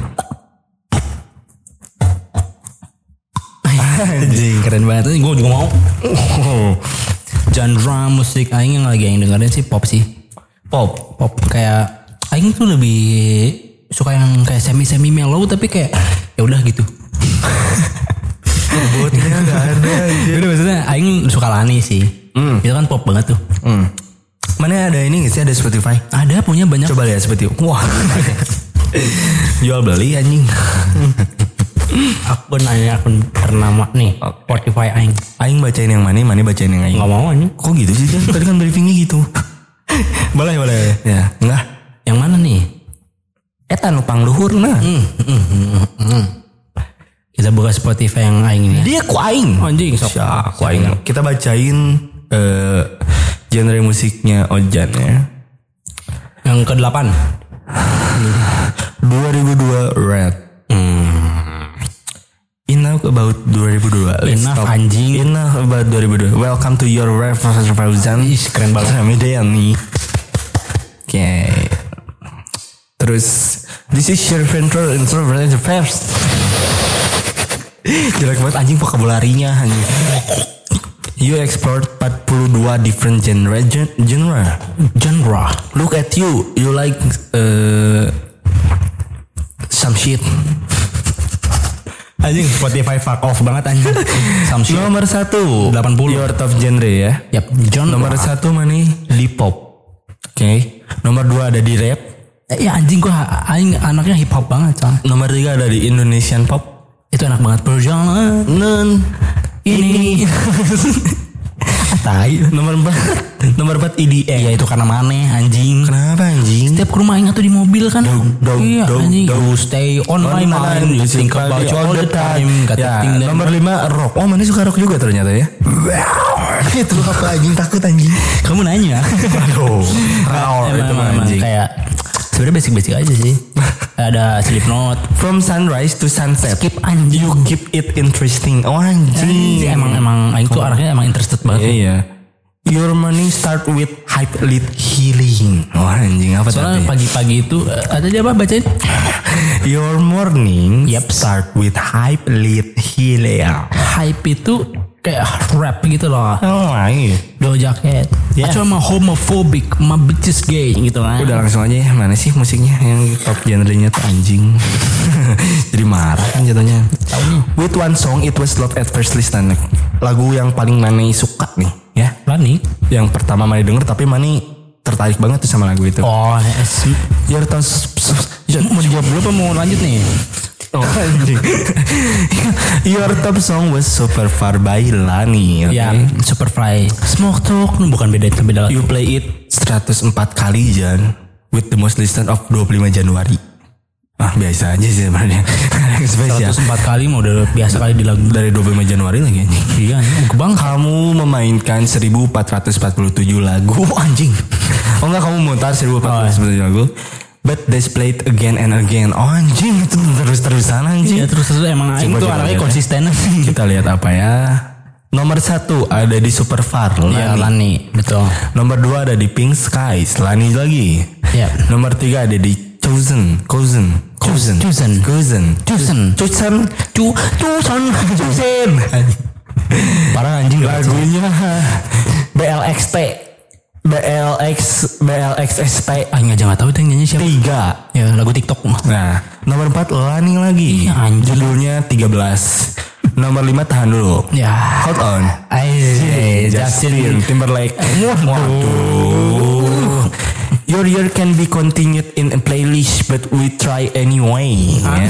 Anjing. <laughs> Keren banget. Gue juga mau. Oh. Genre musik aing yang lagi aing dengerin sih pop sih. Pop. Pop kayak aing tuh lebih suka yang kayak semi semi mellow tapi kayak ya udah gitu. <laughs> Botnya gak ada. Jadi maksudnya aing suka Lani sih. Itu kan pop banget tuh. Hmm. Mana ada ini sih ada Spotify? Ada punya banyak Coba lihat Spotify. <laughs> Wah. Jual beli anjing. Akun aing akun ternama nih Spotify aing. Aing bacain yang mana, mana bacain yang aing. Nggak mau anjing. Kok gitu sih Jan? Tadi kan briefingnya gitu. <laughs> Boleh boleh. Ya, enggak. Yang mana nih? Eta nupang luhur nah. Hmm, hmm, hmm, hmm. Kita buka Spotify yang aing ini. ya. Dia ku aing. Anjing sok. Ku aing. Kita bacain eh, genre musiknya Ojan ya. Yang ke-8. 2002 Red. Enough about 2002. Let's Enough, stop. anjing. Enough about 2002. Welcome to your revolution. Ih, keren banget. Ramidani. Oke. Terus this is your ventral introvert first. <laughs> Jelek banget anjing vocabulary-nya anjing. You explored 42 different genre gen- genre. Genre. Look at you, you like uh, some shit. Anjing Spotify fuck off banget anjing. Shit. Nomor satu 80. Your top genre ya. Yap, genre. Nomor satu mana? Di pop. Oke. Nomor dua ada di rap. Eh, ya anjing gua aing anaknya hip hop banget soalnya. Nomor tiga ada di Indonesian pop. Itu enak banget perjalanan ini. <laughs> tai. <laughs> Nomor empat. nomor empat EDM. Iya itu karena maneh anjing. Kenapa anjing? Setiap ke rumah ingat tuh di mobil kan. dog, iya dog, anjing. You stay on, my mind. You think about you all the time. Kata Ya, ting nomor lima rock. Oh mana suka rock juga ternyata ya. <laughs> itu apa anjing takut anjing. Kamu nanya. <laughs> Aduh. Emang, itu anjing. kayak sebenarnya basic-basic aja sih. <laughs> Ada Slipknot. From sunrise to sunset. Skip anjing. You keep it interesting. Oh anjing. Anjing, emang emang aing tuh anaknya emang interested banget. Iya. Your morning start with hype lead healing. Oh anjing apa Soalnya pagi-pagi itu eh, ada dia apa bacain? <laughs> Your morning Yep. start with hype lead healing. Hype itu kayak rap gitu loh. Oh iya. Do jacket. Yeah. Acua mah homophobic, mah bitches gay gitu kan. Udah langsung aja ya. Mana sih musiknya yang top genrenya tuh anjing. <laughs> Jadi marah kan jatuhnya. With one song it was love at first listen. Lagu yang paling Mani suka nih ya. Lani. Yang pertama Mani denger tapi Mani tertarik banget tuh sama lagu itu. Oh, es- Your tahun mau dijawab dulu apa mau lanjut nih? Oh, anjing. <laughs> Your top song was Super Far by Lani. oke? Ya, Superfly. Smoke Talk bukan beda itu beda lagi. You play it 104 kali Jan with the most listen of 25 Januari. Ah biasa aja sih sebenarnya. Ada <laughs> yang spesial. 104 kali mau udah biasa kali di lagu. Dari 25 Januari lagi anjing. Iya, bang. Kamu memainkan 1447 lagu <laughs> anjing. Oh enggak kamu mutar 1447 lagu. But they played again and again. Oh anjing itu terus-terusan anjing. Ya terus terus emang Aing Coba, tuh coba anaknya lihat ya. konsisten. Kita lihat apa ya. Nomor satu ada di Super Far Ya, Lani. Lani, betul. Nomor dua ada di Pink Skies Lani lagi. Ya. Nomor tiga ada di Chosen Chosen Chosen Chosen. Chosen Chosen. Chosen Cuson. Chosen Parah anjing. Lagunya BLXT BLX BLXST Aing aja nggak tahu itu yang nyanyi siapa. tiga. Ya lagu TikTok. Nah, nomor 4 Lani lagi. Anjing. Judulnya 13. Nomor 5 tahan dulu. Ya. Hold on. Ay, Justin. Timberlake. Waduh. Your year can be continued in a playlist but we try anyway. Ya.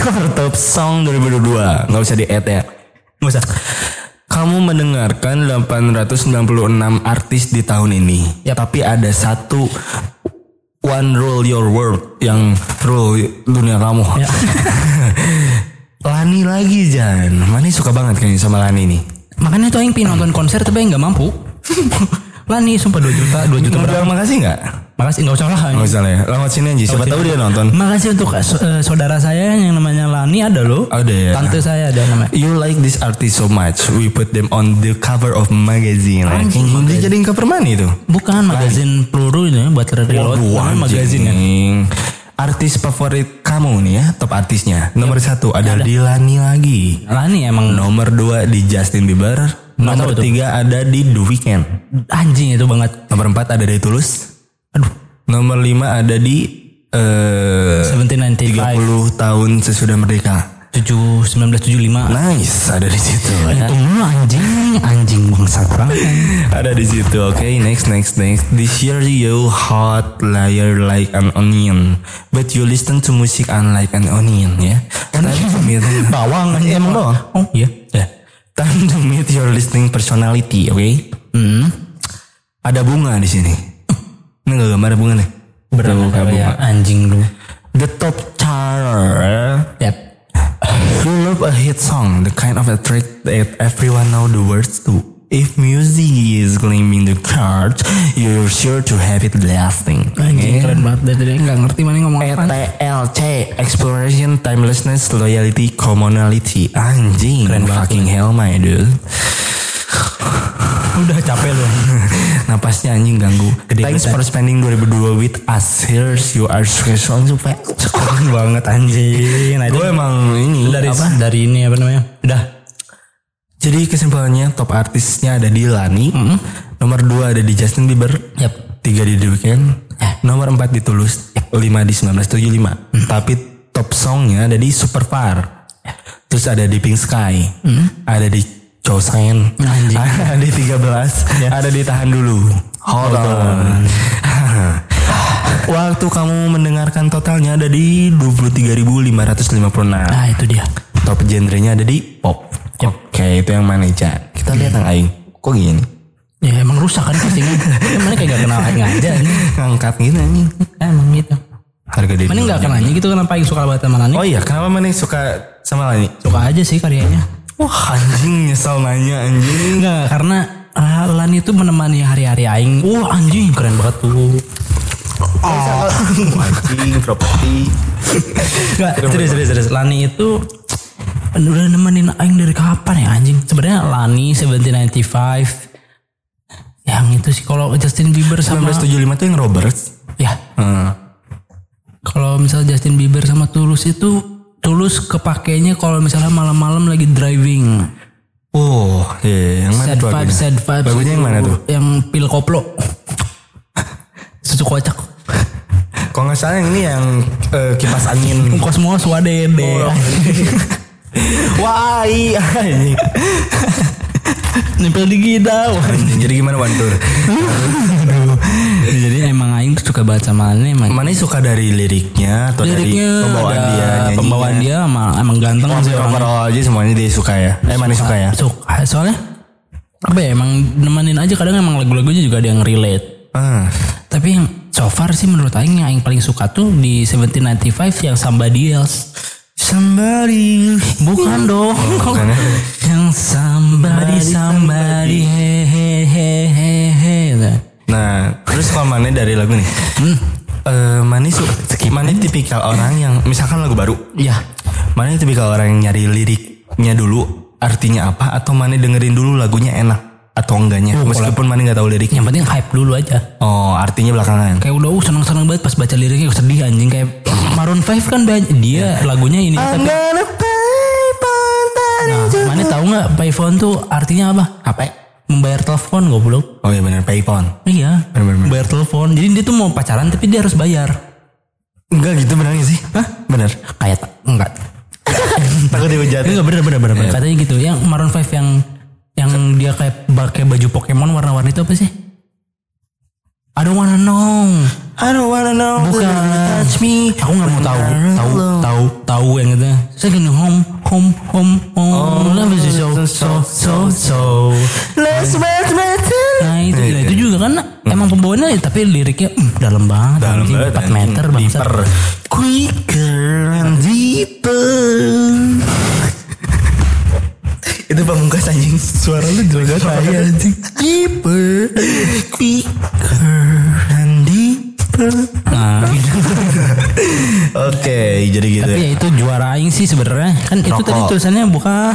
Your top song 2022. Nggak usah di-add ya. Nggak usah. Kamu mendengarkan 896 artis di tahun ini. Yap. Tapi ada satu one rule your world yang rule dunia kamu. Ya. <laughs> Lani lagi Jan. Mani suka banget kayaknya sama Lani nih. Makanya tuh Aing pengen nonton konser tapi nggak mampu. <laughs> Lani sumpah 2 juta, 2 juta Mau berapa? makasih nggak? Makasih nggak usah lah. Nggak usah lah ya. Lewat sini aja. Siapa tahu dia nonton. Makasih untuk eh, saudara saya yang namanya Lani ada loh. Ada ya. Tante saya ada namanya. You like this artist so much. We put them on the cover of magazine. Anjing, Anjing, dia jadiin cover Mani tuh. Bukan magazin peluru ini buat reload. Namanya magazin kan. anjing. Artis favorit kamu nih ya, top artisnya. Nomor satu ada di Lani lagi. Lani emang Nomor dua di Justin Bieber. Nomor tiga ada di The Weeknd. anjing itu banget. Nomor empat ada di Tulus. Aduh. Nomor lima ada di eh 1795 30 tahun sesudah merdeka. 7 1975. Nice, ada di situ. ya. Tunggu anjing, anjing bangsat banget. Ada di situ. Oke, next, next, next. This year you hot liar like an onion, but you listen to music unlike an onion, ya. To meet <laughs> Bawang anjing. Emang bawang? Oh iya. Ya. Time to meet your listening personality, oke? Hmm. Ada bunga di sini. Ini gak gambar bunga nih. Berapa ya anjing lu. The top chart. Yap. You love a hit song, the kind of a track that everyone know the words to. If music is claiming the chart, you're sure to have it lasting. Anjing keren banget dari nggak ngerti mana ngomong apa. ETLC Exploration Timelessness Loyalty Commonality Anjing Keren banget, Fucking hell my dude Udah capek lu. <laughs> Napasnya anjing ganggu. Gede Thanks for spending 2002 with us. Here's you are special Supaya Keren banget anjing. Nah, Gue emang ini dari apa? dari ini apa namanya? Udah. Jadi kesimpulannya top artisnya ada di Lani. Nomor 2 ada di Justin Bieber. Yap. 3 di The Weeknd. Nomor 4 di Tulus 5 di 1975 Tapi top songnya ada di Superfar. Terus ada di Pink Sky. Ada di Anjing. <laughs> Ada di 13 Ada di Tahan Dulu Hold on <laughs> Waktu kamu mendengarkan totalnya ada di 23.556 Nah itu dia. Top genrenya ada di pop Oke itu yang mana Ca? Kita lihat yang Aing Kok gini? Ya emang rusak kan postingan. Emang kayak gak kenal Aing aja. <laughs> Ngangkat gitu anjing Emang gitu. Harga diri Mana gak kenal aja gitu kenapa Aing suka banget sama Lani? Oh iya kenapa mana suka sama Lani? Suka aja sih karyanya. Wah anjing nyesel nanya anjing Enggak karena ah, Lani itu menemani hari-hari Aing. Wah anjing keren banget tuh. Oh. Anjing properti Enggak, serius, serius, serius. Lani itu udah nemenin Aing dari kapan ya anjing? Sebenarnya Lani 1795 yang itu sih kalau Justin Bieber sama 1975 tuh yang Roberts ya hmm. kalau misalnya Justin Bieber sama Tulus itu Tulus kepakainya kalau misalnya malam-malam lagi driving Oh iya yang mana sad tuh vibes lagunya? sad vibes Lagunya yang mana tuh? yang pil koplo <laughs> susu kocak Kalau nggak salah yang ini yang eh, kipas angin <laughs> kosmos wadede Oh. <laughs> Wah, iya anjing. Nempel di kita. Anjing, Jadi gimana Wantur? Jadi emang Aing tuh suka banget sama ini emang. Mana suka dari liriknya atau Liriknya dari pembawaan dia nyanyinya? pembawaan dia emang, emang ganteng sih orangnya. overall aja semuanya dia suka ya. Eh mana suka ya? Suka soalnya apa ya emang nemenin aja kadang emang lagu-lagunya juga ada yang relate. Ah, Tapi yang so far sih menurut Aing yang Aing paling suka tuh di 1795 yang Somebody Else. Somebody. Bukan dong. ya. yang somebody somebody he he he he he. Nah, terus kalau mana dari lagu nih? Hmm. Mana su mana tipikal orang yang misalkan lagu baru. Ya. Mana tipikal orang yang nyari liriknya dulu artinya apa atau mana dengerin dulu lagunya enak atau enggaknya meskipun mana nggak tahu liriknya. Yang penting hype dulu aja. Oh, artinya belakangan. Kayak udah uh seneng-seneng banget pas baca liriknya sedih anjing kayak <clears throat> Maroon 5 kan dia lagunya ini tapi pay nah, mana tahu nggak payphone tuh artinya apa? Apa? Membayar telepon goblok. Oh iya benar payphone. Iya, Bener-bener. bayar telepon. Jadi dia tuh mau pacaran tapi dia harus bayar. Enggak gitu benar sih? Hah? Benar. Kayak enggak. <laughs> Takut dihujat. Enggak bener bener bener. bener. Katanya gitu. Yang Maroon 5 yang yang dia kayak pakai baju Pokemon warna-warni itu apa sih? I don't wanna know. I don't wanna know. Bukan. Touch me. Aku nggak mau tahu, tahu, tahu, tahu yang gitu. Second home, home, home, home. Love is so, so, so, so. Let's make Nah itu, nah, itu juga kan emang pembawaannya tapi liriknya mm, dalam banget. Dalam banget, 4 meter bangsa. Deeper. Quicker and deeper. Itu pamungkas anjing. Suara lu juga kayak anjing. Deeper, quicker and deeper. Nah, Oke, jadi gitu. tapi ya. ya itu juara aing sih sebenarnya. Kan itu Rokok. tadi tulisannya bukan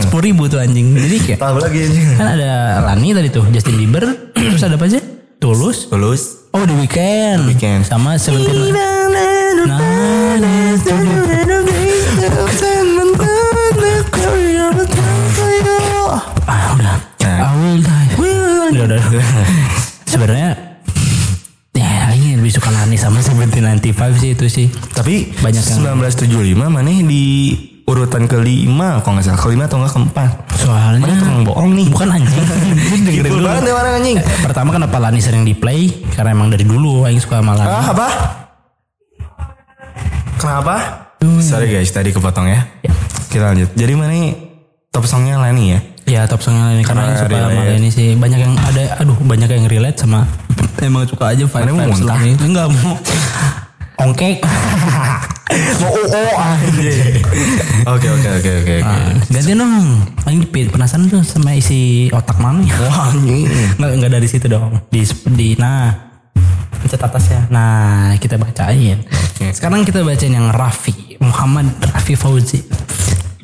sepuluh ribu tuh anjing. Jadi kayak Tahu lagi anjing. kan ada Lani tadi tuh Justin Bieber terus ada apa aja Tulus Tulus. oh The Weeknd Weeknd. sama Seventeen nah ah lebih suka Lani sama Seventeen sih itu sih Tapi Banyak yang- 1975 mana di urutan kelima kalau nggak salah kelima atau nggak keempat. soalnya Mana tukang bohong nih. bukan anjing dengerin <laughs> Gitu dulu banget ya orang anjing. pertama kenapa Lani sering di play karena emang dari dulu Aing suka sama Lani Ah, apa? Kenapa? Sorry guys, tadi kepotong ya. Kita lanjut. Jadi mana nih top songnya Lani ya? Ya top songnya ini karena Karena yang suka sama ini sih banyak yang ada aduh banyak yang relate sama emang suka aja vibe Mana vibes muntah? Lani. enggak mau. Ongkek. <laughs> Mau oh anjing. Oke oke oke oke. oke. Nah, gantian dong. Paling penasaran tuh sama isi otak mana <laughs> ya Wah nggak nggak dari situ dong. Di di nah. Pencet atasnya. Nah kita bacain. Sekarang kita bacain yang Raffi Muhammad Raffi Fauzi.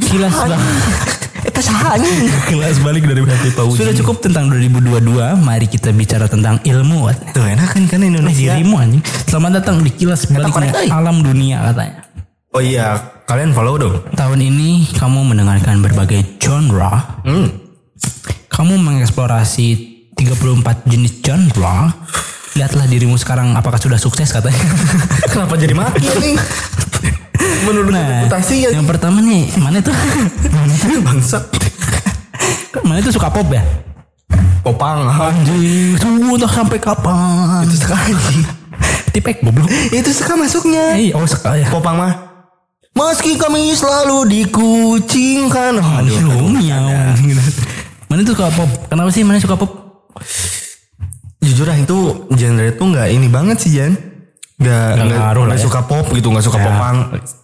Kilas bang <laughs> Itu saha anjing. <laughs> kilas balik dari Raffi Fauzi sudah cukup tentang 2022 mari kita bicara tentang ilmu Tuh enak kan kan Indonesia. dirimu anjing. Selamat datang di kilas baliknya alam dunia katanya. Oh iya, kalian follow dong. Tahun ini kamu mendengarkan berbagai genre. Hmm. Kamu mengeksplorasi 34 jenis genre. Lihatlah dirimu sekarang apakah sudah sukses katanya. <laughs> Kenapa jadi mati nih? <laughs> Menurut Nah, reputasi ya. yang pertama nih, mana tuh? mana <laughs> tuh? Bangsat. Mana tuh suka pop ya? Popang. Tunggu entah sampai kapan. Itu suka anjing. Tipek goblok. Itu suka masuknya. Eh, oh suka ya. Popang mah. Meski kami selalu dikucingkan. Aduh. Aduh, miau. Mana tuh suka pop? Kenapa sih mana suka pop? Jujur lah itu genre itu nggak ini banget sih Jan. Nggak nggak ngaruh lah ya. suka pop gitu, nggak suka popang.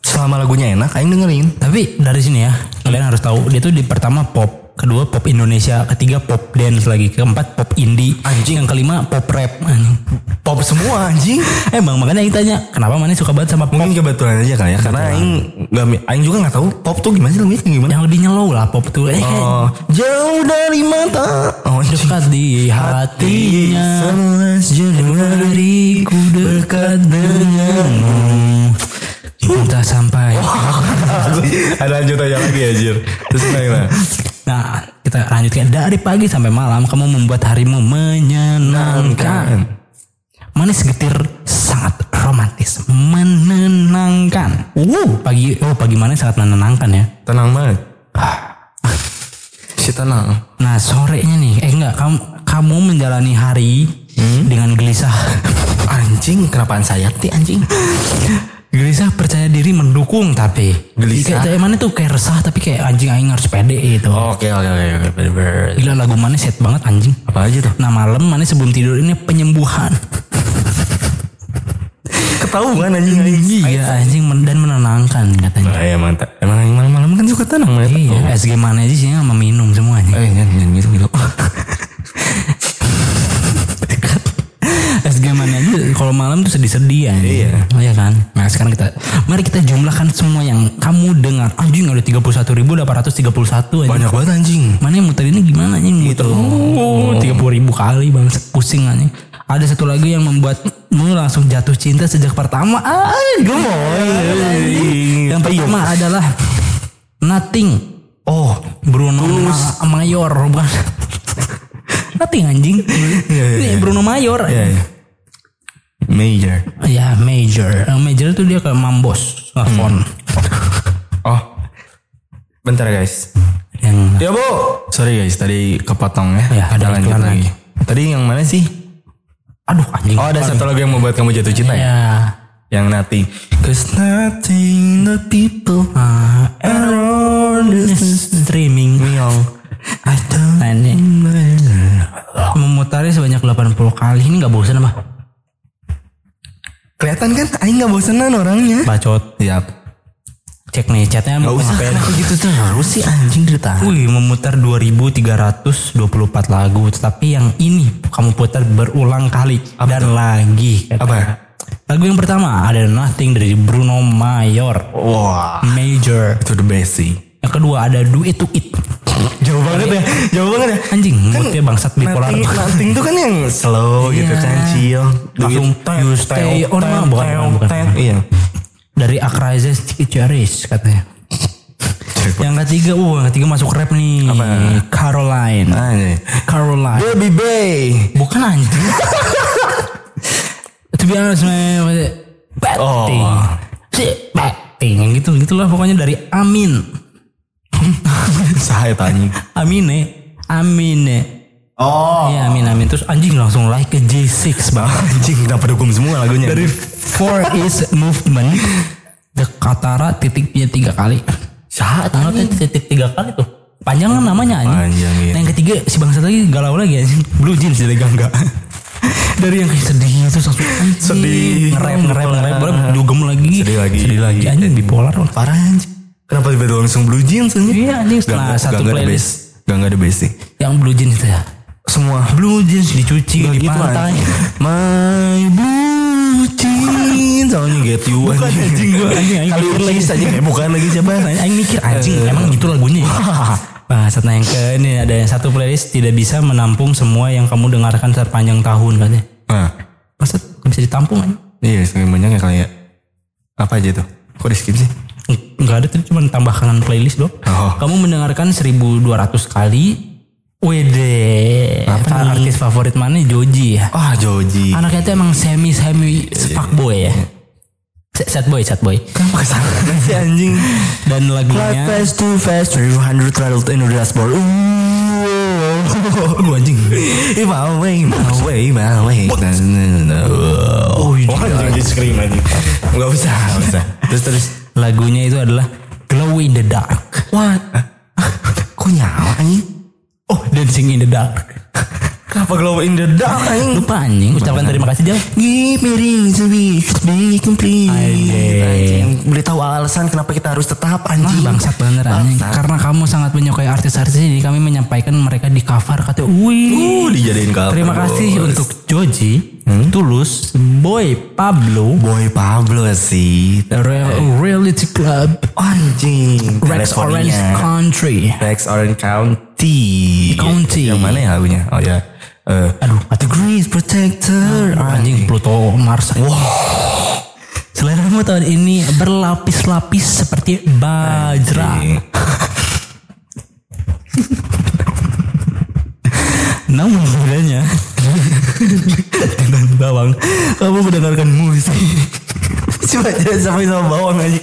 Selama lagunya enak, aing dengerin. Tapi dari sini ya, kalian harus tahu dia tuh di pertama pop, kedua pop Indonesia, ketiga pop dance lagi, keempat pop indie, Anjing. yang kelima pop rap. Anjing. Pop semua anjing. <laughs> Emang makanya kita tanya, kenapa mana suka banget sama pop? Mungkin kebetulan aja kali ya, karena aing nggak aing juga nggak tahu pop tuh gimana sih kayak gimana. Yang lebih nyelow lah pop tuh. Eh, Oh, jauh dari mata. Oh, anjing. dekat di hatinya. 11 Januari Ku dekat denganmu. Cinta sampai. <laughs> Ada lanjut aja lagi ya Jir Terus gimana? Nah, kita lanjutkan dari pagi sampai malam kamu membuat harimu menyenangkan. Manis getir sangat romantis, menenangkan. Uh, pagi oh pagi mana sangat menenangkan ya. Tenang banget. si tenang. Nah sorenya nih, eh enggak kamu kamu menjalani hari dengan gelisah, Anjing, kenapaan sayap ti anjing? Gelisah percaya diri mendukung tapi Gelisah? Kayak mana tuh kayak resah tapi kayak anjing aing harus pede gitu. Oke oke oke Gila lagu mana set banget anjing. Apa aja tuh? Nah malam mana sebelum tidur ini penyembuhan. Ketahuan anjing anjing. Iya anjing men- dan menenangkan katanya. Ah, ya mantap. Emang yang malam-malam kan suka tenang. Iya, SG mana aja sih sama minum semuanya. Eh, jangan gitu gitu. SG mana aja kalau malam tuh sedih-sedih ya. Iya. Iya kan? Nah sekarang kita mari kita jumlahkan semua yang kamu dengar. Anjing ada 31.831 aja. Banyak banget anjing. Mana yang muter ini gimana nih muter? Oh, 30 ribu kali bang, pusing anjing. Ada satu lagu yang membuatmu langsung jatuh cinta sejak pertama. Ah, gemoy. Yang pertama adalah Nothing. Oh, Bruno Ma- Mayor bukan? <laughs> Nothing anjing. Ini Bruno Mayor. iya iya. Major. Ya major. Major itu dia kayak mambos telepon. <laughs> Oh. Bentar guys. Yang Ya bu. Sorry guys, tadi kepotong ya. Ya, ada lanjut iklan lagi. Tadi yang mana sih? aduh anjing. Oh ada satu lagu yang membuat kamu jatuh cinta ya? Ya. Yang nothing. Cause nothing the people Uh, around us streaming. meong. I don't memutari sebanyak 80 kali ini nggak bosan apa? Kelihatan kan? Aing nggak bosenan orangnya. Bacot. Siap. Cek nih chatnya Gak usah ngapain. kenapa gitu terus sih anjing ditahan. Wih memutar 2324 lagu Tapi yang ini kamu putar berulang kali Dan lagi kata. Apa? Lagu yang pertama ada Nothing dari Bruno Mayor Wah. Major Itu the best sih. Yang kedua ada Do It To It Jauh banget ya. Jauh banget ya. Anjing moodnya bangsat bipolar Nothing, nothing tuh kan yang slow <laughs> gitu Iya. kan chill. Langsung you stay on my- bukan, bukan. Iya. Dari Akraises Charis katanya Yang ketiga, wah yang ketiga masuk rap nih Apa? Caroline Anjay. Caroline Baby Bay. Bukan anjing. <laughs> To be honest man, batting. Oh. Batting yang gitu gitulah pokoknya dari Amin. Saya tanya. Amine, Amine. Oh. Iya Amin Amin terus anjing langsung like ke J6 bang. <laughs> Anjing kenapa dukung semua lagunya? Dari Four is movement. The Katara titiknya tiga kali. saat Tanggal titik tiga kali tuh. Panjang kan namanya anjing. Panjang, iya. Yang ketiga si bangsa lagi galau lagi anjing. Blue jeans dari Gangga. Dari yang kayak sedih itu langsung anjing. Sedih. Nge-rap nge-rap nge-rap nge-rap, dugem lagi. Sedih lagi. Sedih lagi anjing bipolar parah anjing. Kenapa tiba-tiba langsung blue jeans anjing? Iya anjing setelah gak, satu gak, playlist. Gak, gak ada base sih. yang blue jeans itu ya. Semua. Blue jeans dicuci Gak di gitu, pantai. anjing. My blue jeans. Soalnya get you Bukan anjing anjing aing Kali lagi aja. Eh bukan lagi siapa? Aing mikir anjing emang gitu lagunya. ya? <laughs> Nah, setelah yang ke ini ada yang satu playlist tidak bisa menampung semua yang kamu dengarkan sepanjang tahun katanya. Nah. Nggak bisa ditampung aja? Iya saking banyak ya kayak. Apa aja tuh? Kok di skip sih? Enggak ada tuh cuma tambahkan playlist doang. Oh. Kamu mendengarkan 1200 kali. Wede. Apa nih? Artis favorit mana Joji ya. Ah Joji. Anaknya tuh emang semi semi fuckboy ya. Se- Sad boy, sad boy. Kenapa ke sana <laughs> sih anjing? Dan lagunya fast too fast 300 rattled in the dashboard. Ooh. Lu anjing. My way, my way, my way. Oh, iya. anjing di scream anjing. Enggak usah, enggak usah. Terus terus. Lagunya itu adalah Glow in the Dark. What? Kok nyala anjing? Oh, Dancing in the Dark. Kenapa glow in the dark anjing? Lupa anjing, ucapkan terima kasih Jal. Give me reason we should be complete. Anjing. Anjing. Beritahu alasan kenapa kita harus tetap Ah, anjing. bangsat bener anjing. Karena kamu sangat menyukai artis-artis ini, kami menyampaikan mereka di cover kata, wih. Uh, dijadiin cover. Terima kasih bos. untuk Joji, Tulus, Boy Pablo, Boy Pablo sih. The Real Reality Club, Anjing. Rex Orange. Country. Rex Orange County. County. Yang mana ya lagunya? Oh ya. Eh, Aduh, The Grease Protector. anjing Pluto Mars. Wow. Seleramu tahun ini berlapis-lapis seperti bajra. <laughs> Namun bedanya dengan bawang, kamu mendengarkan musik Coba jangan sampai sama bawang aja.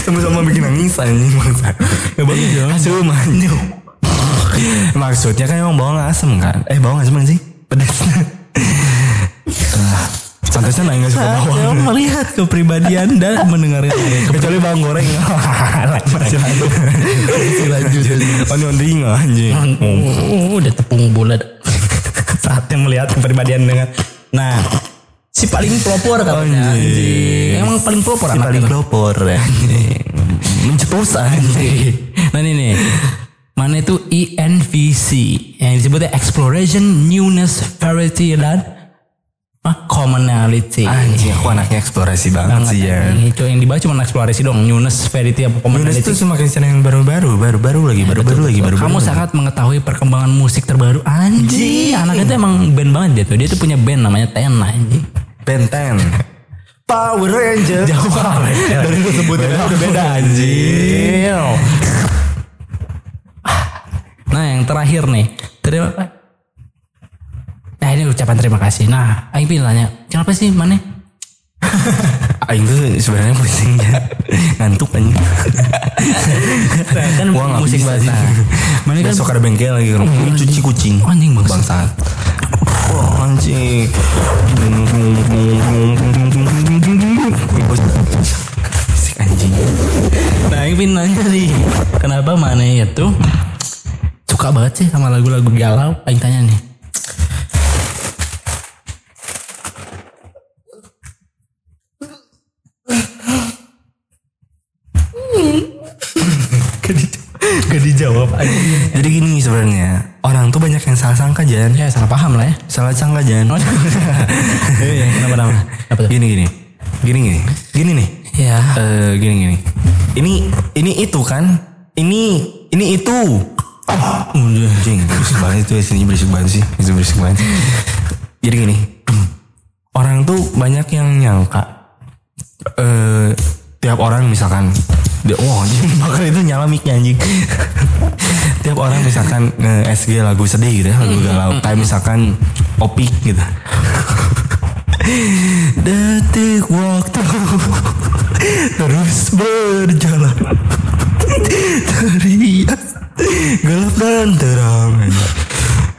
Sama-sama bikin nangis anjing bangsa. Ya bagus ya. Asum anjing. <laughs> Maksudnya kan emang bawang asem kan? Eh bawang asem sih? Pedas. Ah, Santasnya nah nggak suka Saya bawang. melihat kepribadian <laughs> dan mendengarkan Kecuali bawang goreng. <laughs> Masih lanjut. Masih lanjut. Onion ring anjing. Oh, udah tepung bulat. Saatnya melihat kepribadian dengan Nah, si paling pelopor katanya. Anjing. Anjing. Emang paling pelopor Si paling pelopor. Mencetus anjing. Nah ini nih. Mana itu ENVC yang disebutnya Exploration, Newness, Variety dan Commonality. Anjing aku anaknya eksplorasi banget sih ya. Itu yang dibahas cuma eksplorasi dong, Newness, Variety, apa Commonality. itu semakin senang yang baru-baru, baru-baru lagi, baru-baru lagi, baru-baru. Kamu sangat mengetahui perkembangan musik terbaru. Anjing, anaknya tuh emang band banget dia tuh. Dia tuh punya band namanya Tena anjing. Benten. Power Ranger. Jauh banget. Dari lu sebutnya udah beda anjing. Nah yang terakhir nih. Terima Nah ini ucapan terima kasih. Nah Aing pengen tanya. Kenapa sih mana? <laughs> Aing tuh sebenarnya pusing ya. <laughs> Ngantuk anjing. kan Gua nggak musik sih. Mana kan Besok ada bengkel lagi kan. Cuci kucing. Anjing bangsat. Bangsat. Wah anjing. Anjing. Nah Aing pengen nanya nih. Kenapa mana itu suka banget sih sama lagu-lagu galau? Aing tanya nih. <laughs> Gak dijawab aja. Jadi gini sebenarnya orang tuh banyak yang salah sangka Jan. Ya salah paham lah ya. Salah sangka Jan. <laughs> Iya, kenapa kenapa? Apa tuh? Gini gini. Gini gini. Gini nih. Ya. Eh gini gini. Ini ini itu kan? Ini ini itu. Anjing, berisik banget itu sini berisik banget sih. Itu berisik banget. Jadi gini. Orang tuh banyak yang nyangka eh tiap orang misalkan dia wah anjing <laughs> bakal itu nyala mic-nya anjing. <laughs> tiap orang misalkan nge-SG lagu sedih gitu ya, lagu galau. Kayak misalkan Opik gitu. <laughs> Detik waktu terus berjalan gelap dan terang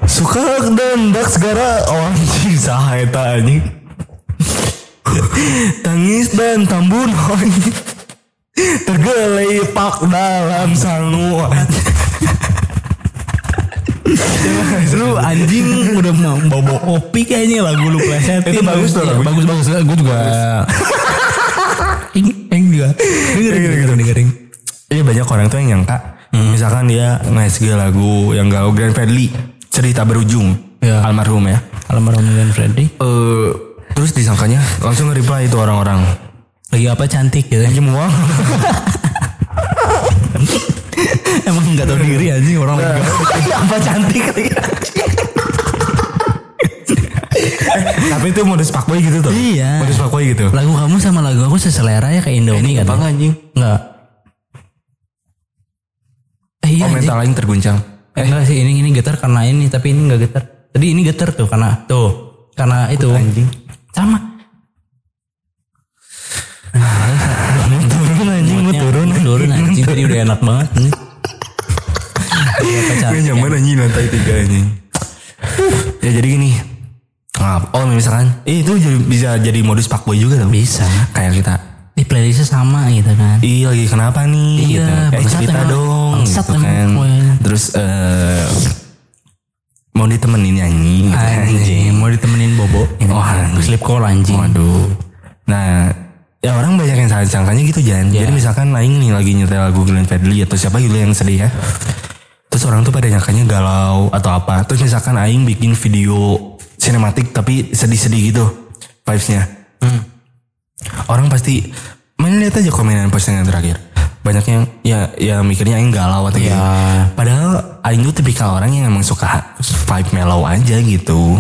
suka dan dak segara oh anjing saha eta anjing tangis dan tambun anjing tergelipak dalam sangu lu anjing udah mau bawa kopi kayaknya lagu lu plesetin. Itu bagus tuh Iya, lagunya. bagus bagus. Gue juga. Ing, ing juga. Dengerin dengerin dengerin. Iya banyak orang tuh yang nyangka Misalkan dia nge-SG lagu yang galau Grand Fredly Cerita berujung Ya. Almarhum ya Almarhum dan Freddy. eh Terus disangkanya langsung nge-reply itu orang-orang Lagi apa cantik gitu. Pinjem uang <laughs> Emang nggak tahu diri anjing orang lagi. Apa cantik Tapi itu modus fuckboy gitu tuh Iya. Modus fuckboy gitu Lagu kamu sama lagu aku seselera ya kayak Indomie kan? Bang anjing Enggak. Iya Oh mental lain terguncang Eh, enggak sih ini ini getar karena ini tapi ini enggak getar. Tadi ini getar tuh karena tuh karena itu. Anjing Sama. Turun anjing mau turun turun anjing tadi udah enak banget. Iya, pacar. Gak nyaman anjing lantai tiga anjing Ya jadi gini. Oh misalkan eh, Itu bisa jadi modus fuckboy juga tuh Bisa. Kayak kita Di playlistnya sama gitu kan. Ih lagi kenapa nih Iya, gitu. Bangsat cerita emang. dong Bangsat gitu kan. Terus eh Mau ditemenin nyanyi gitu Anjing, mau ditemenin Bobo. Oh, anjing. Sleep call anjing. Waduh Nah Ya orang banyak yang salah sangkanya gitu Jan Iya. Jadi misalkan Aing nih lagi nyetel lagu Glenn Fredly Atau siapa gitu yang sedih ya Terus orang tuh pada nyangkanya galau Atau apa Terus misalkan Aing bikin video Sinematik tapi sedih-sedih gitu Vibesnya Hmm. Orang pasti Main lihat aja komenan postingan terakhir. Banyak yang Ya ya mikirnya Aing galau atau gitu Padahal Aing tuh tipikal orang yang emang suka Vibe mellow aja gitu.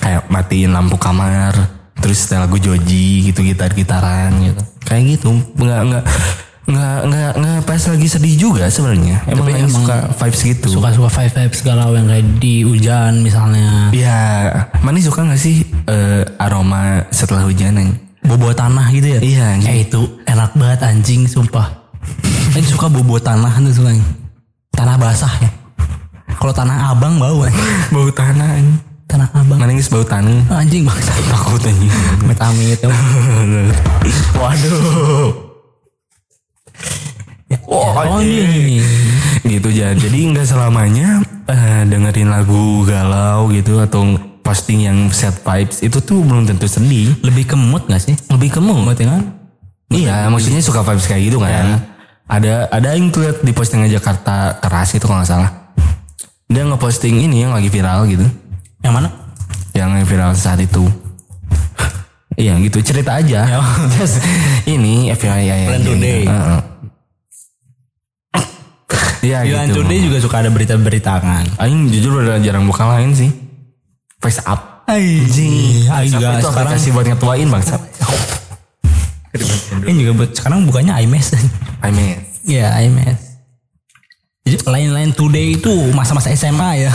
Kayak matiin lampu kamar Terus setel lagu Joji gitu gitar-gitaran gitu. Kayak gitu. Nggak nggak nggak nggak nggak pas lagi sedih juga sebenarnya. Emang Tapi emang suka vibes gitu. Suka-suka five vibes galau yang kayak di hujan misalnya. Ya, Mani suka gak sih eh, aroma setelah hujan? Neng? Bobo tanah gitu ya. Iya, anjing. Eh itu enak banget anjing sumpah. Aing suka bobo tanah tuh suka. Tanah basah ya. Kalau tanah abang bau anjing. bau tanah anjing. Tanah abang. Mana bau tanah? Anjing bangsa. Takut anjing. Amit amit. Waduh. Oh, anjing. gitu aja. Jadi nggak selamanya eh, dengerin lagu galau gitu atau posting yang sad vibes itu tuh belum tentu sedih. Lebih ke mood gak sih? Lebih ke mood. Mood ya kan? Iya, maksudnya suka vibes kayak gitu kan. Ada ada yang tuh liat di postingan Jakarta keras itu kalau nggak salah. Dia ngeposting ini yang lagi viral gitu. Yang mana? Yang viral saat itu. <laughs> Iya gitu cerita aja. <laughs> Just ini FYI ya. Plan today. Iya gitu. Today juga suka ada berita-berita kan. Aing jujur udah jarang buka lain sih. Face up. Anjing. Aing juga itu sekarang aplikasi buat ngetuain bangsat. Aing juga buat- sekarang bukannya iMess. I mean. Iya, iMess. Jadi lain-lain today itu masa-masa SMA ya.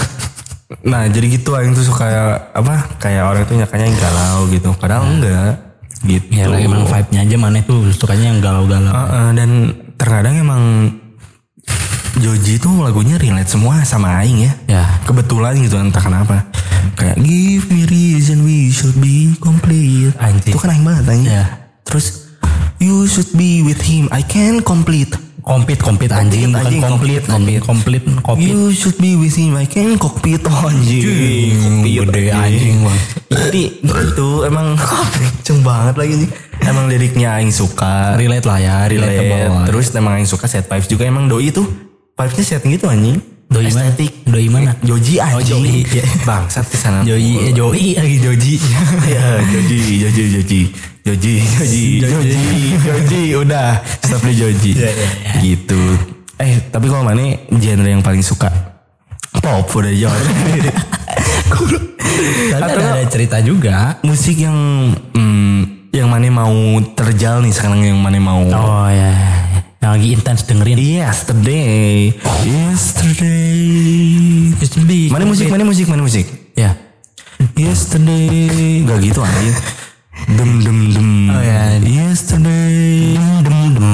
Nah jadi gitu Aing tuh suka apa kayak orang tuh nyakanya yang galau gitu. Padahal enggak. Gitu. Ya lah emang vibe-nya aja mana tuh sukanya yang galau-galau. Heeh, dan terkadang emang Joji tuh lagunya relate semua sama Aing ya. Ya. Kebetulan gitu entah kenapa. Kayak give me reason we should be complete. Anjing. Itu kan Aing banget Aing. Ya. Terus you should be with him. I can complete. Komplit, komplit anjing, bukan anjing, komplit, komplit, komplit, komplit. You should be with him. I can cockpit. Oh, anjing. Cockpit gede anjing, Bang. Jadi itu emang <laughs> kenceng banget lagi nih. Emang liriknya Aing suka. Relate lah ya, relate. relate. Terus emang yang suka set vibes juga emang doi tuh vibesnya setting gitu anjing. Doi mana? Estetik. Doi mana? Joji anjing. Joji, iya. <laughs> Bangsat ke sana. Joji, eh, Joey lagi Joji. <laughs> ya, Joji, Joji, Joji. Joji, Joji, <laughs> Joji, Joji, udah stop di Joji. Iya, Gitu. Eh, tapi kalau mana genre yang paling suka? Pop udah jawab. Tapi Atau ada, ada cerita juga. Musik yang hmm, yang mana mau terjal nih sekarang yang mana mau Oh ya, yang lagi intens dengerin. Yesterday, yesterday. Yesterday. Mana musik, mana musik, mana musik? Ya. Yesterday, gak gitu anjing. Dem dem dem. Oh, ya. Yesterday, dem dem.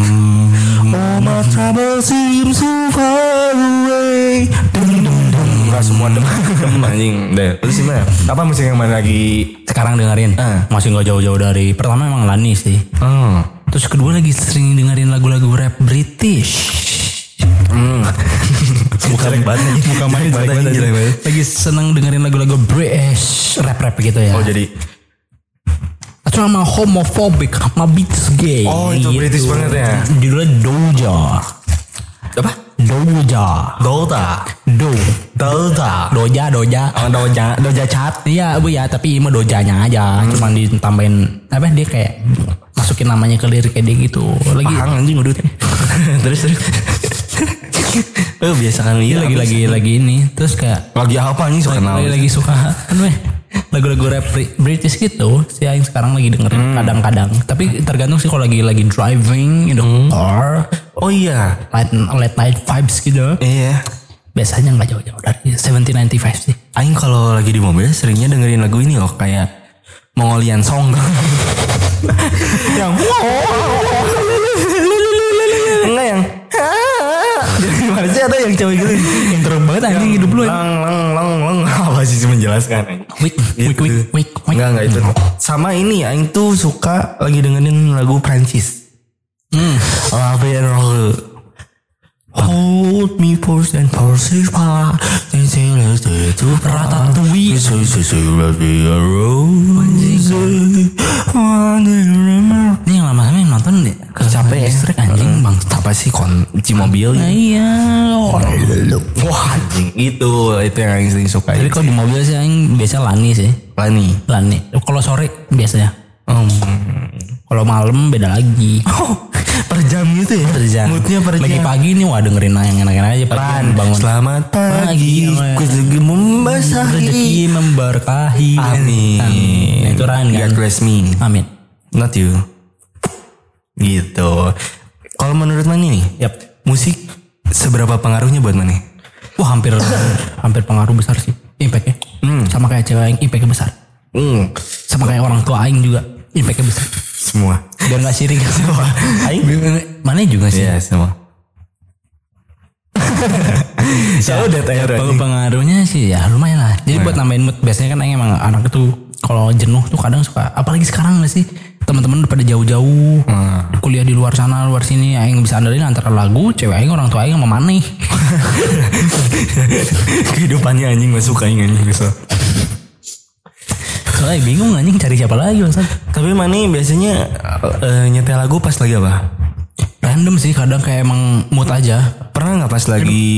All my trouble seems so far away. Dem dem dem. Gak semua dem dem anjing. Deh, terus gimana? Apa musik yang mana lagi? Sekarang dengerin. Ah. Masih nggak jauh-jauh dari. Pertama emang Lani sih. Oh. Terus kedua lagi sering dengerin lagu-lagu rap British. Hmm. <laughs> Bukan banget. Banget, anjing, jelek banget. Lagi seneng dengerin lagu-lagu British rap-rap gitu ya. Oh jadi Atau sama homophobic, sama beats gay. Oh, itu British banget ya. Judulnya Doja. apa? Doja. Dota. Do. Dota. Doja, Doja. Oh, doja, doja chat. Iya bu ya tapi mah dojanya aja Hmm. cuman ditambahin apa dia kayak masukin namanya ke lirik kayak dia gitu lagi Pahang anjing udah. <laughs> terus terus. oh biasa kan iya lagi lagi lagi ini terus kayak lagi apa anjing suka lagi, lagi, lagi suka kan weh lagu-lagu rap Bri- British gitu si Aing sekarang lagi dengerin Hmm. kadang-kadang tapi tergantung sih kalau lagi lagi driving in the Hmm. car Oh iya. late, late night vibes gitu Iya. biasanya nggak jauh-jauh dari 1795 sih Aing kalau lagi di mobil seringnya dengerin lagu ini loh kayak Mongolian Song. <laughs> yang enggak yang gimana sih ada yang cewek gitu yang terus banget anjing hidup lu lang lang lang lang apa sih sih menjelaskan wik wik wik wik wik Enggak enggak itu. Sama ini Aing tuh suka lagi dengerin lagu Prancis. Hmm. And roll. Hold me first and forces pa. Then say let's do it to Ratatouille. Ini yang lama-lama yang nonton deh Capek ya. listrik anjing bang Apa sih kunci mobil? Nah, iya. Wah anjing itu itu yang Aing sering suka. Tapi kalau di mobil sih Aing biasa lani sih. Lani. Lani. Kalau sore biasanya. Um, Kalau malam beda lagi. oh, <laughs> per jam gitu ya? Per jam. Moodnya per Lagi jam. pagi nih wah dengerin yang enak-enak aja pagi Ran, bangun. Selamat pagi, Pagi, membasahi. Rezeki memberkahi. Amin. Nah, itu Ran kan. God bless me, Amin. not you. Gitu. Kalau menurut Mani nih, Yap. musik seberapa pengaruhnya buat Mani? Wah hampir hampir pengaruh besar sih impactnya. Sama kayak cewek Aing impactnya besar. Hmm. Sama kayak orang tua Aing juga impactnya besar. Semua. Biar gak sirik semua. Aing mana juga sih. Iya semua. Dead air Peng- anjing. pengaruhnya sih ya lumayan lah. Jadi buat nambahin mood biasanya kan Aing emang anak itu kalau jenuh tuh kadang suka apalagi sekarang gak sih teman-teman udah pada jauh-jauh kuliah di luar sana luar sini Aing bisa andalin antara lagu cewek Aing orang tua Aing sama maneh <laughs> Kehidupannya anjing gak suka anjing anjing kesel. Soalnya bingung anjing cari siapa lagi maksud Tapi Mani biasanya eh, nyetel lagu pas lagi apa? random sih kadang kayak emang mood aja Pernah nggak pas lagi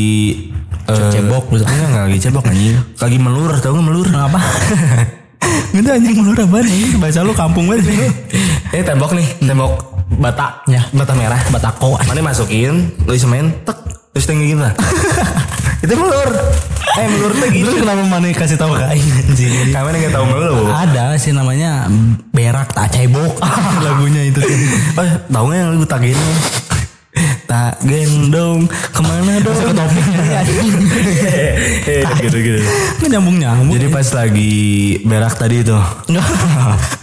eh, cebok gitu. Enggak enggak lagi cebok anjing. Lagi melur tau gak melur? Kenapa? <laughs> Itu anjing melur apa nih? Bahasa lu kampung banget sih. Eh tembok nih, tembok bata, Ya. bata merah. Batako. Mana masukin, lu semen, tek, terus tinggi gitu lah. <laughs> Itu melur. Eh melur tuh gitu. Terus kenapa mana kasih tahu ke Aing anjing? Kamu nggak tahu melur. Ada sih namanya berak tak cebok <laughs> lagunya itu tuh. Oh, tahu nggak yang lagu tak gini? Tak gendong ke mana dong? Ke topiknya <laughs> gitu gitu. Nggak nyambung nyambung. Jadi pas lagi berak tadi tuh. <laughs>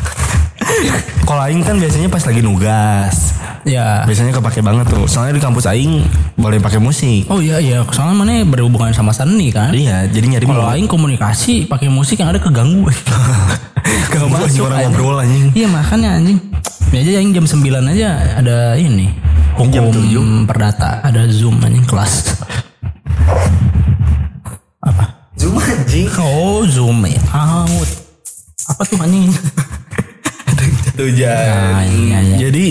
Kalau Aing kan biasanya pas lagi nugas. ya. Biasanya kepake banget tuh. Soalnya di kampus Aing boleh pakai musik. Oh iya iya, soalnya mana berhubungan sama seni kan. Iya, jadi nyari Kalau Aing komunikasi pakai musik yang ada keganggu. <laughs> Masuk orang ngobrol anjing. Iya makanya anjing. Ini aja yang jam 9 aja ada ini. Jam Hukum perdata ada Zoom anjing kelas. Apa? Zoom anjing. Oh Zoom ya. Out. Apa tuh anjing? Tuh jadi. iya, iya. Jadi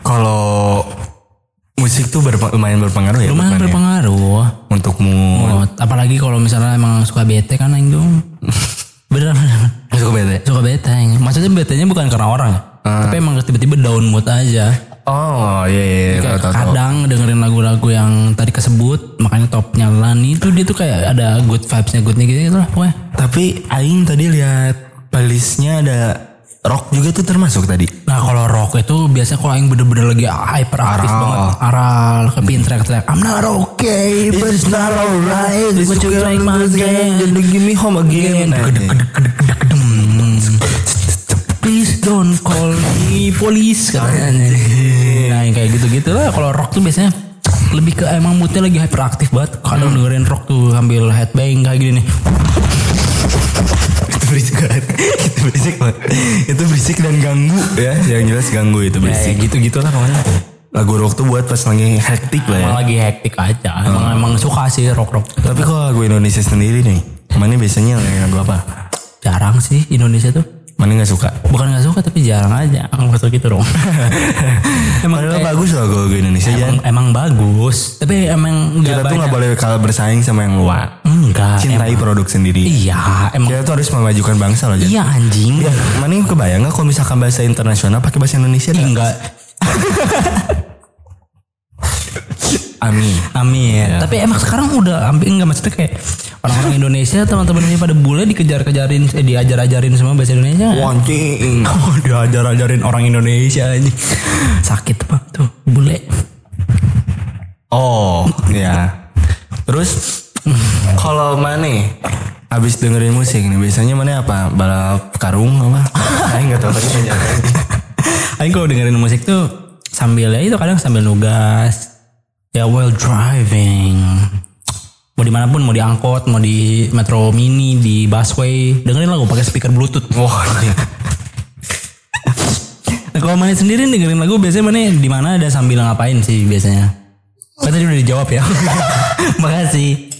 kalau musik tuh berpe- lumayan berpengaruh ya. Lumayan ya? berpengaruh. Untuk mood. Oh, apalagi kalau misalnya emang suka bete kan anjing tuh. <laughs> Beneran beneran. Suka bete. Suka bete anjing. Maksudnya betenya bukan karena orang ya. Tapi emang tiba-tiba down mood aja. Oh iya iya. iya, Kayak tahu, tahu. kadang dengerin lagu-lagu yang tadi kesebut makanya top nyalani itu dia tuh kayak ada good vibesnya goodnya gitu, gitu lah pokoknya Tapi Aing tadi lihat playlistnya ada rock juga tuh termasuk tadi. nah kalau rock itu biasanya kalau yang bener-bener lagi hyper aktif Aral. banget. Aral kepin track-track I'm not okay but it's not alright. but you like my game Jadi give me home again. Nah, please don't call me police katanya. Nah yang kayak gitu-gitu lah. Kalau rock tuh biasanya lebih ke emang moodnya lagi hyperaktif banget. Kadang dengerin rock tuh sambil headbang kayak gini nih. itu berisik banget. <laughs> itu berisik banget. Itu berisik dan ganggu ya. Yang jelas ganggu itu ya, berisik. gitu-gitu lah pokoknya Lagu rock tuh buat pas lagi hektik lah ya. emang lagi hektik aja emang emang suka sih rock rock Tapi kalau lagu Indonesia sendiri nih, mana biasanya lagu apa? jarang sih Indonesia tuh Mana nggak suka? bukan nggak suka tapi jarang aja maksud gitu dong <laughs> Emang bagus loh lagu Indonesia ya. emang, emang bagus tapi emang Kita tuh banyak nggak boleh kalah bersaing sama yang luar. enggak Cintai produk sendiri. iya emang Kita tuh harus memajukan bangsa loh. Jan. iya anjing Mana kebayang nggak kalau misalkan bahasa internasional pakai bahasa Indonesia? enggak <laughs> Amin. Amin. Tapi emang sekarang udah hampir enggak maksudnya kayak orang-orang Indonesia teman-teman ini pada bule dikejar-kejarin eh, diajar-ajarin semua bahasa Indonesia. Wancing. <laughs> Oh, diajar-ajarin orang Indonesia aja. Sakit pak tuh bule. Oh, ya. Terus kalau mana habis dengerin musik nih biasanya mana apa? Balap karung apa? <laughs> Saya nggak tahu tadi Aing kalau dengerin musik tuh sambil ya itu kadang sambil nugas. Ya while driving. Mau di mana pun, mau di angkot, mau di metro mini, di busway, dengerin lagu pakai speaker bluetooth. Wah, Nah, kalau mana sendiri dengerin lagu biasanya mana di mana ada sambil ngapain sih biasanya? Kan tadi udah dijawab ya. <laughs> Makasih.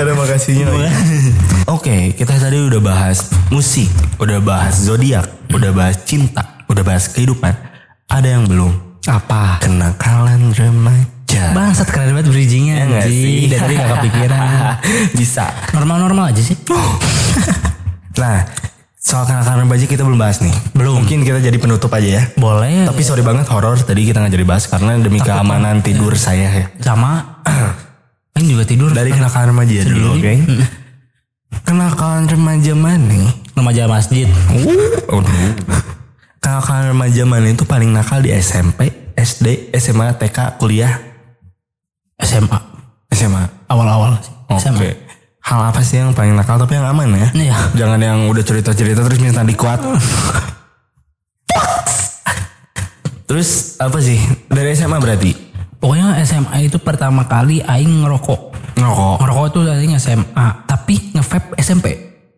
ada makasihnya lagi. <laughs> Oke, kita tadi udah bahas musik, udah bahas zodiak, udah bahas cinta, udah bahas kehidupan. Ada yang belum? Apa? Kenakalan remaja. Bangsat keren banget bridgingnya Ya anjing. sih? Dari tadi gak kepikiran. <laughs> Bisa. Normal-normal aja sih. Nah, soal kenakalan remaja kita belum bahas nih. Belum. Mungkin kita jadi penutup aja ya. Boleh. Tapi sorry banget horor tadi kita nggak jadi bahas karena demi keamanan tidur saya ya. sama. Aing <clears throat> juga tidur. Dari kenakalan remaja dulu, oke? Kenakalan remaja mana? remaja masjid. Oh, Kenakalan remaja mana itu paling nakal di SMP, SD, SMA, TK, kuliah, SMA. SMA. Awal-awal sih. Oke. SMA. Hal apa sih yang paling nakal tapi yang aman ya? Iya. Jangan yang udah cerita-cerita terus minta dikuat. Terus apa sih? Dari SMA berarti? Pokoknya SMA itu pertama kali aing ngerokok. Ngerokok. Ngerokok itu aing SMA, tapi nge-vape SMP.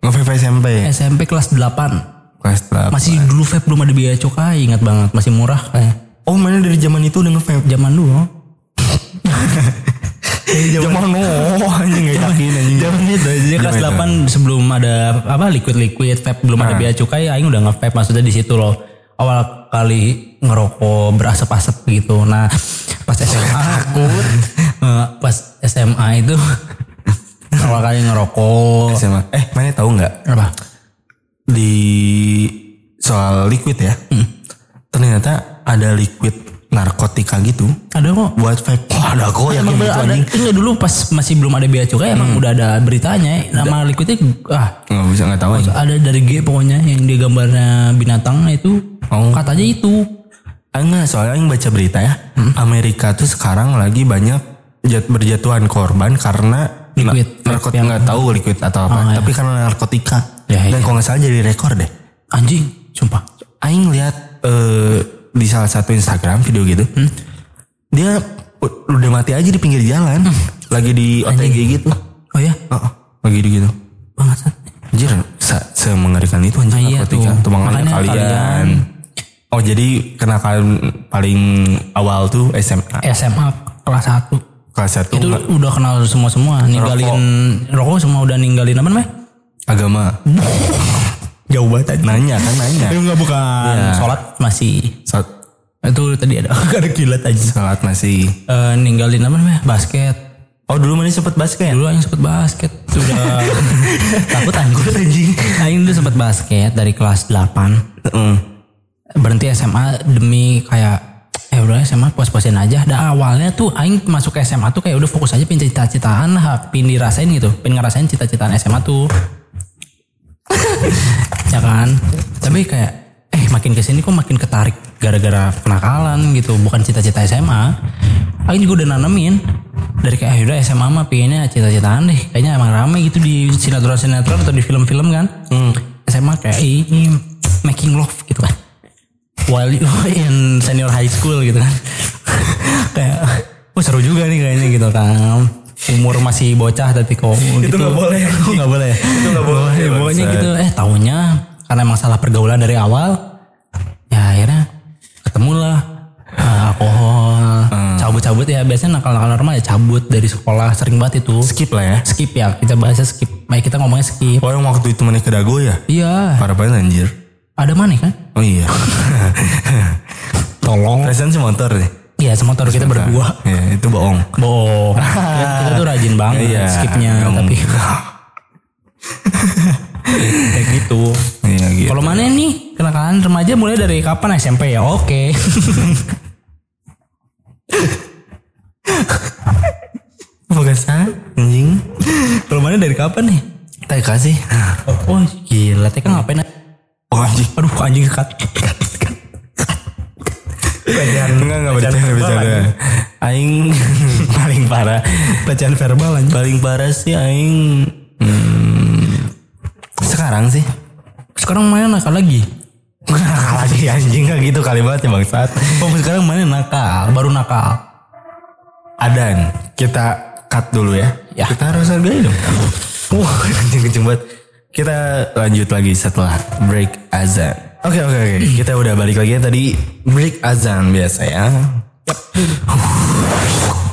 Nge-vape SMP. SMP kelas 8. Kelas 8. Masih dulu vape belum ada biaya cukai, ingat banget, masih murah kayak. Oh mana dari zaman itu udah nge-vape? Zaman dulu. Zaman oh <laughs> anjing gak yakin anjing. Zaman itu jadi kelas Zaman 8 sebelum ada apa liquid liquid vape belum ada biaya cukai aing udah nge-vape maksudnya di situ loh. Awal kali ngerokok berasap-asap gitu. Nah, pas <laughs> SMA aku eh, pas SMA itu <laughs> awal kali ngerokok SMA. Eh mana tahu nggak? apa? Di soal liquid ya. Ternyata ada liquid narkotika gitu Ada kok. buat vape. Oh, ada kok Emang gitu ada, anjing. enggak dulu pas masih belum ada biaya cukai emang udah ada beritanya nama liquidnya ah Nggak bisa nggak tahu ada dari G pokoknya yang dia gambarnya binatang itu Oh. katanya itu Ah, enggak, soalnya yang baca berita ya, Amerika tuh sekarang lagi banyak jat, berjatuhan korban karena Liquid. narkotika Yang- nggak tahu liquid atau apa, tapi karena narkotika. Ya, Dan iya. kalau nggak salah jadi rekor deh. anjing. Sumpah. Aing lihat eh, di salah satu Instagram video gitu, dia u- udah mati aja di pinggir jalan, lagi di OTG gitu. oh ya Oh, lagi di gitu. bangsat. Anjir, se- semengerikan itu anjir Nah, iya narkotika. tuh. Makanya, kalian. kalian- Oh jadi kenakalan paling awal tuh SMA SMA kelas 1 kelas satu. Itu nggak- udah kenal semua semua ninggalin rokok semua udah ninggalin apa namanya agama. <laughs> jauh banget aja Nanya kan nanya. enggak bukan Iya. sholat masih Saat itu tadi ada <laughs> ada kilat aja salat masih. Eh, ninggalin apa namanya basket Oh dulu mana sempet basket? dulu aing sempet basket sudah <laughs> takut anjing anjing aing dulu sempet basket dari kelas 8 Heeh. berhenti SMA demi kayak eh udah SMA puas-puasin aja. Dah awalnya tuh aing masuk ke SMA tuh kayak udah fokus aja pengen cita-citaan lah, pengen dirasain gitu, pengen ngerasain cita-citaan SMA tuh. Ya kan? Tapi kayak eh makin ke sini kok makin ketarik gara-gara kenakalan gitu, bukan cita-cita SMA. Aing juga udah nanemin dari kayak ah, udah SMA mah pengennya cita-citaan deh. Kayaknya emang rame gitu di sinetron-sinetron atau di film-film kan. SMA kayak ini making love gitu kan while you in senior high school gitu kan <laughs> kayak oh seru juga nih kayaknya gitu kan umur masih bocah tapi kok gitu nggak boleh. <laughs> Oh, nggak boleh itu nggak boleh, pokoknya bangsat. gitu eh tahunya karena emang salah pergaulan dari awal ya akhirnya ketemulah eh, alkohol Hmm. cabut-cabut ya biasanya nakal-nakal normal ya cabut dari sekolah sering banget itu Skip lah ya. skip ya kita bahasnya skip Baik kita ngomongnya skip Oh yang waktu itu mana ke Dago ya? iya Parah banget anjir. ada mana kan Oh iya. <laughs> <laughs> tolong Perasaan semotor deh. Iya semotor kita berdua Ya itu bohong. Bohong. kita, <laughs> tuh rajin banget Iya, skipnya tapi <laughs> kayak gitu. Iya gitu. Kalau mana nih kenakalan remaja mulai dari kapan SMP ya? Oke. <laughs> Pegasan anjing. Kalau mana dari kapan nih? TK sih. Oh, oh gila, TK ngapain? Oh anjing. Aduh anjing cut. <laughs> Enggak enggak bercanda bercanda. Aing <laughs> paling parah. Bacaan verbal anjing. Paling parah sih aing hmm, sekarang sih. Sekarang mana nakal lagi? <laughs> Nakal lagi anjing gak gitu kali banget ya bangsat. Oh sekarang mana nakal? Baru nakal. Adan, kita cut dulu ya. Ya. Kita harus hargai dong. Wah, kenceng kenceng banget. Kita lanjut lagi setelah break azan. Oke oke oke. <clears throat> Kita udah balik lagi ya tadi break azan biasa ya.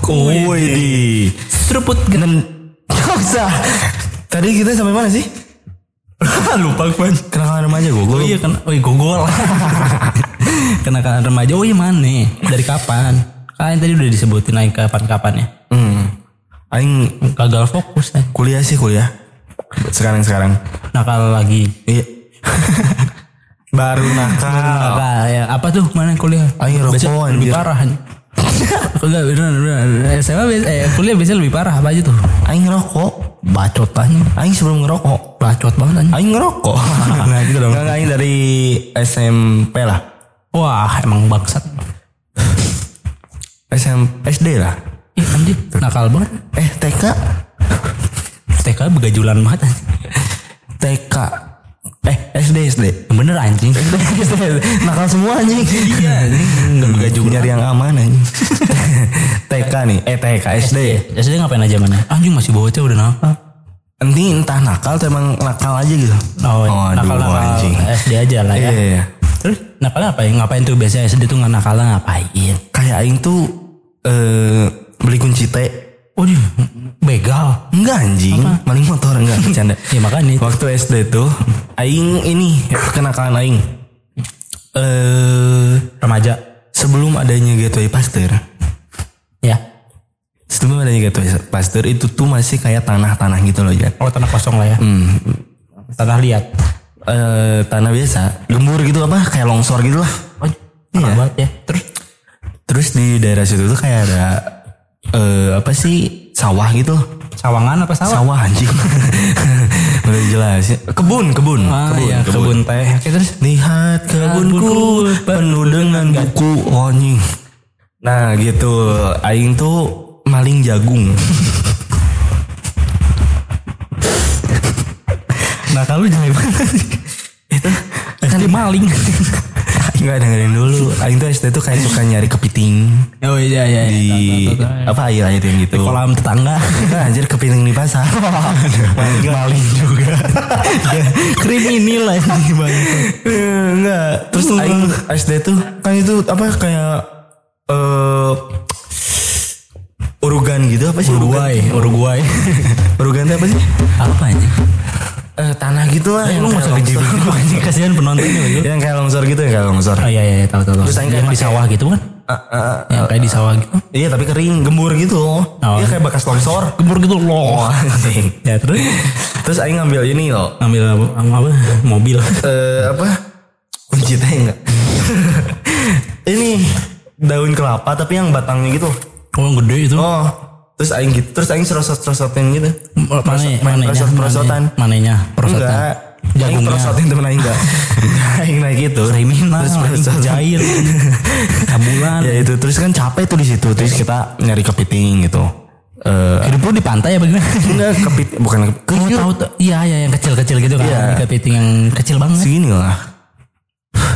Wih di. Seruput Dan Gak usah. Tadi kita sampai mana sih? <laughs> Lupa gue. Kenakalan remaja gue. Oh iya kan, oh iya gogol. <laughs> Kenakalan remaja, oh iya mana? Dari kapan? Kan tadi udah disebutin lagi kapan-kapan ya. Hmm. Aing Gagal fokus kan. kuliah sih kuliah. Sekarang sekarang. Nakal lagi. Iya. <laughs> Baru nakal. Nakal ya. Apa tuh mana kuliah? Aing rokok, lebih parah. Enggak <laughs> beneran beneran. SMA eh, kuliah biasanya lebih parah apa aja tuh? Aing ngerokok. Bacot aja. Aing sebelum ngerokok. Bacot banget aja. Aing ngerokok. <laughs> Nah, gitu dong. Enggak, Aing dari SMP lah. Wah, emang bangsat. <laughs> SM, SD lah. Ih anjir, nakal banget. Eh TK. TK begajulan banget. TK. Eh SD SD. Bener anjing. <laughs> Nakal semua anjing. Iya, juga juga. Nyari yang aman anjing. <laughs> TK nih, eh TK SD. SD ngapain aja mana? Anjing masih bocah udah nakal. Nanti entah nakal atau emang nakal aja gitu. Oh, aduh, nakal-nakal anjing. SD aja lah ya. Iya, iya. Terus nakal apa ya? Ngapain tuh biasanya SD tuh nggak nakal ngapain? Kayak aing tuh eh beli kunci T. Oh, dia begal. Enggak anjing, maling motor enggak <laughs> bercanda. Ya makanya itu. Waktu SD tuh aing ini kenakalan aing. Eh remaja. sebelum adanya Gateway Pasteur, Ya. sebelum adanya Gateway Pasteur itu tuh masih kayak tanah-tanah gitu loh, Jan. Oh tanah kosong lah ya. Hmm, Tanah liat. eh, tanah biasa, gembur gitu apa kayak longsor gitu lah. Oh, iya. banget ya. Terus Terus di daerah situ tuh kayak ada eh apa sih sawah gitu sawangan apa sawah? Sawah anjing. <laughs> Udah jelas ya. Kebun, kebun, Ah, kebun, iya, kebun teh. Oke, terus Lihat kebunku penuh dengan buku oh, anjing. Nah gitu, aing tuh maling jagung. nah kalau jangan itu kan maling. <laughs> Enggak dengerin dulu. Aing tuh SD tuh kayak suka nyari kepiting oh iya iya. di apa air-air yang gitu. kolam tetangga. Enggak <laughs> anjir kepiting di pasar. <laughs> maling juga. <laughs> Kriminal lah ini. Enggak. Terus aing SD tuh kan itu apa kayak eh urugan gitu apa sih Uruguay, Uruguay. Urugan itu apa sih? apa aja? Eh, tanah gitu lah. Lu yang masuk kayak ke longsor. anjing kasihan penontonnya gitu. Yang kayak longsor gitu ya kayak longsor. Oh iya iya tahu tahu. tahu. Terus yang di sawah gitu kan? Ah. Yang kayak di sawah gitu. Iya tapi kering, gembur gitu. Oh. Iya kayak bekas longsor. Gembur gitu loh. anjing. <laughs> ya terus Terus aing ngambil ini loh. ngambil apa, apa? mobil. Eh apa? Kunci teh enggak? <laughs> ini daun kelapa tapi yang batangnya gitu. Oh yang gede itu. Oh. Terus aing gitu, terus aing serosot-serosotin gitu. Mana main mananya? prosot-prosotan. Mananya? Prosotan. Enggak. Aing prosotin temen aing enggak. <laughs> aing naik gitu. Kriminal, Terus anjing, prosot. jail. Kabulan. ya itu terus kan capek tuh di situ. Terus kita nyari kepiting gitu. Eh Hidup lu di pantai apa gimana? enggak kepit bukan Oh kecil. tahu tuh. Iya iya yang kecil-kecil gitu kan. Iya. Kepiting yang kecil banget. Segini lah.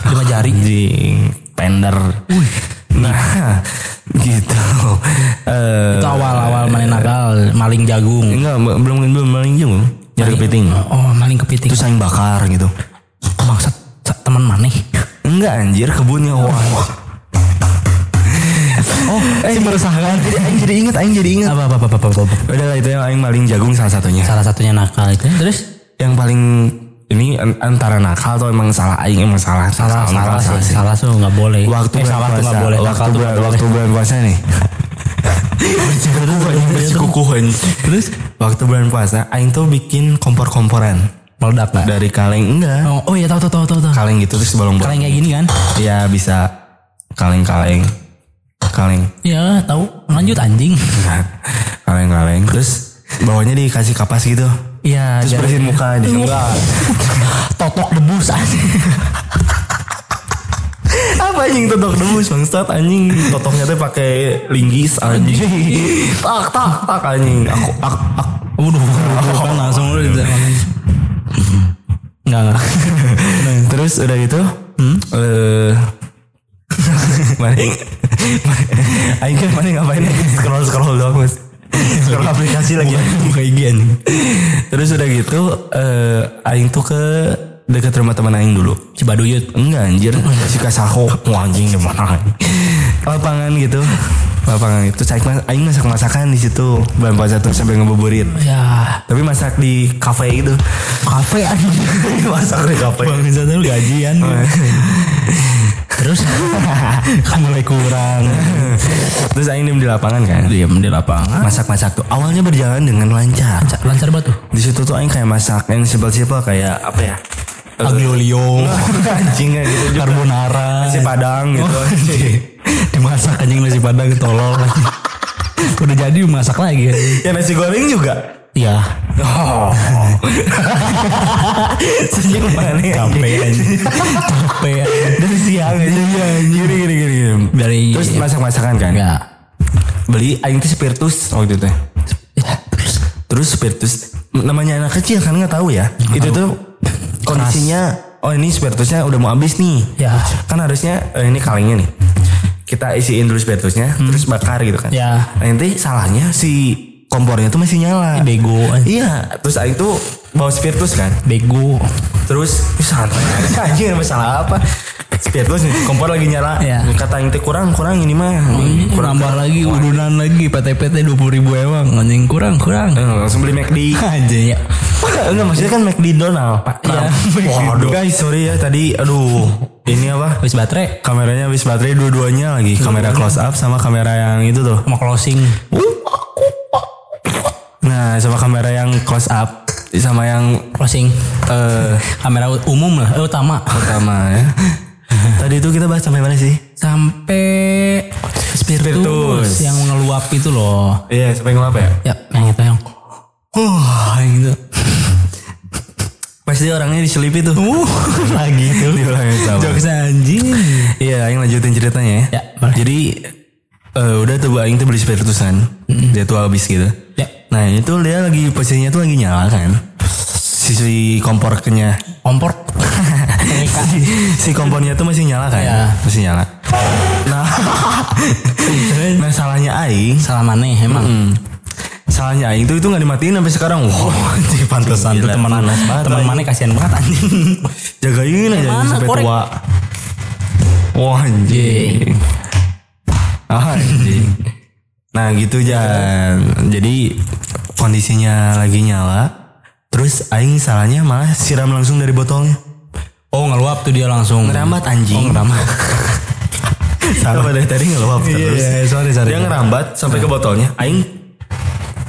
Lima <laughs> jari. Anjing, pender. Nah, <laughs> gitu. Eh Itu awal-awal main nakal, maling jagung. enggak belum belum maling juga. Nyari kepiting. Oh, maling kepiting. Terus aing bakar gitu. sa- teman maneh. Enggak anjir kebunnya wah. oh, <laughs> eh meresahkan. Jadi aing jadi inget, aing jadi inget. Apa apa apa apa apa. apa. Udah lah itu yang aing maling jagung salah satunya. Salah satunya nakal itu. Terus Yang paling ini an- antara nakal atau emang salah aing emang salah salah nakal, salah nakal sih. Salah tuh nggak boleh. Waktu eh, salah tuh puasa, boleh. Waktu tuh bulan, waktu bulan puasa nih. Bersikukuh Terus waktu bulan puasa aing tuh bikin kompor-komporan meledak nggak? dari kaleng enggak. Oh, oh iya tahu tahu tahu tahu. Kaleng gitu terus bolong. Kaleng kayak gini kan? Iya bisa kaleng-kaleng. Kaleng. Ya tahu. Lanjut anjing. <laughs> kaleng-kaleng terus bawahnya dikasih kapas gitu. Iya. Terus bersihin muka aja. Enggak. <laughs> Totok debus anjing. Apa anjing totok debus bangsat anjing totoknya tuh pakai linggis anjing. tak tak tak anjing. Aku aku, aku. Waduh, kan langsung lu Enggak enggak. <laughs> Terus udah gitu eh Maning Aing kan maning ngapain <laughs> Scroll scroll doang mas <laughs> Scroll aplikasi lagi. Buka IG anjing. Terus udah gitu eh Aing tuh ke dekat rumah teman Aing dulu. Cibaduyut. Enggak anjir. Si Kasaho Wah anjing di mana Lapangan gitu. Lapangan itu Aing, mas- Aing masak masakan di situ. Bulan puasa tuh sambil ngebuburit. Ya, Tapi masak di kafe gitu. Kafe anjing. <laughs> Masak di kafe. Bang Rizal tuh gajian. <laughs> Terus <laughs> kan mulai kurang. Terus Aing diem di lapangan kan Diam di lapangan. Masak-masak tuh Awalnya berjalan dengan lancar Lancar banget tuh. Di situ tuh Aing kayak masak yang simpel-simpel kayak apa ya? Aglio olio, <laughs> anjing kayak gitu juga. carbonara, Nasi padang gitu. dimasak anjing nasi padang tolol lagi. <laughs> Udah jadi masak lagi. ya nasi goreng juga. Iya. Oh. <laughs> Senyum mana ya? Capek. Capek. Dari siang aja. Iya, gini gini gini. gini. Dari Terus masak-masakan kan? ya. Beli Aing tuh spiritus waktu itu. Ya, terus spiritus namanya anak kecil kan nggak tahu ya. itu tuh kondisinya oh ini spiritusnya udah mau habis nih. Ya. Kan harusnya eh, ini kalengnya nih. Kita isiin dulu spiritusnya terus bakar gitu kan. Ya. Nanti salahnya si kompornya tuh masih nyala. Bego. Iya, terus aing tuh bawa spiritus kan. Bego. Terus "Ih, santai aja masalah apa? Spiritus nih, kompor lagi nyala. Iya. Kata aing teh kurang, kurang ini mah. Kurang nambah lagi urunan lagi PT-PT 20 ribu emang anjing kurang kurang. Eh, langsung beli McD. Aja <laughs> ya. Enggak maksudnya kan McD Donald Pak. Iya. Waduh. Guys sorry ya tadi aduh ini apa? Habis baterai Kameranya habis baterai dua-duanya lagi. Kamera close up sama kamera yang itu tuh. mau closing. Nah sama kamera yang close up sama yang Closing. eh Kamera umum lah, eh, utama. pertama ya. <laughs> Tadi itu kita bahas sampai mana sih? Sampai spiritus, Spiritus. yang ngeluap itu loh. Iya sampai ngelap ya. Ya, yang itu yang Wah yang itu. Pasti orangnya diselipi tuh. Uh, <laughs> lagi itu. Diulangin sama. Jokes anjing. Iya, Aing lanjutin ceritanya ya. Ya. Jadi eh, udah tuh Aing tuh beli spiritus kan. Dia tuh habis gitu. Ya, Nah itu dia lagi posisinya tuh lagi nyala kan. Si, si kompornya. kompor. <laughs> si, si kompornya tuh masih nyala kan. Ya. Masih nyala. Nah, nah salahnya Aing. Salah mana emang? Hmm. Salahnya Aing tuh itu gak dimatiin sampai sekarang. Wah, anjing pantesan tuh teman panas banget. Teman mana kasihan banget anjing. Jagain aja Mana, sampai korek? tua. Wah anjing. Ah, anjing. Nah gitu Jan. Jadi kondisinya lagi nyala. Terus Aing salahnya malah siram langsung dari botolnya. Oh, ngeluap tuh dia langsung. Ngerambat anjing. Oh, ngerambat. <laughs> Salah dari tadi ngeluap terus. iya, sorry, sorry. Dia ngerambat sampai ke botolnya. Aing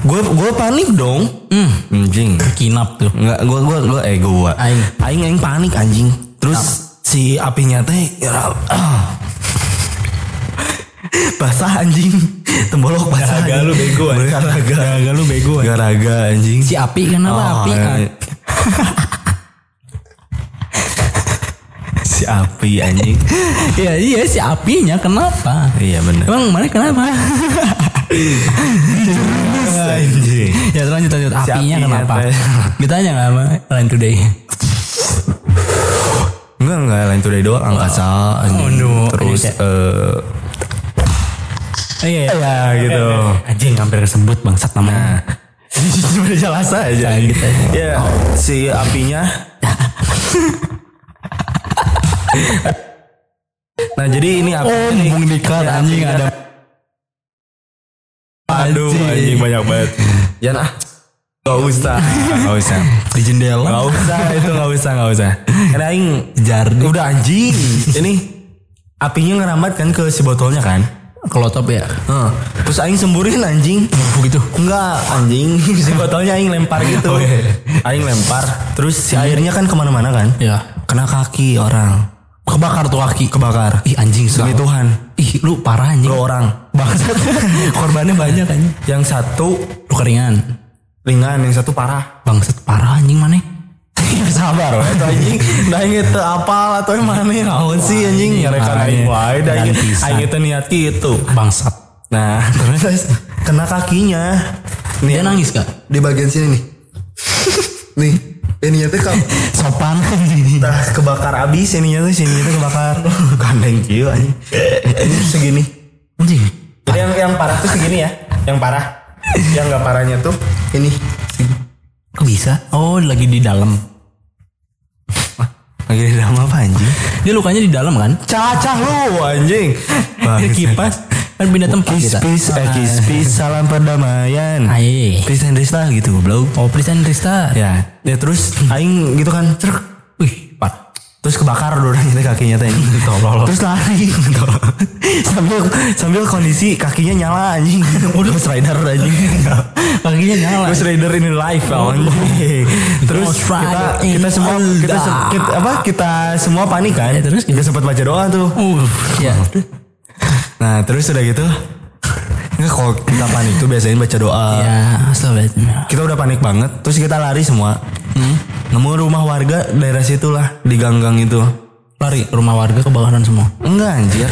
gue gue panik dong. Hmm, Anjing. kinap tuh. Enggak, gua gua gua eh gua. Aing. Aing aing panik anjing. Terus si apinya teh ya, ah. <clears throat> basah anjing. Tembolok basah. Garaga lu bego, anjing. Garaga. Garaga lu bego, anjing. Garaga anjing. Si api kenapa Oh, api? kan? <laughs> si api anjing. Iya iya si apinya kenapa? iya benar. Emang mana kenapa? Anjing. ya lanjut lanjut apinya, apinya kenapa? teh. Ditanya nggak sama lain today? Enggak enggak lain today doang angkasa anjing. Aduh, Terus eh Oh, iya, ya gitu. Anjing hampir kesebut bangsat namanya. <laughs> Udah jelas aja. Gitu aja. Ya si apinya. <laughs> Nah jadi ini api Oh, ini dikat Ya, anjing ada. Aduh anjing. banyak banget. Jangan ah Gak usah. Gak usah. Di jendela. Gak usah itu gak usah gak usah. Karena Aing Jardi. Udah anjing. Ini Apinya ngerambat kan ke si botolnya kan Kelotop ya. Heeh. Terus Aing semburin anjing <laughs> Begitu. Enggak anjing <laughs> Si botolnya Aing lempar gitu Oh, iya. Aing lempar Terus si airnya kan ke mana-mana kan Ya. Kena kaki orang Kebakar tuh kaki. Kebakar Ih anjing Demi. Tuhan Ih lu parah anjing. Dua orang Bangsat. <laughs> Korbannya banyak anjing. Yang satu Lu keringan. ringan Yang satu parah Bangsat parah anjing mana? <laughs> Sabar weh itu anjing Dah inget apal atau yang mana Naon sih anjing? Nyarekan aing wae Dah inget. Aing itu niat gitu. Bangsat. Nah <laughs> terus? Kena kakinya. Dia nangis gak? Di bagian sini nih. <laughs> Nih Ini tuh kan Sopan. Nah kebakar abis ininya tuh sininya tuh kebakar. Gandeng kieu anjing. Ini segini. Anjing. Jadi yang, yang parah tuh segini ya. Yang parah. Yang gak parahnya tuh Ini. Kok bisa? Oh lagi di dalam. Lagi di dalam apa anjing Dia lukanya di dalam kan? Cacah lu anjing <laughs> Dia kipas. Kan pindah tempat kita. peace eh kiss peace Salam perdamaian Aye. Peace and Rista gitu goblok Oh Pristen Rista. Ya Ya terus Aing gitu kan Cerk. Terus kebakar dua-duanya teh kakinya <laughs> Tolol. Terus lari <laughs> Sambil Sambil kondisi kakinya nyala anjing <laughs> Udah Ghost Rider anjing Kakinya nyala. Ghost Rider ini live kawan. Terus kita kita semua kita, kita apa kita semua panik kan? Ya, terus kita sempat baca doa tuh. Uh, ya. Nah terus udah gitu. Nggak kalau kita panik tuh biasanya baca doa. Ya, astagfirullah. Kita udah panik banget. Terus kita lari semua. Nemu rumah warga daerah situ lah di ganggang itu. Lari rumah warga kebakaran semua. Enggak anjir.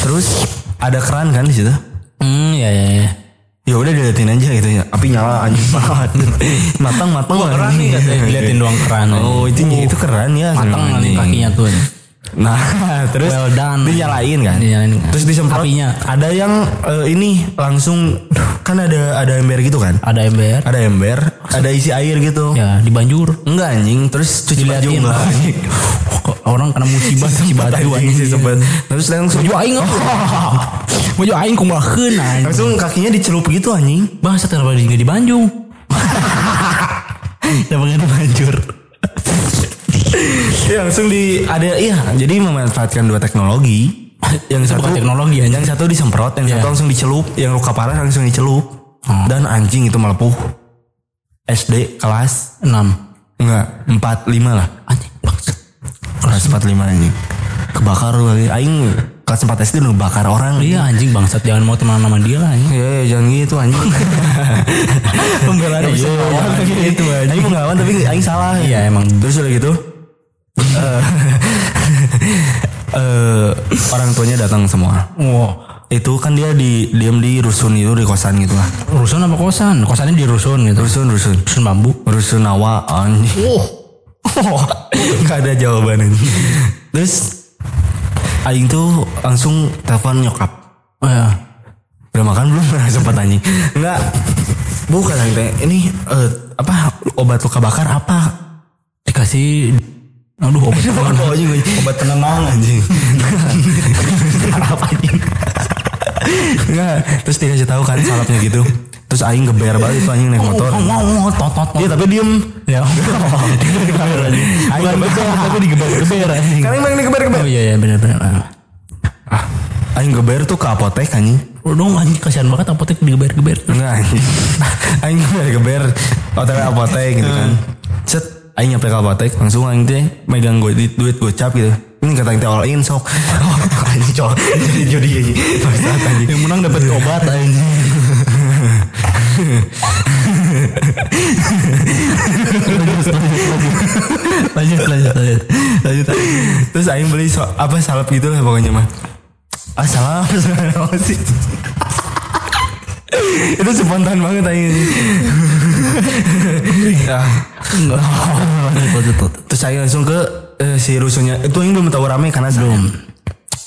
Terus ada keran kan di situ. Hmm, ya ya ya. ya udah diliatin aja gitu ya api nyala anjing <laughs> banget matang matang Keran nih katanya diliatin doang keran. oh itu itu keren ya Matang anjing. kakinya tuh. Nah <laughs> terus Well done. dinyalain kan Dinyalain. terus disemprot Apinya. ada yang eh, ini langsung kan ada ada ember gitu kan Ada ember. ada ember ada isi air gitu Ya dibanjur. enggak anjing terus cuci baju enggak <laughs> anjing orang kena musibah cuci baju Anjing sih sempet terus langsung Baju aing <laughs> Baju aing kumulakeun anjing. langsung kakinya dicelup gitu anjing Bangsa kenapa di di Banjung? ya pengen banjur ya langsung di ada iya jadi memanfaatkan dua teknologi yang satu bukan teknologi, anjing. yang satu disemprot yang satu Iya. langsung dicelup yang luka parah langsung dicelup dan anjing itu melepuh SD kelas 6. enggak empat lima lah Anjing kelas empat lima anjing kebakar lagi aing kelas 4 SD udah bakar orang Iya anjing bangsat jangan mau teman sama dia lah anjing. Ya, ya jangan gitu anjing. Pembelaan iya, iya, gitu gitu, anjing. Mau ngelawan tapi aing salah. Iya, emang. Terus udah gitu. Eh eh, orang tuanya datang semua. Wow. Itu kan dia di diam di rusun itu di kosan gitu lah. Rusun apa kosan? Kosannya di rusun gitu. Rusun rusun. Rusun bambu. Rusun awa anjing. Oh. Gak ada jawabannya. Terus Aing tuh langsung telepon nyokap. Oh, ya. Udah makan belum? <laughs> Sempat anjing. Enggak. Bukan Aing teh. Ini eh, apa obat luka bakar apa? Dikasih Aduh obat Oh, anjing, obat penenang anjing. apa anjing? Enggak, terus dikasih tahu kan salapnya gitu. Terus aing geber banget itu anjing naik motor. Wow, tot, tot, tot. Dia tapi diem. Ya. <laughs> Bukan geber, tapi digeber-geber anjing. Kan emang digeber-geber. Oh iya iya benar benar. Ah, aing geber tuh ke apotek anjing. Udah anjing kasihan banget apotek digeber-geber. Enggak anjing. <laughs> aing geber geber hotel apotek gitu kan. Set aing nyampe ke apotek langsung aing teh megang gue duit, duit gocap gitu. Ini kata aing teh all in sok. Oh, <laughs> anjing cowok jadi. Bangsat anjing. Yang menang dapat obat anjing. lanjut lanjut lanjut lanjut Terus aing beli so, apa salep gitu lah pokoknya mah. Ah salah <laughs> apa sih? itu spontan banget aing. Ya. enggak. Terus aing langsung ke eh, si rusunnya. Itu aing belum tahu rame karena belum.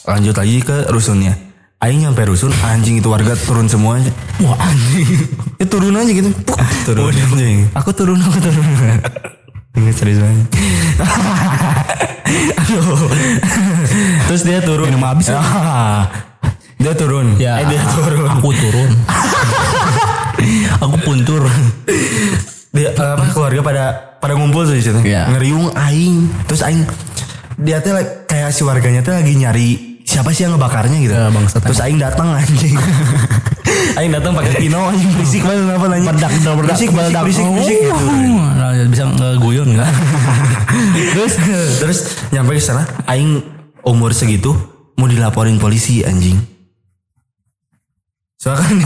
Lanjut lagi ke rusunnya. Aing nyampe rusun anjing itu warga turun semua. wah anjing Ya turun aja gitu. Puk, turun. anjing. Aku turun, aku turun. Ini serius banget. Terus dia turun. Minum habis ya? Dia turun. ya Eh, dia turun. aku turun aku puntur Dia eh, apa keluarga pada pada ngumpul tuh di situ. Iya. Ngeriung aing. Terus aing dia tuh kayak si warganya tuh lagi nyari siapa sih yang ngebakarnya gitu. Ya, bangsat Terus aing datang anjing. <laughs> aing datang pakai pino anjing berisik banget apa anjing. Berdak, berdak, berisik, berisik, berdak. berisik, berisik gitu. Oh, nah, bisa ngeguyon nggak? <laughs> terus terus nyampe ke sana aing umur segitu mau dilaporin polisi anjing soalnya kan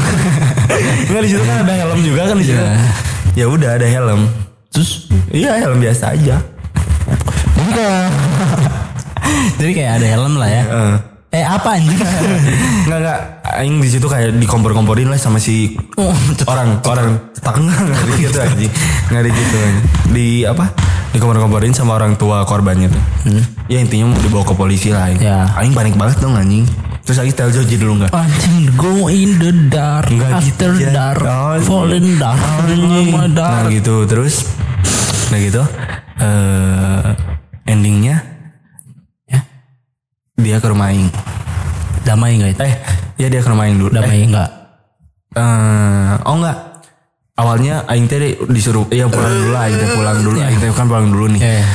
<laughs> nggak di situ kan ada helm juga kan di situ. Iya. ya udah ada helm. Terus iya helm biasa aja. Jadi kayak <laughs> ada helm lah ya. Eh. Eh apa anjing? <laughs> nggak nggak. Aing di situ kayak dikompor-komporin lah sama si Oh, orang orang tak nggak nggak di gitu anjing. Nggak di gitu anjing. di apa? Dikompor-komporin sama orang tua korbannya tuh. Ya intinya mau dibawa ke polisi lah aing. Ya. aing panik banget dong anjing terus aing tell Joji dulu nggak? Anjing go in the dark Nggak gitu, after Jan. dark Oh, fall in dark lama Nah dark. gitu. Terus Nah gitu eh Endingnya Ya, Dia ke rumah Aing. Damai enggak itu? Eh ya dia ke rumah Aing dulu. Damai enggak? Eh, Oh enggak Awalnya Aing teh disuruh Iya pulang dulu lah Aing teh pulang dulu. Aing teh kan pulang dulu nih. Iya, iya.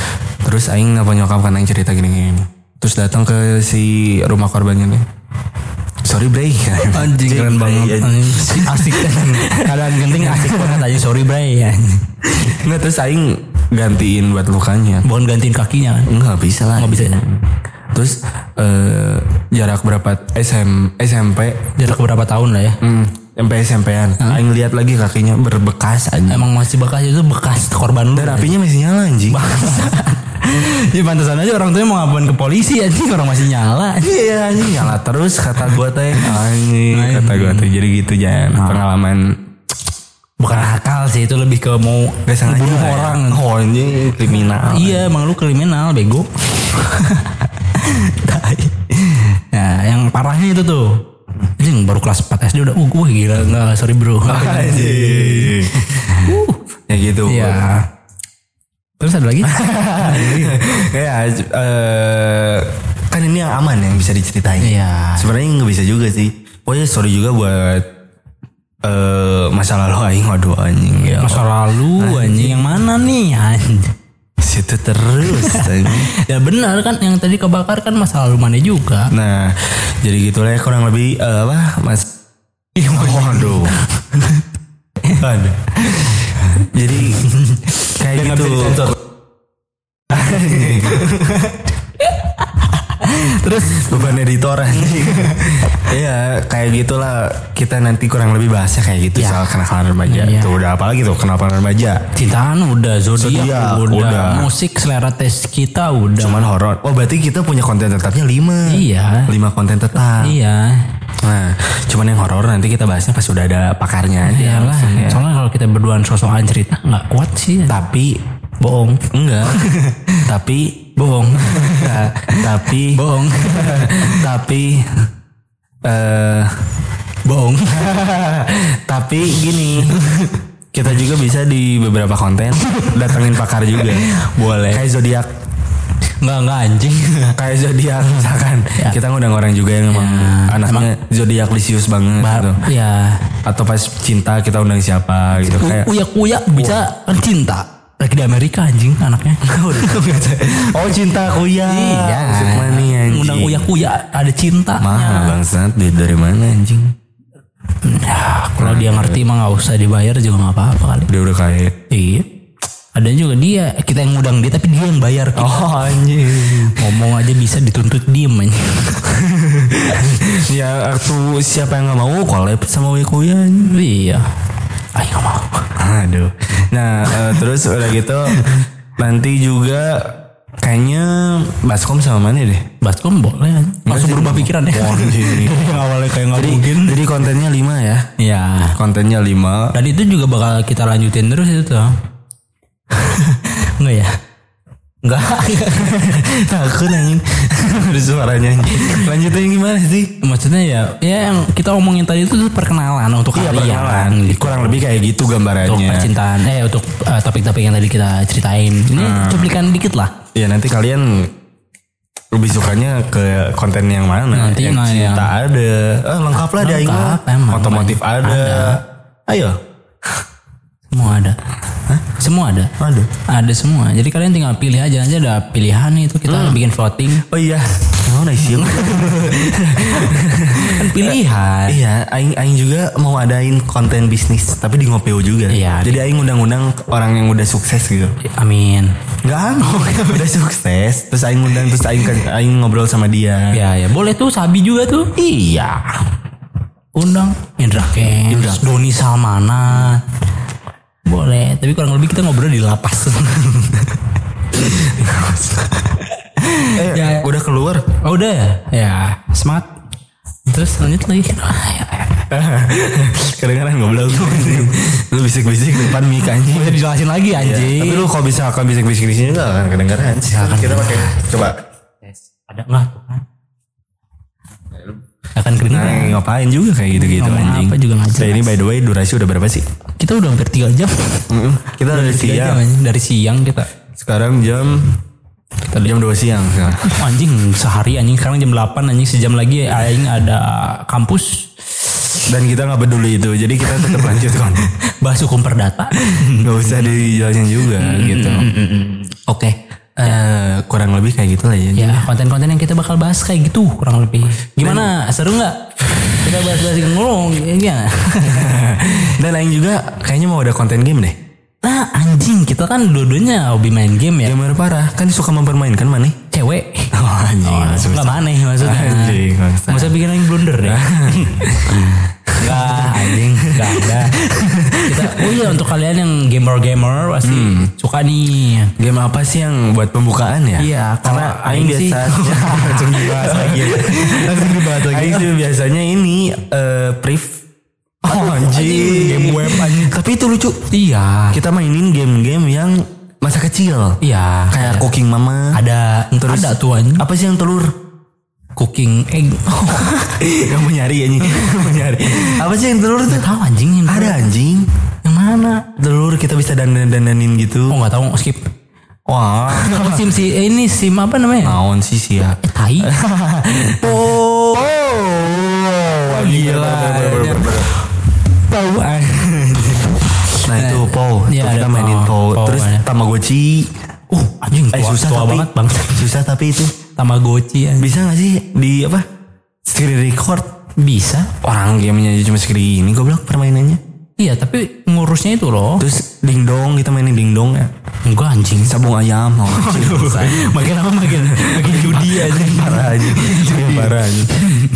Terus Aing ngapa nyokap kan Aing cerita gini-gini. Terus datang ke si rumah korbannya nih Sorry Bray <laughs> Anjing keren banget. Anjing asik. Keadaan genting asik banget aja sorry bray ya. Enggak terus Aing gantiin buat lukanya Bukan gantiin kakinya kan? Enggak bisa lah. Nggak bisa ya? Terus eh, jarak berapa SM, SMP Jarak berapa tahun lah ya? hmm, sampai SMP-an. Aing lihat lagi kakinya berbekas aja. Emang masih bekas itu bekas korban lu. Dan apinya masih nyala anjing. <laughs> Ya pantesan aja orang tuanya mau ngapain ke polisi anjing. Orang masih nyala. Iya anjing. Nyala terus kata gue teh. Anjing. Kata gue teh. Jadi gitu jangan pengalaman. Bukan akal sih itu lebih ke mau gak sengaja ya. orang. oh anjing. Kriminal. Iya, emang lu kriminal, bego. <laughs> Nah, yang parahnya itu tuh. Anjing baru kelas 4 SD udah, uh, gue gila, enggak, sorry bro. <laughs> anjing. Ya gitu. Iya. Terus ada lagi? kayak <laughs> eh, kan ini yang aman yang bisa diceritain Iya. sebenarnya nggak bisa juga sih pokoknya sorry juga buat eh masa lalu aing waduh anjing ya Masa lalu anjing yang mana nih anjing? situ terus. <laughs> Ya benar kan yang tadi kebakar kan masa lalu mana juga. nah jadi gitu lah ya, kurang lebih eh, apa mas waduh Aduh. <laughs> jadi <laughs> kayak gitu <laughs> Terus beban editor anjing. <laughs> Iya, kayak gitulah kita nanti kurang lebih bahasnya kayak gitu soal kenakalan remaja. Iya. Tuh udah apa lagi tuh kenakalan remaja. Cintaan udah, zodiak udah, udah. musik selera tes kita udah. Cuman horor. Oh, berarti kita punya konten tetapnya 5. Iya. 5 konten tetap. Iya. Nah, cuman yang horor nanti kita bahasnya pas sudah ada pakarnya aja. Iyalah. Maksudnya. Soalnya kalau kita berduaan sosokan cerita nggak kuat sih. Tapi Bohong. enggak. <laughs> tapi Bohong. <laughs> Tapi Bohong. <laughs> tapi eh Bohong. <laughs> tapi gini kita juga bisa di beberapa konten datengin pakar juga Boleh. kayak zodiak Enggak, enggak anjing. kayak zodiak misalkan kita ngundang orang juga yang emang anaknya zodiak lisius banget gitu. ya. atau pas cinta kita undang siapa gitu kayak Uyak-uyak bisa kan cinta. Lagi di Amerika anjing anaknya. <laughs> oh cinta kuya Iya. Mana anjing Undang uyak-uyak ada cinta. mahal bangsat duit dari mana anjing Ya, kalau dia ngerti mah nggak usah dibayar juga nggak apa-apa kali. dia udah kayak Iya. Ada juga dia kita yang ngundang dia tapi dia yang bayar kita. oh anjing Ngomong aja bisa dituntut diem aja. <laughs> ya waktu siapa yang nggak mau collab sama Wikuya iya. Ayo nggak mau. Aduh. Nah, eh, terus udah gitu nanti juga kayaknya Baskom sama mana deh? Baskom boleh langsung berubah pikiran ya. <laughs> awalnya kayak nggak mungkin. jadi kontennya 5 ya. Ya. Kontennya 5. Dan itu juga bakal kita lanjutin terus itu tuh. <laughs> Enggak ya? Enggak. <laughs> Takut anjing. Ada suaranya. Lanjutnya gimana sih? Maksudnya ya, ya yang kita omongin tadi itu perkenalan untuk Iya, kalian. perkenalan. Gitu. Kurang lebih kayak gitu Untuk gambarannya. percintaan, eh untuk eh, topik-topik yang tadi kita ceritain. Ini cuplikan dikit lah. Ya nanti kalian lebih sukanya ke konten yang mana? Nanti yang nah, cinta ada. Eh, lengkap lah dia Lengkap, ingat. Otomotif ada. Ayo. Semua ada. Semua ada. Aduh. Ada semua. Jadi kalian tinggal pilih aja. Nanti ada pilihan itu kita bikin voting. Oh iya. Mau sih? <laughs> Kan pilihan. Iya, aing aing juga mau adain konten bisnis, tapi di Ngopeo juga. Iya, Jadi aing undang-undang orang yang udah sukses gitu. Amin. Enggak mau <laughs> udah sukses, terus aing undang terus aing aing ngobrol sama dia. Ya ya boleh tuh Sabi juga tuh. Iya. Undang Indra Kents, Doni Salmana. Boleh, tapi kurang lebih kita ngobrol di lapas. Eh, Ya. udah keluar. oh udah ya? Ya, smart. Terus lanjut lagi. <laughs> Kadang-kadang ngobrol tuh. lu bisik-bisik depan mic anjing. Bisa dijelasin lagi Iya, anjing. Tapi lu kalau bisa kalau bisik-bisik di sini enggak akan kedengaran. Silakan kita pakai coba. Ada nggak? tuh kan? Akan kedengeran. Nah, ngapain juga kayak gitu-gitu anjing. apa juga nggak Nah, ini by the way durasi udah berapa sih? Kita udah hampir 3 jam. Kita dari Tiga jam siang. anjing. Dari siang kita. Sekarang jam jam 2 siang sekarang. Oh, anjing sehari anjing sekarang jam 8 anjing sejam lagi aing ada kampus Dan kita nggak peduli itu, jadi kita tetap lanjut kan. <laughs> bahas hukum perdata. Gak usah dijelasin juga gitu. Oke. Eh, kurang lebih kayak gitu lah ya. Ya, konten-konten yang kita bakal bahas kayak gitu kurang lebih. Gimana? Seru nggak? Kita bahas-bahas ngomong ya. <laughs> Dan lain juga kayaknya mau ada konten game deh. Nah, anjing, kita kan dua-duanya hobi main game ya. Gamer parah, kan suka mempermainkan mana? Cewek. Oh anjing, Oh. Enggak maneh maksudnya. Anjing. Masa bikin yang blunder deh. <laughs> Enggak, anjing, enggak ada. Kita oh iya untuk kalian yang gamer-gamer pasti suka nih. Game apa sih yang buat pembukaan ya? Iya, karena aing biasa <laughs> langsung dibahas lagi. <laughs> langsung dibahas lagi. Aing sih biasanya ini eh priv Oh anjing, game web anjing. Tapi itu lucu. Iya. Kita mainin game-game yang masa kecil. Iya. Kayak Cooking Mama. ada Terus- ada anjing. Apa sih yang telur? Cooking egg. <laughs> Kamu nyari ya Kamu nyari. Apa sih yang telur tuh? Tahu anjing yang Ada anjing. Yang mana? Telur kita bisa dandan-dandanin gitu. Oh nggak tahu skip. Wah. Kalau sim si eh, ini sim apa namanya? Naon sih sih ya. Eh, tai. <laughs> Oh. Wah, gila. Tahu Nah itu. Iya, Tuh kita mainin. Paul, Terus. Tamagotchi. Uh, anjing Eh tua, susah tua tapi. banget bang. Susah tapi itu. Tamagotchi anjing. Bisa gak sih di apa? Screen record. Bisa. Orang gamenya aja cuma segini goblok permainannya. Iya, tapi ngurusnya itu loh. Terus dingdong kita mainin dingdong ya. Enggak anjing. Sabung ayam. Oh, <laughs> makin lama makin makin judi aja. parah aja. parah aja.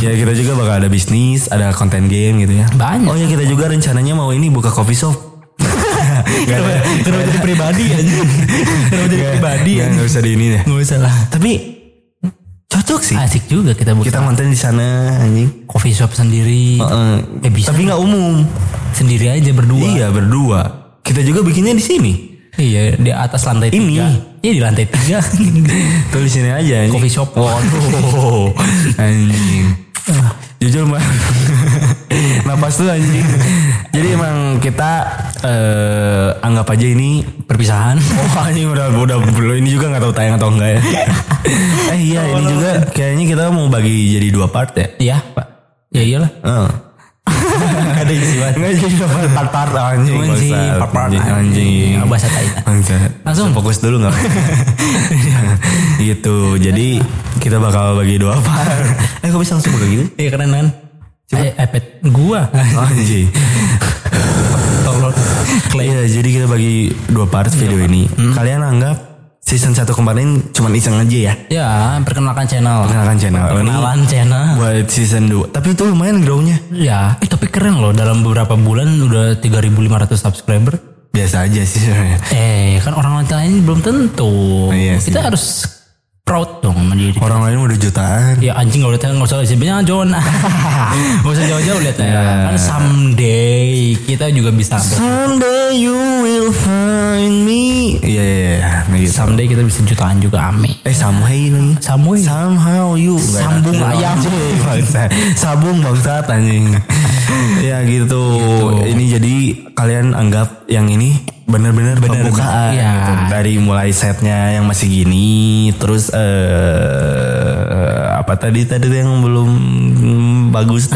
Ya kita juga bakal ada bisnis, ada konten game gitu ya. Banyak. Oh ya kita juga rencananya mau ini buka coffee shop. <laughs> Gak ada. Kenapa jadi pribadi aja? Kenapa jadi pribadi Gak, gak usah di ini deh. Nggak usah lah. Tapi cocok sih. Asik juga kita buka Kita konten di sana anjing. coffee shop sendiri. Heeh. Eh, bisa. Tapi nggak umum. Sendiri aja berdua. Iya berdua. Kita juga bikinnya di sini. Iya, di atas lantai Ini. tiga. Iya di lantai tiga. <laughs> Tuh di sini aja. Anjing. Coffee shop. Waduh. <laughs> anjing. Jujur mah. Napas tuh anjing. Jadi emang kita eh, anggap aja ini Perpisahan. Oh anjing udah udah belum ini juga nggak tahu tayang atau enggak ya. eh iya ini juga kayaknya kita mau bagi jadi dua part ya. Iya, Pak. Ya iyalah. Heeh. Gak ada isi banget. Gak jadi dua part part part anjing. Anjing, anjing. anjing. Nggak bahasa tai. Langsung. fokus dulu nggak? <laughs> gitu. Jadi kita bakal bagi dua part. eh kok bisa langsung buka gitu? Iya keren kan? Eh, iPad gua. <laughs> Anjing. Tolong. Iya, jadi kita bagi dua part video ini. Kalian anggap season 1 kemarin cuma iseng aja ya? Ya, perkenalkan channel. Perkenalkan channel. Ini Perkenalan channel. buat season 2. Tapi itu lumayan grow-nya. Ya, eh, tapi keren loh dalam beberapa bulan udah 3.500 subscriber. Biasa aja sih sebenarnya. Eh, kan orang lain belum tentu. Iya sih. Kita harus proud dong diri. Orang lain udah jutaan. Ya anjing gak usah nggak usah disebutnya John. <laughs> Gak usah jauh-jauh lihat ya. Kan someday kita juga bisa. Someday you will find me. Iya iya iya. Nah, gitu. Someday kita bisa jutaan juga ame. Eh somehow lagi. Samuel. Somehow you Nggak. Sambung ayam. Sabung bangsat anjing. <laughs> ya gitu. Ini jadi kalian anggap yang ini benar-benar pembukaan. Iya. gitu. Dari mulai setnya yang masih gini, terus eh apa tadi tadi yang belum bagus.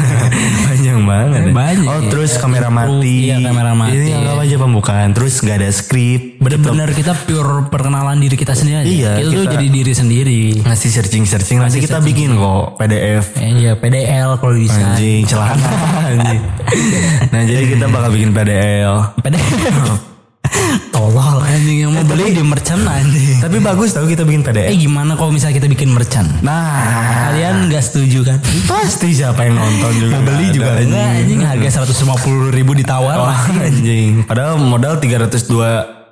<laughs> Panjang banget. ya. Banyak, Oh ya. terus kamera mati. Iya, kamera mati. Ini anggap aja pembukaan. Terus nggak ada skrip. Bener-bener kita pure perkenalan diri kita sendiri aja. Iya, kita, tuh kita- jadi diri sendiri. ngasih searching-searching nanti kita bikin kok PDF Eh, Iya, PDL kalau bisa. anjing celana anjing nah jadi kita bakal bikin PDL PDL. <laughs> Tolol anjing yang mau beli di merchant anjing. tapi bagus tau kita bikin Eh PDL gimana kalau misalnya kita bikin merchant? nah Kalian nggak setuju kan? pasti siapa yang nonton juga Mau beli juga enggak anjing harga 150 ribu ditawar Wah, anjing padahal modal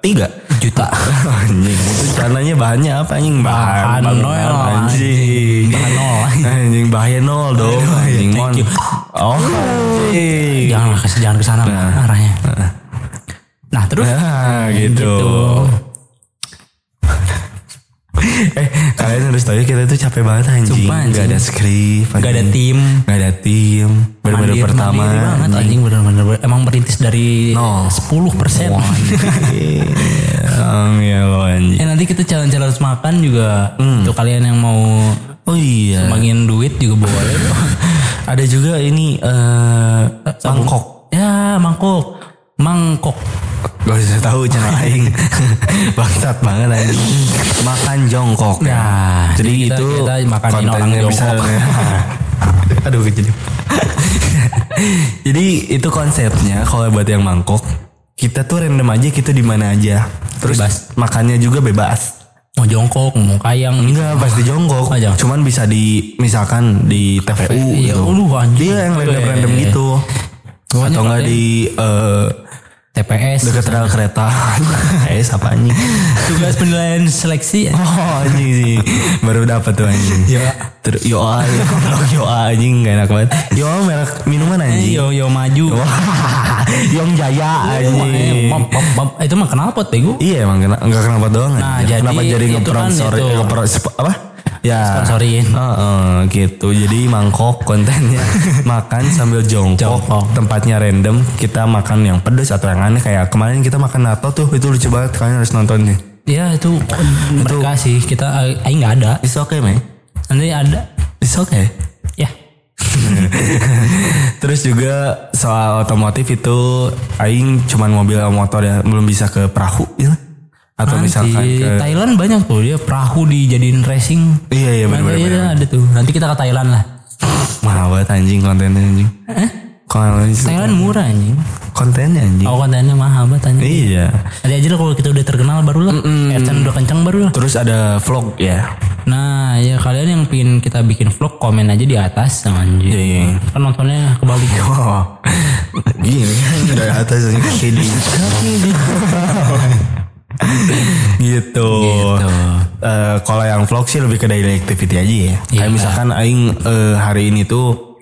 323 juta. <laughs> anjing itu caranya bahannya apa anjing? Bahan Bahan nol, anjing. Bahan nol. anjing <laughs> bahannya nol dong anjing. mon oh anjing. Jangan jangan ke sana arahnya. Nah, terus? Nah, gitu. <laughs> eh, kalian harus tahu ya kita tuh capek banget anjing. Sumpah, anjing. Gak ada skrip, Gak ada tim. Gak ada tim. Bener-bener Mandiri- pertama. mandiri banget anjing bener-bener emang merintis dari Nol. 10 persen. Ya lo anjing. Eh nanti kita challenge-challenge makan juga untuk kalian yang mau Oh iya. sumbangin duit juga boleh. <laughs> Ada juga ini eh mangkok. ya mangkok, mangkok. Gak usah tahu channel <laughs> aing. <laughs> Bangsat banget anjing. Makan jongkok. Nah, jadi kita- itu kita makanin orang kontennya bisa- jongkok. <laughs> Aduh kejadian. jadi itu konsepnya kalau buat yang mangkok kita tuh random aja kita di mana aja. Terus Bebas. makannya juga bebas. Mau jongkok, mau kayang. Enggak pasti jongkok. Jongkok. Cuman bisa di misalkan di TPU Iya, gitu. anjing. Dia yang random-random Eh. gitu. Pokoknya Atau enggak di eh, TPS Dekat rel kereta. <laughs> eh siapa anjing? tugas penilaian seleksi <laughs> Oh anjing sih. Baru dapat tuh anjing. Yo. Terus yo ah, yo ah anjing gak enak banget. Yo merek minuman anjing. yo yo maju <laughs> Yong Jaya anjing. Bam. itu mah kenapa bego Iya emang kena, enggak kenapa doang Nah, jadi Kenapa jadi kan ngesponsor itu. ngesponsor apa? Ya. Sponsorin. Heeh, gitu. Jadi mangkok kontennya <laughs> makan sambil jongkok. Jongkok. Tempatnya random. Kita makan yang pedes atau yang aneh kayak kemarin kita makan nato tuh itu lucu banget. Kalian harus nonton nih. ya itu mereka sih kita aing nggak ada It's okay, man. nanti ada It's okay. ya <laughs> Terus juga soal otomotif itu aing cuman mobil motor ya, belum bisa ke perahu ya. Atau Nanti misalkan ke Thailand banyak tuh dia perahu dijadiin racing Iya iya benar benar. iya, ada tuh nanti kita ke Thailand lah Mahal banget anjing kontennya anjing. Konten Thailand murah anjing kontennya anjing. oh kontennya mahal banget anjing Iya. nanti aja lah kalau kita udah terkenal baru lah AdSense udah kencang baru lah Terus ada vlog ya. nah ya kalian yang pingin kita bikin vlog komen aja di atas anjing Iya. kan nontonnya kebalik <laughs> Oh. Gini <laughs> dari atas ini kaki. <laughs> gitu. Gitu. Eh, kalau yang vlog sih lebih ke daily activity aja ya. Kayak Iya. misalkan aing eh, hari ini tuh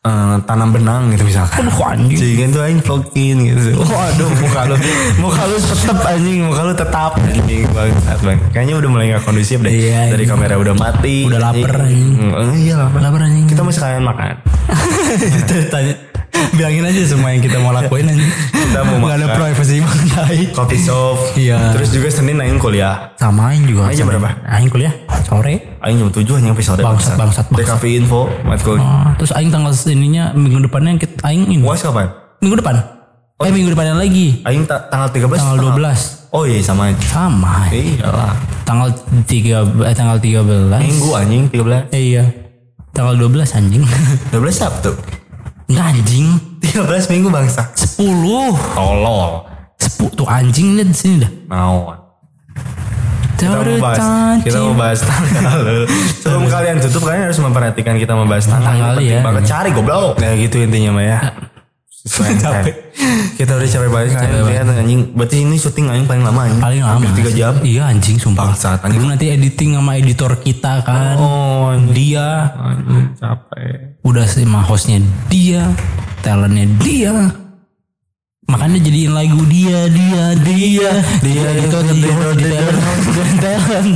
eh, tanam benang gitu misalkan. Aduh, anjing. Jadi kan tuh aing vlogin gitu. Waduh muka lu muka lu tetep anjing, muka lu tetap anjing banget bang. Kayaknya udah mulai gak kondusif deh. Iya, Dari anjing. kamera udah mati. Udah lapar, anjing. Mm, iya lapar. Lapar, anjing. Kita mau sekalian makan. <laughs> tanya <laughs> bilangin aja semua yang kita mau lakuin anjing Kita mau nggak ada privacy <laughs> mengenai Coffee shop. Iya. Terus juga Senin aing kuliah. sama aing juga Aing jam berapa? aing kuliah sore Aing jam 7 hanya episode Bangsat, bangsat, bangsat. DKV info matkul. Oh, terus aing tanggal ininya minggu depannya kita aing ini UAS kapan? minggu depan eh minggu depannya lagi Aing ta- tanggal 13 tanggal 12 Oh iya sama aja. sama Iyalah. tanggal 3 eh tanggal 13 Minggu anjing 13. eh, iya tanggal 12 anjing <laughs> 12 Sabtu. Anjing 13 minggu bangsa. 10 Tolol. 10 tuh anjing lihat di sini dah Naon. Kita mau bahas, kita mau bahas tanggal. Sebelum kalian tutup kalian harus memperhatikan kita membahas tanggal. Tanggal, Ini penting ya. banget cari goblok. Nah gitu intinya mah ya. <laughs> capek. Kita udah capek banget kan lihat anjing. Berarti ini syuting anjing paling lama anjing. paling lama Hampir 3 jam. iya anjing sumpah. Bangsat anjing. Nanti editing sama editor kita kan. Oh, dia. Anjing capek. udah sama hostnya dia talentnya dia. Makanya jadiin lagu dia dia dia. Dia itu di di talent talent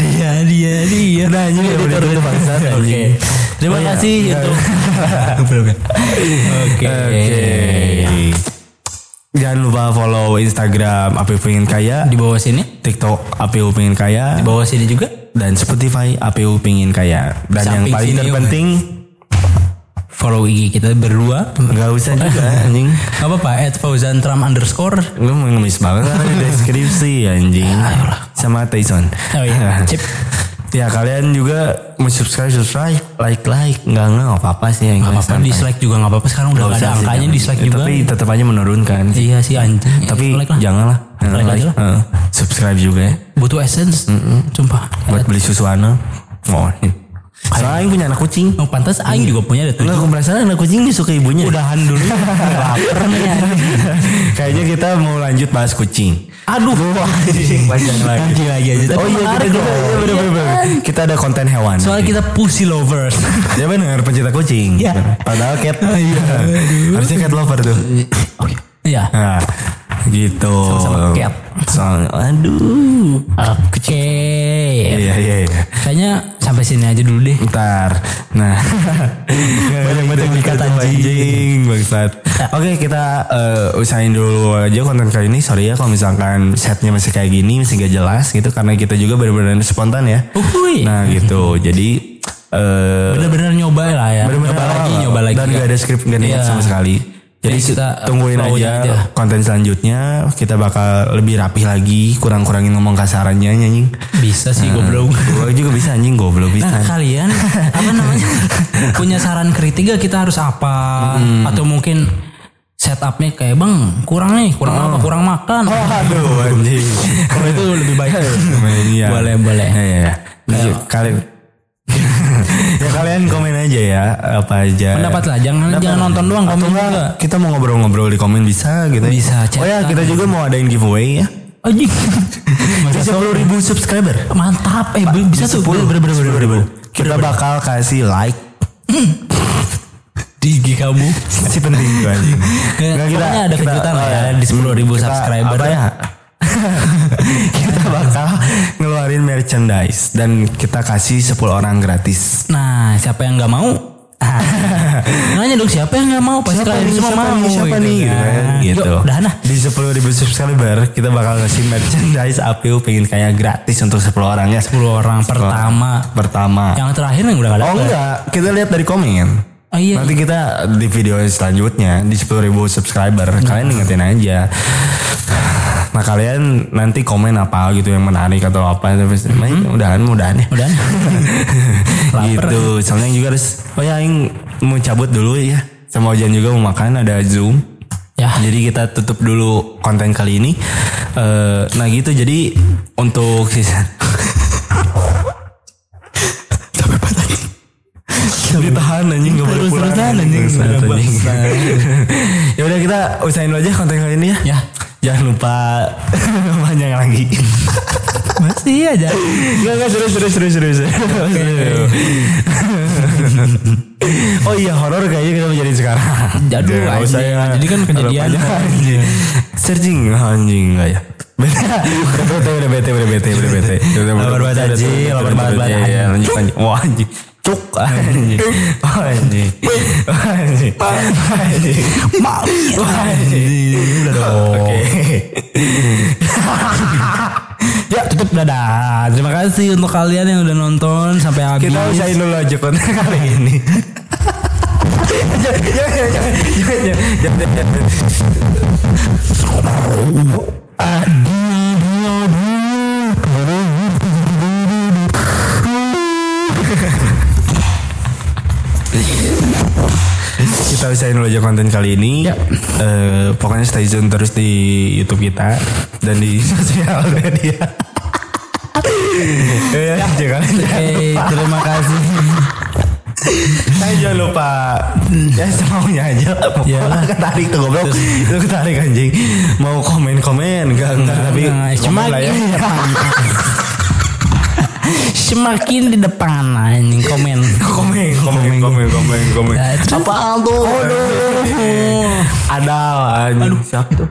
dia. Dia dia nah ini editor itu bangsa oke terima kasih untuk <laughs> oke. Oke. Jangan lupa follow Instagram Api Pengen Kaya, di bawah sini. TikTok APU Pengen Kaya, di bawah sini juga. Dan Spotify APU Pengen Kaya. Dan yang Samping paling sini, terpenting follow IG kita berdua. Nggak usah <laughs> juga anjing. Gak apa-apa at Fauzan Trump underscore. Lu mengemis banget kan <laughs> deskripsi anjing. Sama Tyson. oh iya. Cip Ya kalian juga mau subscribe subscribe like like nggak nggak apa apa sih yang apa-apa dislike juga gak apa-apa sekarang udah gak ada angkanya dislike juga Tapi tetap aja menurunkan. Iya sih anjing Tapi like lah. janganlah. Like aja lah. Heeh. subscribe juga ya. butuh essence sumpah buat beli susu Ana. Oh, soalnya Aing punya anak kucing. oh, pantas Aing juga punya ada Enggak, tujuh aku merasa anak kucing disuka ibunya. udahan dulu <laughs> lapar nih. Kayaknya kita mau lanjut bahas kucing. aduh <laughs> Panjang lagi. anjing lagi aja Oh iya, kita, kita, iya, bener, bener, bener. kita ada konten hewan. soalnya kita pussy lovers <laughs> Ya benar pencinta kucing. Iya. Padahal cat. Harusnya cat lover tuh. iya Nah, gitu. Sama-sama cat. Soalnya, aduh. oke Iya, iya, iya. kayaknya sampai sini aja dulu deh Ntar. Nah. <laughs> Banyak-banyak dikata anjing. Bangsat. Oke kita eh, usahain dulu aja konten kali ini. Sorry ya kalau misalkan setnya masih kayak gini. Masih gak jelas gitu. Karena kita juga benar-benar spontan ya. Uhuy. Nah gitu. Jadi. eh bener-bener nyoba lah ya bener-bener nyoba lagi nyoba lagi Dan gak ada skrip gak niat Iya. sama sekali. Jadi Jadi kita tungguin aja, aja. konten selanjutnya. Kita bakal lebih rapih lagi, kurang-kurangin ngomong kasarannya anjing. bisa sih goblok. Gue juga bisa anjing goblok bisa. Nah kalian apa namanya? <laughs> Punya saran kritik gak? Kita harus apa? Atau mungkin setupnya kayak bang kurang nih kurang apa? Kurang makan. Aduh anjing. kalau <laughs> itu lebih baik. Iya. boleh boleh. Iya, iya. Nah, kali <laughs> ya kalian komen aja ya apa aja. Pendapat lah, jangan jangan nonton doang, komen juga. Kita mau ngobrol-ngobrol di komen bisa gitu. Bisa, Oh ya kita juga mau adain giveaway ya. Anjing. <laughs> Sepuluh ribu subscriber. Mantap, eh bisa tuh. Sepuluh, Bener, bener, bener, bener. Kita bakal kasih like. <laughs> Di IG kamu. Si penting tuh anjing. Ya, pokoknya ada kejutan lah ya, di 10.000 kita- subscriber. Apa ya? <laughs> kita bakal ngeluarin merchandise dan kita kasih 10 orang gratis. Nah, siapa yang nggak mau? <laughs> Nanya dong siapa yang nggak mau? Pasti kalian nih, semua siapa mau. nih, siapa gitu nih gitu kan. kan, gitu. Udah nah. Di 10 ribu subscriber kita bakal kasih merchandise APU pengen kayak gratis untuk 10 orang ya. 10 orang pertama. Pertama. Yang terakhir yang udah gak Oh dapet. enggak, kita lihat dari komen. Oh iya. Nanti kita di video selanjutnya di 10 ribu subscriber kalian ingetin aja. Nah kalian nanti komen apa gitu yang menarik atau apa terus mm udahan udahan ya. Udah. <laughs> Laper. gitu. Soalnya juga harus oh ya Aing mau cabut dulu ya. Sama Ojan juga mau makan ada Zoom. Ya. Jadi kita tutup dulu konten kali ini. Eh, nah gitu jadi untuk sisa <laughs> Sampai patah Ditahan anjing gak boleh pulang anjing. <laughs> Udah. Ya udah kita usahain dulu aja konten kali ini ya. Ya. Jangan lupa <laughs> panjang lagi. <laughs> Masih aja. Enggak enggak serius serius serius serius. oh iya horor kayaknya kita menjadi sekarang. Nggak anjing. ya. Jadi kan kejadian. Anjing. Searching anjing enggak ya. udah bete udah bete udah bete udah bete. Udah Lapar banget, anjing. Lapar banget, Iya, anjing. iya, lanjut lanjut. Wah anjing. Cuk anjing. <laughs> Wah, anjing. Wah, anjing. Wah, anjing. Wah, anjing. Udah dong. Oke. <laughs> Ya tutup dadah. Terima kasih untuk kalian yang udah nonton sampai habis. Kita usahain dulu aja konten kali <laughs> ini. Jangan, Kita usahain dulu aja konten kali ini. Ya. Eh, pokoknya stay tune terus di YouTube kita dan di <laughs> sosial media. <laughs> ya, jangan, jangan Oke, terima kasih. Saya jangan lupa Ya semaunya aja Mau Iyalah. ketarik tuh goblok Itu ketarik anjing Mau komen-komen Enggak, enggak Tapi cuma lah ya Semakin di depan anjing komen. Komen, komen, komen, komen, komen Nah, itu- Apaan tuh? Ada Aduh siapa tuh?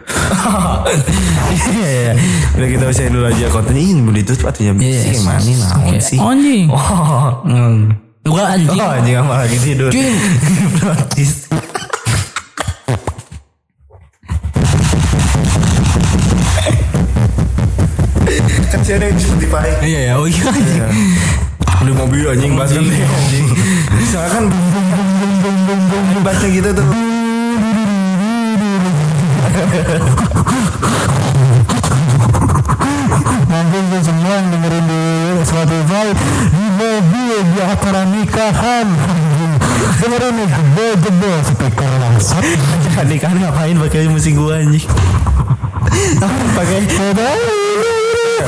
Iya, iya Udah kita usahain dulu aja konten Ini mau ditutup atau jam Yes. sih Mana naon Oke. sih Anjing. Oh Hmm. Gua anjing. Oh anjing apa lagi tidur <laughs> Hipnotis sih ada di Spotify. Iya ya, oh iya anjing. Di mobil anjing bahas kan anjing. Soalnya kan Bahasnya gitu tuh. Mungkin semua yang dengerin di Spotify di mobil di acara nikahan. Dengerin nih, jebol speaker langsung. Kan ngapain pakai musik gua anjing? Pakai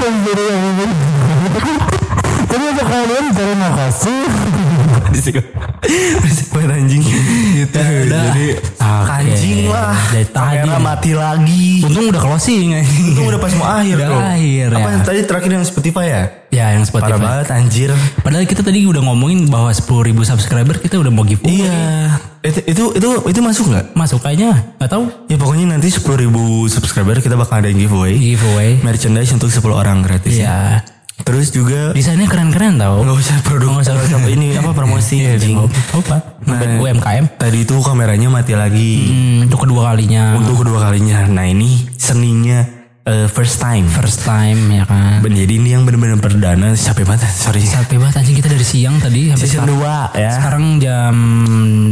Jadi untuk kalian terima kasih. Berisik Berisik banget anjing Gitu Jadi Oke. Anjing lah Dari tadi. Kamera mati lagi Untung udah closing anjing. Itu udah pas mau akhir Udah tuh akhir, Apa ya. yang tadi terakhir yang Spotify ya? Ya yang Parah Spotify. banget anjir Padahal kita tadi udah ngomongin bahwa 10.000 subscriber kita udah mau giveaway. Iya itu, itu itu itu masuk nggak? Masuk kayaknya. Gak tahu. Ya pokoknya nanti 10 ribu subscriber kita bakal ada giveaway Giveaway. Merchandise untuk 10 orang gratis ya. Terus juga Desainnya keren-keren tau. nggak usah produk Nggak usah apa ini apa <laughs> promosi anjing. Apa? Nah, UMKM. Tadi itu kameranya mati lagi Hmm, untuk kedua kalinya. untuk kedua kalinya. Nah ini seninya eh, first time. First time ya kan. Jadi ini yang benar-benar perdana capek banget sorry. Capek banget anjing kita dari siang tadi sampai Season. 2 ya. Sekarang jam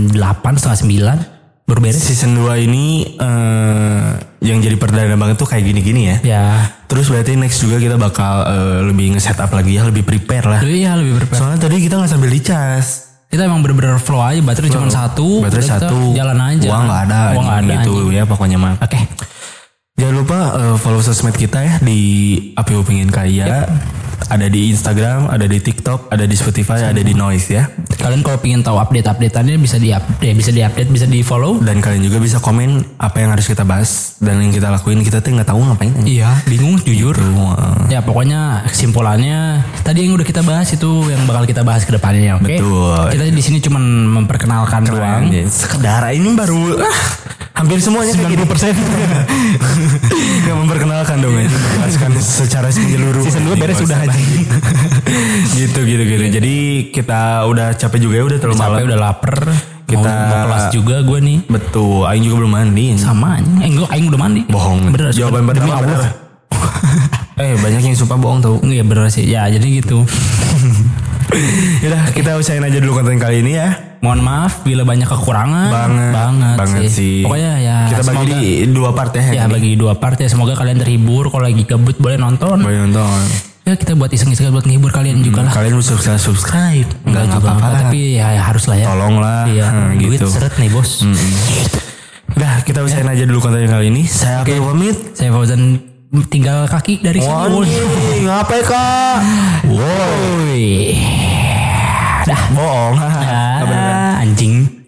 8 setengah 9 baru beres. Season 2 ini eh, yang jadi perdana banget tuh kayak gini-gini ya. Ya. Terus berarti next juga kita bakal eh, lebih nge-setup lagi ya, lebih prepare lah. Iya lebih berperan. Soalnya tadi kita nggak sambil dicas. Kita emang bener-bener flow aja baterai cuma satu. Baterai satu. Jalan aja. Uang nggak ada. Uang nggak anjing, ada. gitu anjing. ya pokoknya mah. Oke. Jangan lupa eh, follow sosmed kita ya di APU Pengen Kaya. Ada di Instagram, ada di TikTok, ada di Spotify, ada di Noise ya. Kalian kalau pengen tahu update-updateannya bisa di update, bisa di update, bisa di follow. Dan kalian juga bisa komen apa yang harus kita bahas dan yang kita lakuin. Kita tuh nggak tahu ngapain. Iya, bingung jujur. Wah. Ya pokoknya kesimpulannya tadi yang udah kita bahas itu yang bakal kita bahas ke depannya, oke? Betul. Kita di sini cuman memperkenalkan doang. Anjing, Sekedar ini baru ah, hampir semuanya kayak 90 persen. <laughs> Gak memperkenalkan dong aja. Menjelaskan secara menyeluruh. Season dua beres udah aja. <laughs> gitu gitu gitu. Jadi kita udah capek juga ya udah terlalu malam. Sampai udah lapar. Kita- mau, mau kelas juga gue nih. Betul. Aing juga belum mandi. Sama aja. Eh enggak, aing udah mandi. Bohong. Bener. Jawaban pertama Allah. <laughs> eh banyak yang suka bohong tau. Iya bener sih. Ya jadi gitu. <laughs> Yaudah kita usahain aja dulu konten kali ini ya. Mohon maaf bila banyak kekurangan. Banget. Banget, Banget sih. Pokoknya ya Kita bagi semoga- di dua part ya. Ya ini. bagi dua part ya semoga kalian terhibur kalau lagi gabut boleh nonton. Boleh nonton. Ya kita buat iseng-iseng buat ngehibur kalian juga lah. Kalian subscribe subscribe. Enggak Nggak juga apa-apa lah. tapi ya, ya harus lah ya. Tolong lah. Iya, duit gitu. seret nih bos. Udah kita usahain aja dulu konten kali ini. Saya Abdul pamit. Saya Fauzan tinggal kaki dari sini. Woi, ngapain kak? Woi. Dah. Bohong. Ah, anjing.